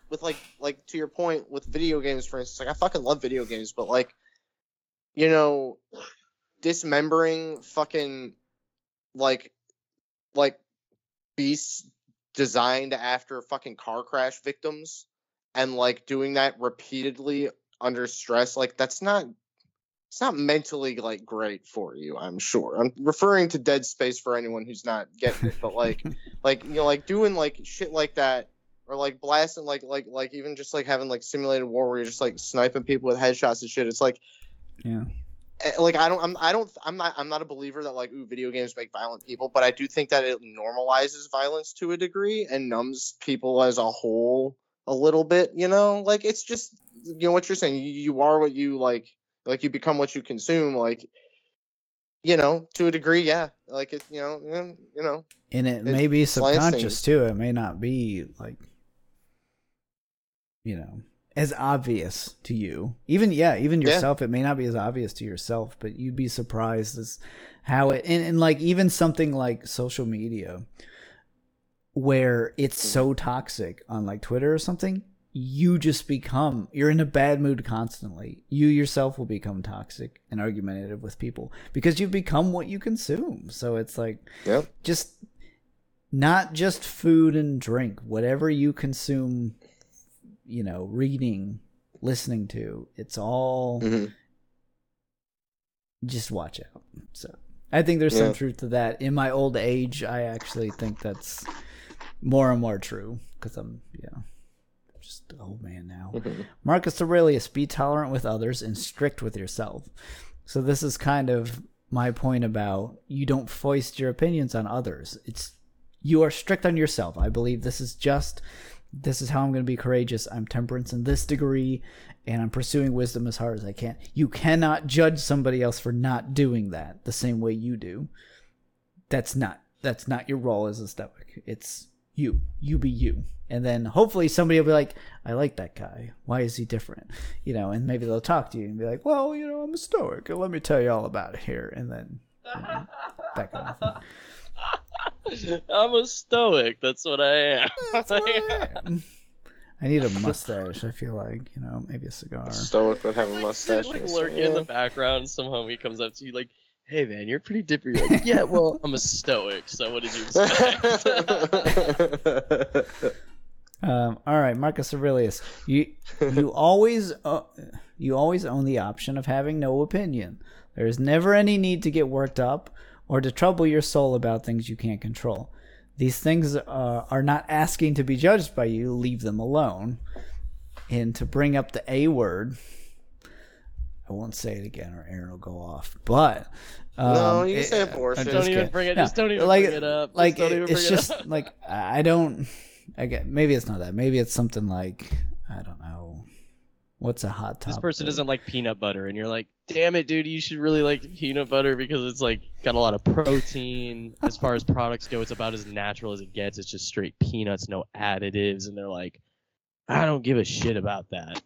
with like like to your point with video games for instance, like I fucking love video games, but like you know dismembering fucking like like beasts designed after fucking car crash victims and like doing that repeatedly under stress like that's not it's not mentally like great for you i'm sure i'm referring to dead space for anyone who's not getting it but like like you know like doing like shit like that or like blasting like like like even just like having like simulated war where you're just like sniping people with headshots and shit it's like yeah. Eh, like I don't I'm I don't I'm not I'm not a believer that like ooh video games make violent people, but I do think that it normalizes violence to a degree and numbs people as a whole a little bit, you know? Like it's just you know what you're saying, you, you are what you like like you become what you consume like you know, to a degree, yeah. Like it, you know, you know. And it It's may be subconscious too. It may not be like you know, as obvious to you. Even yeah, even Yeah. yourself, it may not be as obvious to yourself, but you'd be surprised as how it and, and like even something like social media where it's so mm-hmm. toxic on like Twitter or something, you just become you're in a bad mood constantly. You yourself will become toxic and argumentative with people because you've become what you consume. So it's like Yep. just not just food and drink, whatever you consume, you know, reading, listening to, it's all Mhm. just watch out. So I think there's some truth to that. In my old age, I actually think that's more and more true because I'm, you know, just an old man now. Mhm. Marcus Aurelius, be tolerant with others and strict with yourself. So this is kind of my point about you don't foist your opinions on others. It's you are strict on yourself. I believe this is just this is how I'm going to be courageous. I'm temperance in this degree, and I'm pursuing wisdom as hard as I can. You cannot judge somebody else for not doing that the same way you do. That's not that's not your role as a stoic. It's you. You be you. And then hopefully somebody will be like, I like that guy. Why is he different? You know, and maybe they'll talk to you and be like, Well, you know, I'm a stoic. Let me tell you all about it here. And then you know, that kind of thing. I'm a stoic. That's what I am. That's what I am. I need a mustache. I feel like you know maybe a cigar. Stoic would have a mustache. like and lurking stuff, in the yeah. background. Some homie comes up to you like, "Hey man, you're pretty different." You're like, "Yeah, well, I'm a stoic. So what did you expect?" Um, all right, Marcus Aurelius, you you always uh, you always own the option of having no opinion. There is never any need to get worked up or to trouble your soul about things you can't control. These things uh, are not asking to be judged by you. Leave them alone. And to bring up the A word, I won't say it again, or Aaron will go off. But um, No, you it- say abortion. just don't even kidding. bring it. No, Just don't even like, bring it up. Just like don't even it's bring it just up. like I don't. I get maybe it's not that. Maybe it's something like I don't know. What's a hot topic? this person doesn't like peanut butter, and you're like, "Damn it, dude! You should really like peanut butter because it's like got a lot of protein. As far as products go, it's about as natural as it gets. It's just straight peanuts, no additives." And they're like, "I don't give a shit about that."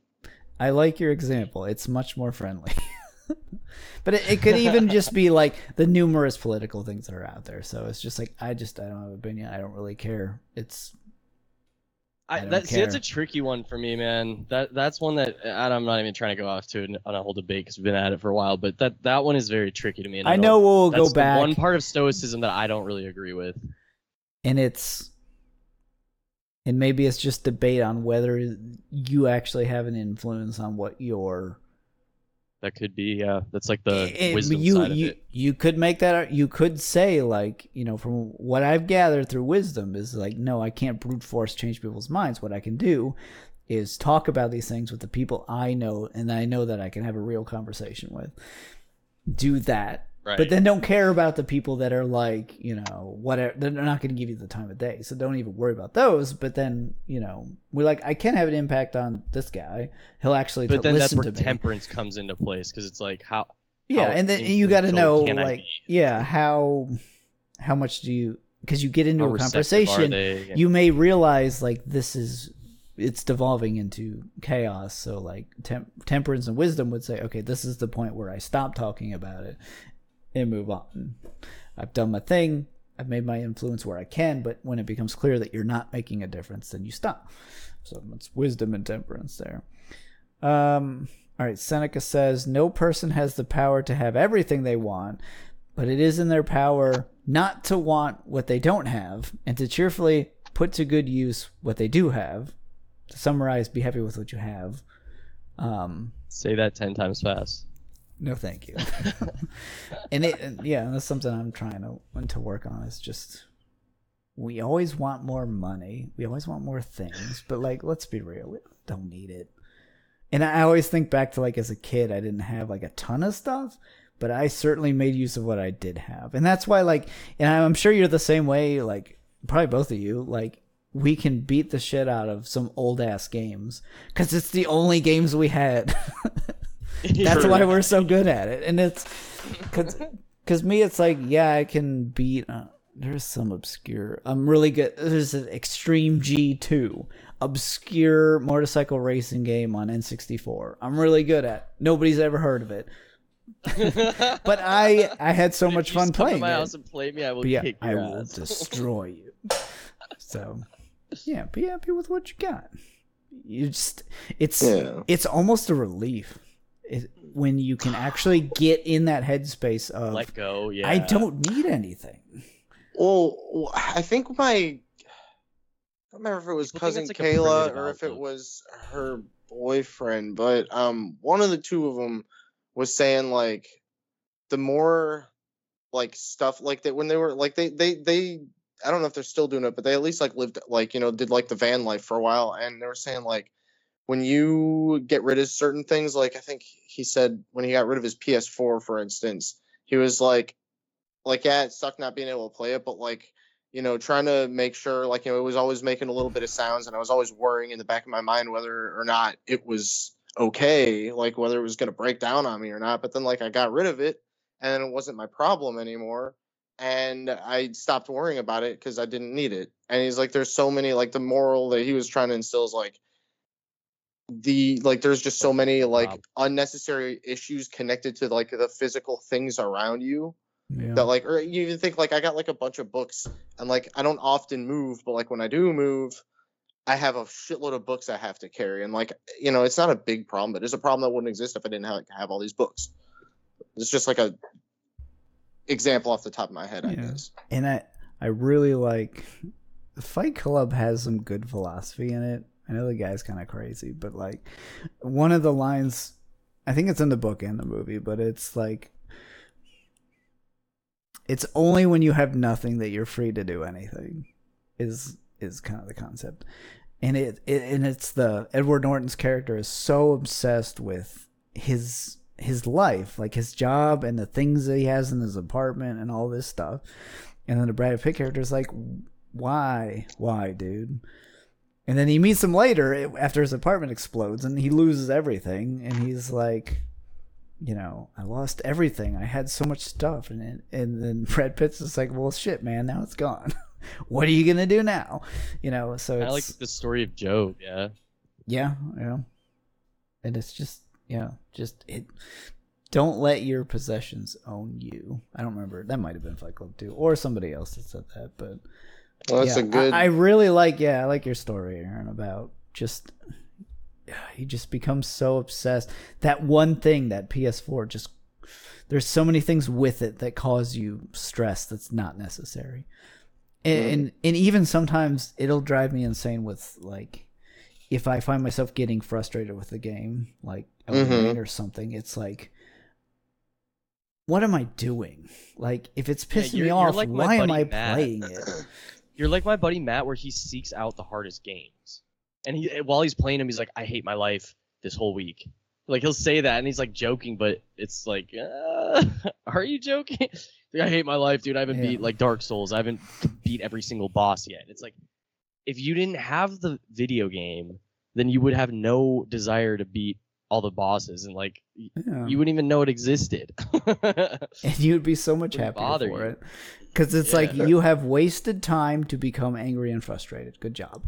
I like your example. It's much more friendly. but it, it could even just be like the numerous political things that are out there. So it's just like I just I don't have an opinion. I don't really care. It's I I, that, see, that's a tricky one for me, man. That that's one that I'm not even trying to go off to on a whole debate because we've been at it for a while. But that that one is very tricky to me. And I don't- know we'll go back one part of stoicism that I don't really agree with. and it's and maybe it's just debate on whether you actually have an influence on what your That could be, yeah. That's like the It- wisdom you, side of you, it. You could make that. You could say like, you know, from what I've gathered through wisdom is like, no, I can't brute force change people's minds. What I can do is talk about these things with the people I know and I know that I can have a real conversation with. Do that. Right. But then don't care about the people that are like, you know, whatever. They're not going to give you the time of day. So don't even worry about those. But then, you know, we're like, I can have an impact on this guy. He'll actually but then that's listen where to me. temperance comes into place because it's like how yeah how and then you got to know like yeah how how much do you because you get into how a conversation you may realize like this is it's devolving into chaos so like tem- temperance and wisdom would say okay this is the point where i stop talking about it and move on. I've done my thing. I've made my influence where i can but when it becomes clear that you're not making a difference then you stop. So it's wisdom and temperance there. Um all right seneca says no person has the power to have everything they want but it is in their power not to want what they don't have and to cheerfully put to good use what they do have. To summarize be happy with what you have. Um say that ten times fast. No thank you. And it and yeah that's something i'm trying to to work on is just we always want more money. We always want more things but like let's be real we don't need it. And i always think back to like as a kid i didn't have like a ton of stuff but i certainly made use of what i did have. And that's why like and i'm sure you're the same way like probably both of you like we can beat the shit out of some old ass games because it's the only games we had that's why we're so good at it. And it's because because me it's like yeah i can beat uh, there's some obscure i'm really good there's an extreme g2 obscure motorcycle racing game on n64 i'm really good at nobody's ever heard of it. But i i had so If much you fun just come to playing my it. house and play me. I will but yeah kick i your will destroy you. So yeah be happy with what you got. You just it's Yeah. it's almost a relief it, when you can actually get in that headspace of Let go. Yeah. I don't need anything. Well, I think my I don't remember if it was I cousin like Kayla or if it was her boyfriend, but um, one of the two of them was saying like the more like stuff like that when they were like they they they I don't know if they're still doing it, but they at least like lived like you know did like the van life for a while, and they were saying like when you get rid of certain things, like I think he said when he got rid of his PS4, for instance, he was like, like yeah, it sucked not being able to play it, but like you know, trying to make sure, like, you know, it was always making a little bit of sounds, and I was always worrying in the back of my mind whether or not it was okay, like whether it was going to break down on me or not. But then, like, I got rid of it, and it wasn't my problem anymore, and I stopped worrying about it because I didn't need it. And he's like, there's so many, like, the moral that he was trying to instill is like, the like there's just so many like Rob. unnecessary issues connected to like the physical things around you Yeah. that like or you even think like I got like a bunch of books and like I don't often move, but like when I do move, I have a shitload of books I have to carry. And like you know, it's not a big problem, but it's a problem that wouldn't exist if I didn't have, have all these books. It's just like a example off the top of my head, I guess. and I I really like Fight Club has some good philosophy in it. I know the guy's kind of crazy, but like one of the lines, I think it's in the book and the movie, but it's like it's only when you have nothing that you're free to do anything. Is is kind of the concept, and it, it and it's the Edward Norton's character is so obsessed with his his life, like his job and the things that he has in his apartment and all this stuff. And then the Brad Pitt character is like, why, why, dude? And then he meets him later eh, after his apartment explodes and he loses everything. And he's like, you know, I lost everything. I had so much stuff. And then, and then Brad Pitt's just like, well, shit, man, now it's gone. what are you going to do now? You know, so I like the story of Job. Yeah. yeah, yeah. And it's just yeah, just it don't let your possessions own you. I don't remember. That might have been Fight Club too, or somebody else that said that. But Well, that's yeah, a good. I, I really like. Yeah, I like your story, Aaron, about just he just becomes so obsessed. That one thing, that PS4, just there's so many things with it that cause you stress that's not necessary. And, and and even sometimes it'll drive me insane with like if I find myself getting frustrated with the game, like Elden Mhm. Or something, it's like what am I doing? Like if it's Yeah, pissing you're- me you're off, like why am I Matt. playing it? You're like my buddy Matt, where he seeks out the hardest games, and he while he's playing them, he's like, "I hate my life this whole week." Like he'll say that, and he's like joking, but it's like, uh, "Are you joking?" Like, I hate my life, dude. I haven't Yeah. beat like Dark Souls. I haven't beat every single boss yet. It's like, if you didn't have the video game, then you would have no desire to beat all the bosses, and like Yeah. you wouldn't even know it existed. and you'd be so much happier for you. it because it's like you have wasted time to become angry and frustrated. Good job.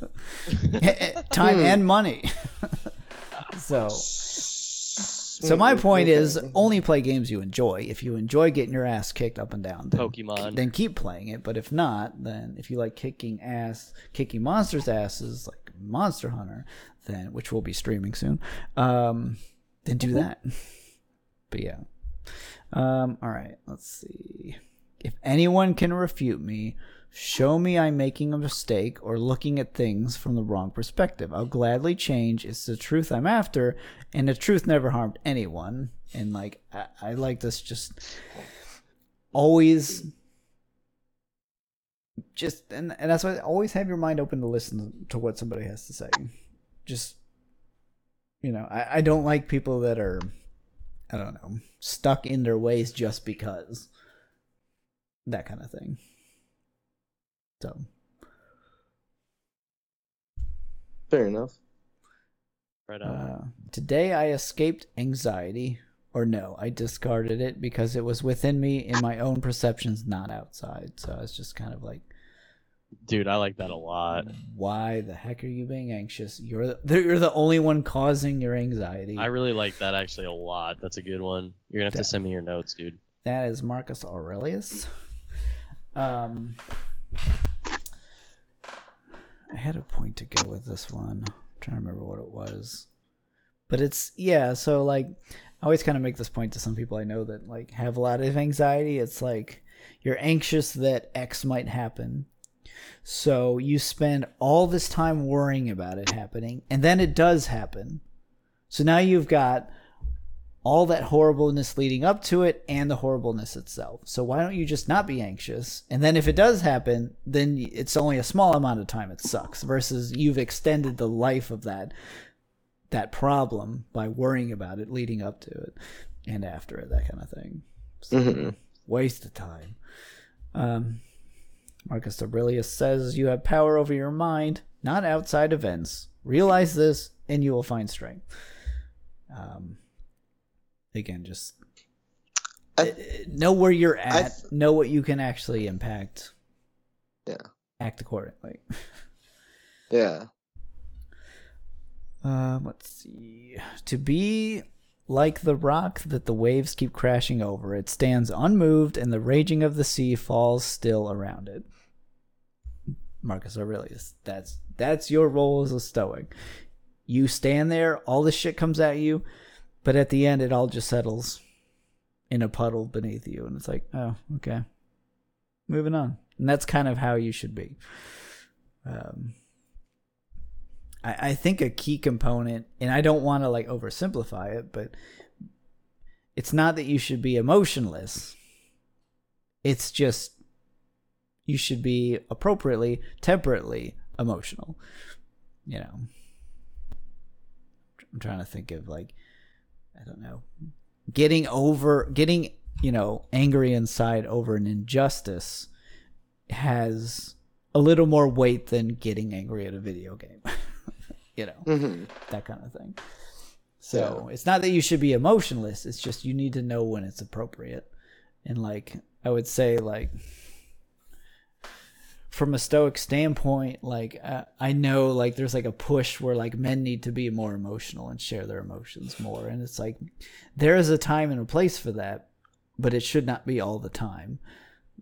Time Hmm. and money. So so my point is only play games you enjoy. If you enjoy getting your ass kicked up and down then, Pokemon. then keep playing it. But if not then if you like kicking ass kicking monsters asses like monster hunter then which we'll be streaming soon um then do that. But yeah. Um, all right, let's see. If anyone can refute me, show me I'm making a mistake or looking at things from the wrong perspective. I'll gladly change. It's the truth I'm after, and the truth never harmed anyone. And like, I, I like this just always. Just and, and that's why always have your mind open to listen to what somebody has to say. Just you know, I, I don't like people that are I don't know, stuck in their ways just because. That kind of thing. So, Fair enough. right on. uh, today I escaped anxiety, or no, I discarded it because it was within me in my own perceptions, not outside. So I was just kind of like, Dude, I like that a lot. why the heck are you being anxious? You're the, you're the only one causing your anxiety. I really like that actually a lot. That's a good one. You're gonna have Yeah. to send me your notes, dude. That is Marcus Aurelius. Um, I had a point to go with this one. I'm trying to remember what it was, but it's yeah. So like, I always kind of make this point to some people I know that like have a lot of anxiety. It's like you're anxious that X might happen, so you spend all this time worrying about it happening, and then it does happen. So now you've got all that horribleness leading up to it and the horribleness itself. So why don't you just not be anxious? And then if it does happen, then it's only a small amount of time it sucks versus you've extended the life of that that problem by worrying about it leading up to it and after it, that kind of thing. So, Mhm. Waste of time. Um Marcus Aurelius says you have power over your mind, not outside events. Realize this, and you will find strength. Um, again, just I- uh, know where you're at, th- know what you can actually impact. Yeah. Act accordingly. Yeah. Um, let's see. To be like the rock that the waves keep crashing over, it stands unmoved, and the raging of the sea falls still around it. Marcus Aurelius. That's that's your role as a Stoic. You stand there, all the shit comes at you, but at the end, it all just settles in a puddle beneath you, and it's like, oh, okay, moving on. And that's kind of how you should be. Um, I, I think a key component, and I don't want to like oversimplify it, but it's not that you should be emotionless. It's just you should be appropriately, temperately emotional. You know, I'm trying to think of like, I don't know, getting over, getting, you know, angry inside over an injustice has a little more weight than getting angry at a video game. you know, hmm that kind of thing. So it's not that you should be emotionless. It's just you need to know when it's appropriate. And like I would say, like from a stoic standpoint, like uh, I know like there's like a push where like men need to be more emotional and share their emotions more. And it's like there is a time and a place for that, but it should not be all the time.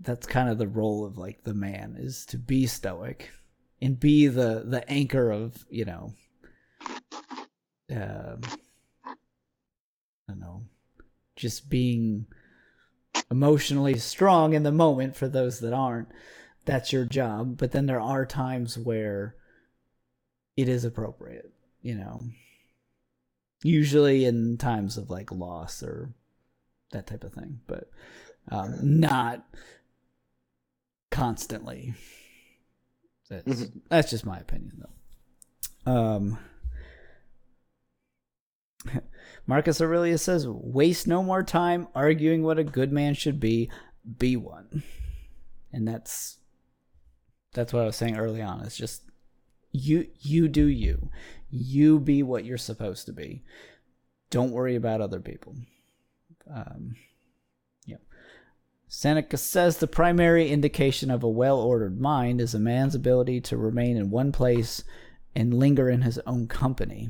That's kind of the role of like the man is to be stoic and be the the anchor of you know um, I don't know, just being emotionally strong in the moment for those that aren't. That's your job. But then there are times where it is appropriate, you know. Usually in times of like loss or that type of thing, but um, not constantly. That's, Mhm. that's just my opinion, though. Um, Marcus Aurelius says, "Waste no more time arguing what a good man should be. Be one." And that's that's what I was saying early on. It's just you you do you. You be what you're supposed to be. Don't worry about other people. Um, yeah. Seneca says the primary indication of a well-ordered mind is a man's ability to remain in one place and linger in his own company.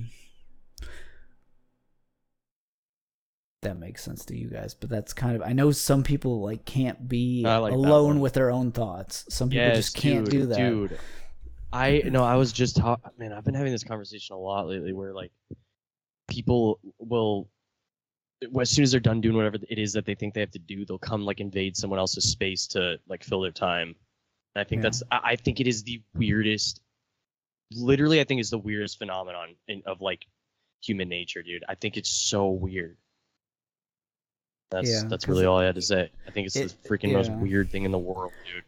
That makes sense to you guys, but that's kind of I know some people like can't be like alone with their own thoughts. Some people Yes, just can't dude, do that. Dude, I no, I was just ta- man. I've been having this conversation a lot lately, where like people will, as soon as they're done doing whatever it is that they think they have to do, they'll come like invade someone else's space to like fill their time. And I think Yeah. that's I, I think it is the weirdest. Literally, I think it's the weirdest phenomenon in, of like human nature, dude. I think it's so weird. That's Yeah, that's 'cause really all I had to say. I think it's it- the freaking most weird thing in the world, dude.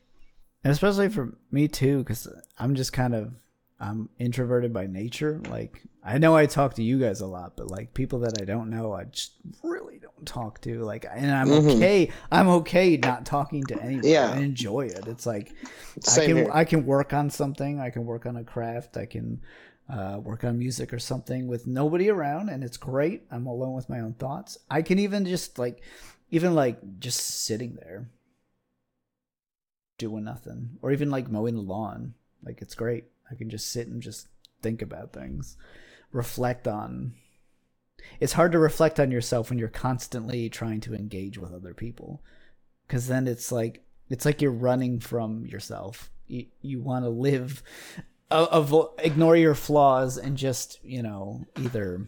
and especially for me too because i'm just kind of i'm introverted by nature like i know i talk to you guys a lot but like people that i don't know i just really don't talk to like and i'm Mhm. okay i'm okay not talking to anyone Yeah. i enjoy it it's like i can here. i can work on something i can work on a craft i can uh, work on music or something with nobody around and it's great. I'm alone with my own thoughts. I can even just like even like just sitting there doing nothing or even like mowing the lawn. Like it's great. I can just sit and just think about things reflect on. It's hard to reflect on yourself when you're constantly trying to engage with other people because then it's like it's like you're running from yourself. You, you want to live avo- ignore your flaws and just you know either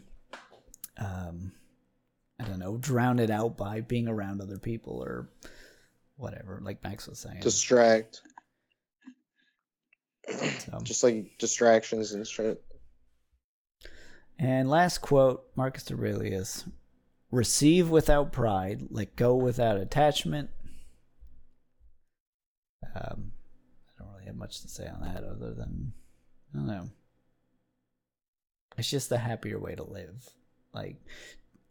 um i don't know drown it out by being around other people or whatever like max was saying Distract. So. Just like distractions and shit. And last quote, Marcus Aurelius: "Receive without pride, let go without attachment." Um, I don't really have much to say on that, other than I don't know. It's just a happier way to live. Like,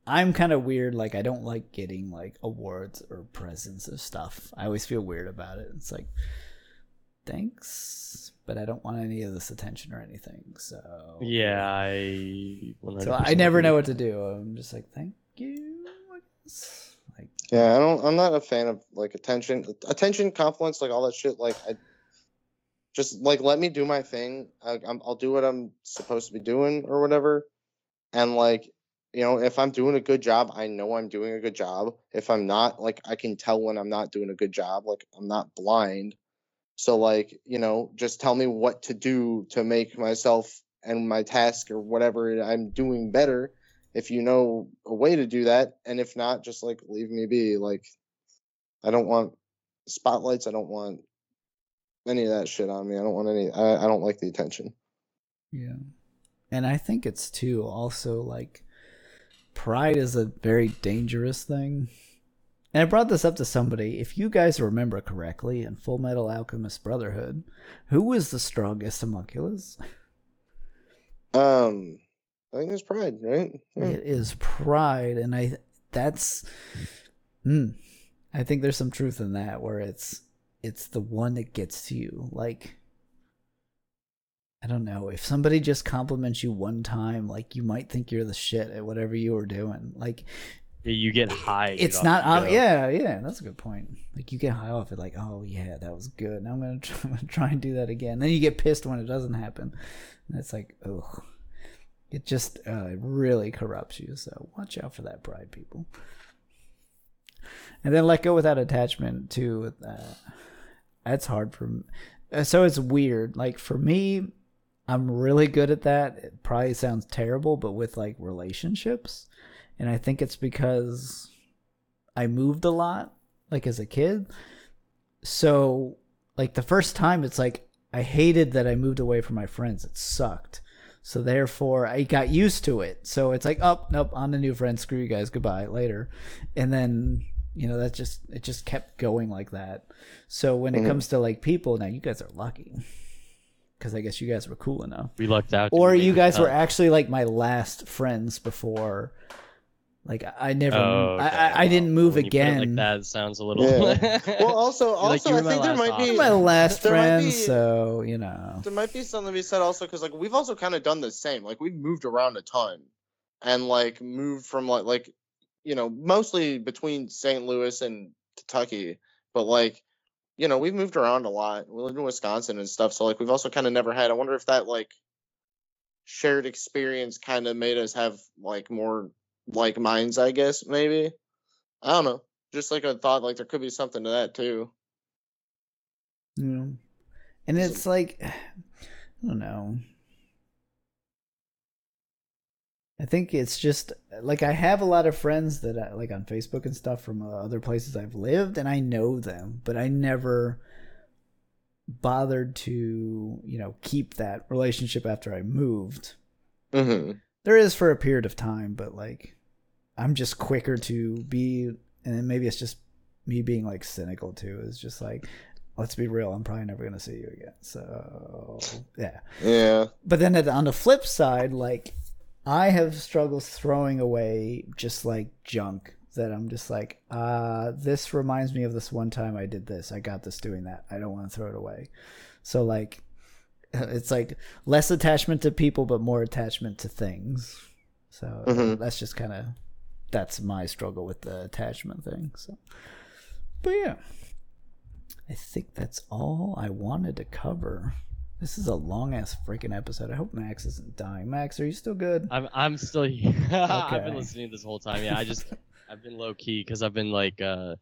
I'm kind of weird. Like, I don't like getting like awards or presents of stuff. I always feel weird about it. It's like thanks, but I don't want any of this attention or anything. So Yeah, I. So I never know what to do. I'm just like, thank you. Like, Yeah, I don't. I'm not a fan of like attention, attention, compliments, like all that shit. Like, I just like let me do my thing. I, I'm, I'll do what I'm supposed to be doing or whatever. And like, you know, if I'm doing a good job, I know I'm doing a good job. If I'm not, like, I can tell when I'm not doing a good job. Like, I'm not blind. So like, you know, just tell me what to do to make myself and my task or whatever I'm doing better if you know a way to do that and if not just like leave me be like i don't want spotlights i don't want any of that shit on me i don't want any i, I don't like the attention yeah. And I think it's too also like pride is a very dangerous thing. And I brought this up to somebody. If you guys remember correctly, in Fullmetal Alchemist Brotherhood, who was the strongest homunculus? um i think it's pride right Yeah. It is pride, and I that's mm, I think there's some truth in that where it's it's the one that gets to you. Like I don't know if somebody just compliments you one time, like you might think you're the shit at whatever you were doing. Like you get high. it's not um, yeah yeah that's a good point like you get high off it like oh yeah that was good now i'm gonna try, I'm gonna try and do that again then you get pissed when it doesn't happen and it's like ugh it just uh, it really corrupts you so watch out for that pride people and then let go without attachment to. uh, that's hard for m- uh, so it's weird like for me i'm really good at that it probably sounds terrible but with like relationships and I think it's because I moved a lot, like as a kid. So, like the first time, it's like I hated that I moved away from my friends. It sucked. So therefore, I got used to it. So it's like, oh nope, on the new friend. Screw you guys. Goodbye. Later. And then you know that just it just kept going like that. So when it Mhm. comes to like people, now you guys are lucky because I guess you guys were cool enough We lucked out. or you guys were Uh, actually like my last friends before like i I never Oh, I, okay. I, I didn't move when you put it again like that sounds a little. Yeah. well also You're like, also i think there might be my last there friends be- so you know there might be something to be said also because like we've also kind of done the same like we've moved around a ton and like moved from like like you know mostly between st louis and kentucky but like you know we've moved around a lot. We lived in wisconsin and stuff so like we've also kind of never had i wonder if that like shared experience kind of made us have like more like minds i guess maybe? I don't know. Just like a thought like there could be something to that too. You know and it's like i don't know i think it's just like i have a lot of friends that I, like on facebook and stuff from uh, other places i've lived and i know them but i never bothered to you know keep that relationship after i moved. Mm-hmm. there is for a period of time but like i'm just quicker to be and then maybe it's just me being like cynical too. Is just like let's be real i'm probably never going to see you again so yeah. Yeah. But then at, on the flip side like i have struggles throwing away just like junk that i'm just like uh this reminds me of this one time i did this. I got this doing that. I don't want to throw it away. So like it's like less attachment to people but more attachment to things. So Mhm. that's just kind of that's my struggle with the attachment thing so. But yeah. I think that's all i wanted to cover this is a long ass freaking episode i hope max isn't dying max are you still good I'm I'm still here. I've been listening this whole time. Yeah, I just I've been low key because I've been like uh,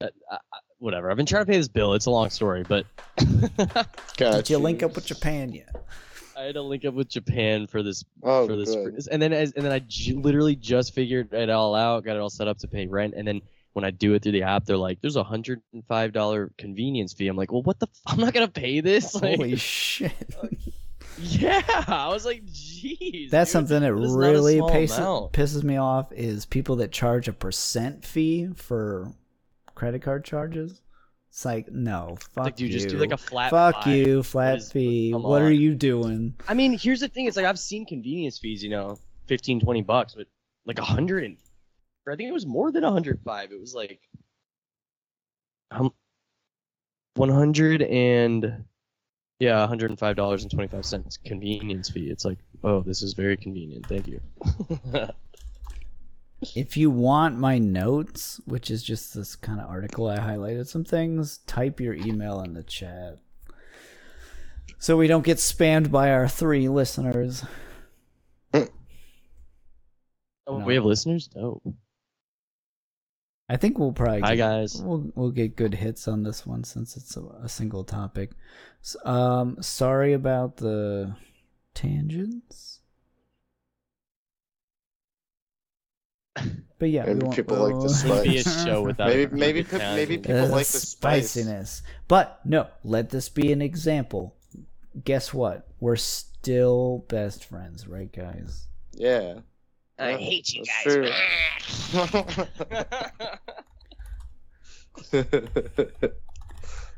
uh, uh, whatever. I've been trying to pay this bill. It's a long story, but did you link up with japan yet I had to link up with Japan for this oh for this, good. and then as, and then I j- literally just figured it all out, got it all set up to pay rent, and then when I do it through the app, they're like, "There's a hundred and five dollar convenience fee." I'm like, "Well, what the? F- I'm not gonna pay this." Like, holy shit yeah, I was like, "Jeez." That's dude, something that this is not a really pisses, pisses me off is people that charge a percent fee for credit card charges. It's like, no, fuck Like, dude, you. just do like a flat. fuck five. you, flat is- fee. come What are you doing? I mean, here's the thing. It's like I've seen convenience fees, you know, 15, 20 bucks, but like a hundred and or I think it was more than a hundred five. It was like um, one hundred and Yeah, $105.25 convenience fee. It's like, oh, this is very convenient. Thank you. If you want my notes, which is just this kind of article I highlighted some things, type your email in the chat. So we don't get spammed by our three listeners. oh, No. we have listeners? Oh. I think we'll probably Hi, guys. We'll we'll get good hits on this one since it's a, a single topic. S- Um, sorry about the tangents. But yeah, Maybe we won't- people like the we'll- spice. Wouldn't be a show without Maybe- it. maybe pe- maybe people Uh, like the spice. spiciness. But no, let this be an example. Guess what? We're still best friends, right, guys? Yeah. I Yeah, hate you that's guys. true.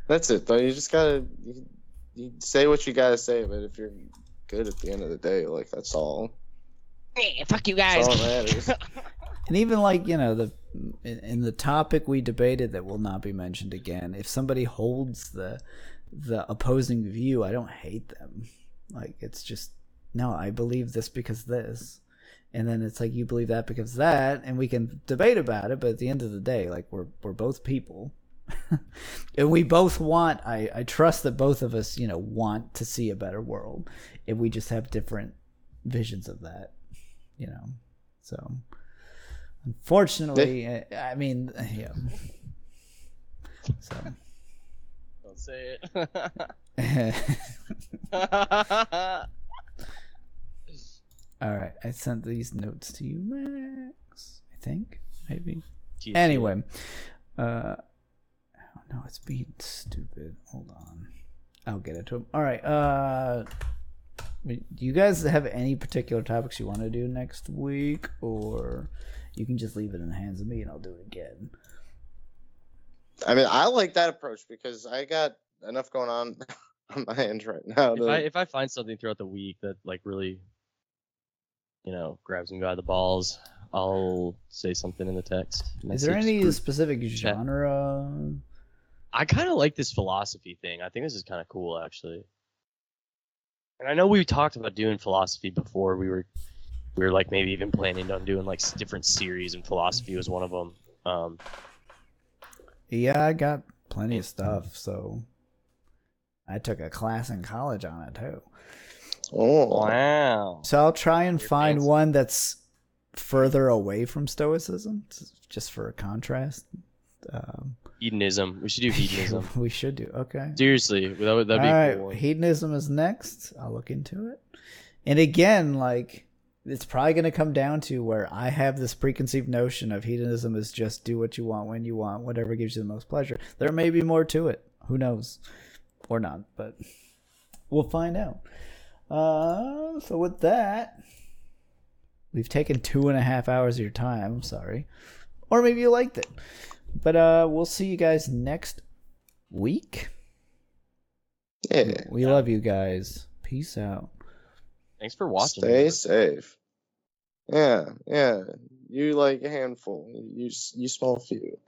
That's it, though. You just gotta you, you say what you gotta say, but if you're good at the end of the day, like that's all. Yeah, fuck you That's all that matters. And even like you know the in, in the topic we debated that will not be mentioned again. If somebody holds the the opposing view, I don't hate them. Like it's just no, I believe this because this, and then it's like you believe that because that, and we can debate about it. But at the end of the day, like we're we're both people. and we both want I, I trust that both of us you know want to see a better world if we just have different visions of that you know so unfortunately I, I mean yeah so Don't say it. all right i sent these notes to you max i think maybe. Jeez, anyway uh oh, no it's being stupid. Hold on. I'll get it to him. All right uh do you guys have any particular topics you want to do next week? Or you can just leave it in the hands of me and i'll do it again. I mean, I like that approach because I got enough going on on my end right now. If I if I find something throughout the week that like really, you know, grabs me by the balls, I'll say something in the text. is there any group. specific genre I kind of like this philosophy thing. I think this is kind of cool, actually. And I know we talked about doing philosophy before. We were, we were like maybe even planning on doing like different series, and philosophy was one of them. Um, Yeah, I got plenty of stuff. So I took a class in college on it too. Oh, wow. So I'll try and You're find fancy. one that's further away from Stoicism, just for a contrast. Um, Hedonism. We should do hedonism. we should do okay. Seriously, that would that'd be All a right, cool. one. hedonism is next. I'll look into it. And again, like it's probably going to come down to where I have this preconceived notion of hedonism is just do what you want when you want, whatever gives you the most pleasure. There may be more to it. Who knows? Or not, but we'll find out. Uh, so with that, we've taken two and a half hours of your time. I'm sorry, or maybe you liked it. But uh, we'll see you guys next week. yeah. We love you guys. Peace out. Thanks for watching. Stay safe. Yeah, yeah. You like a handful. You s- you small few.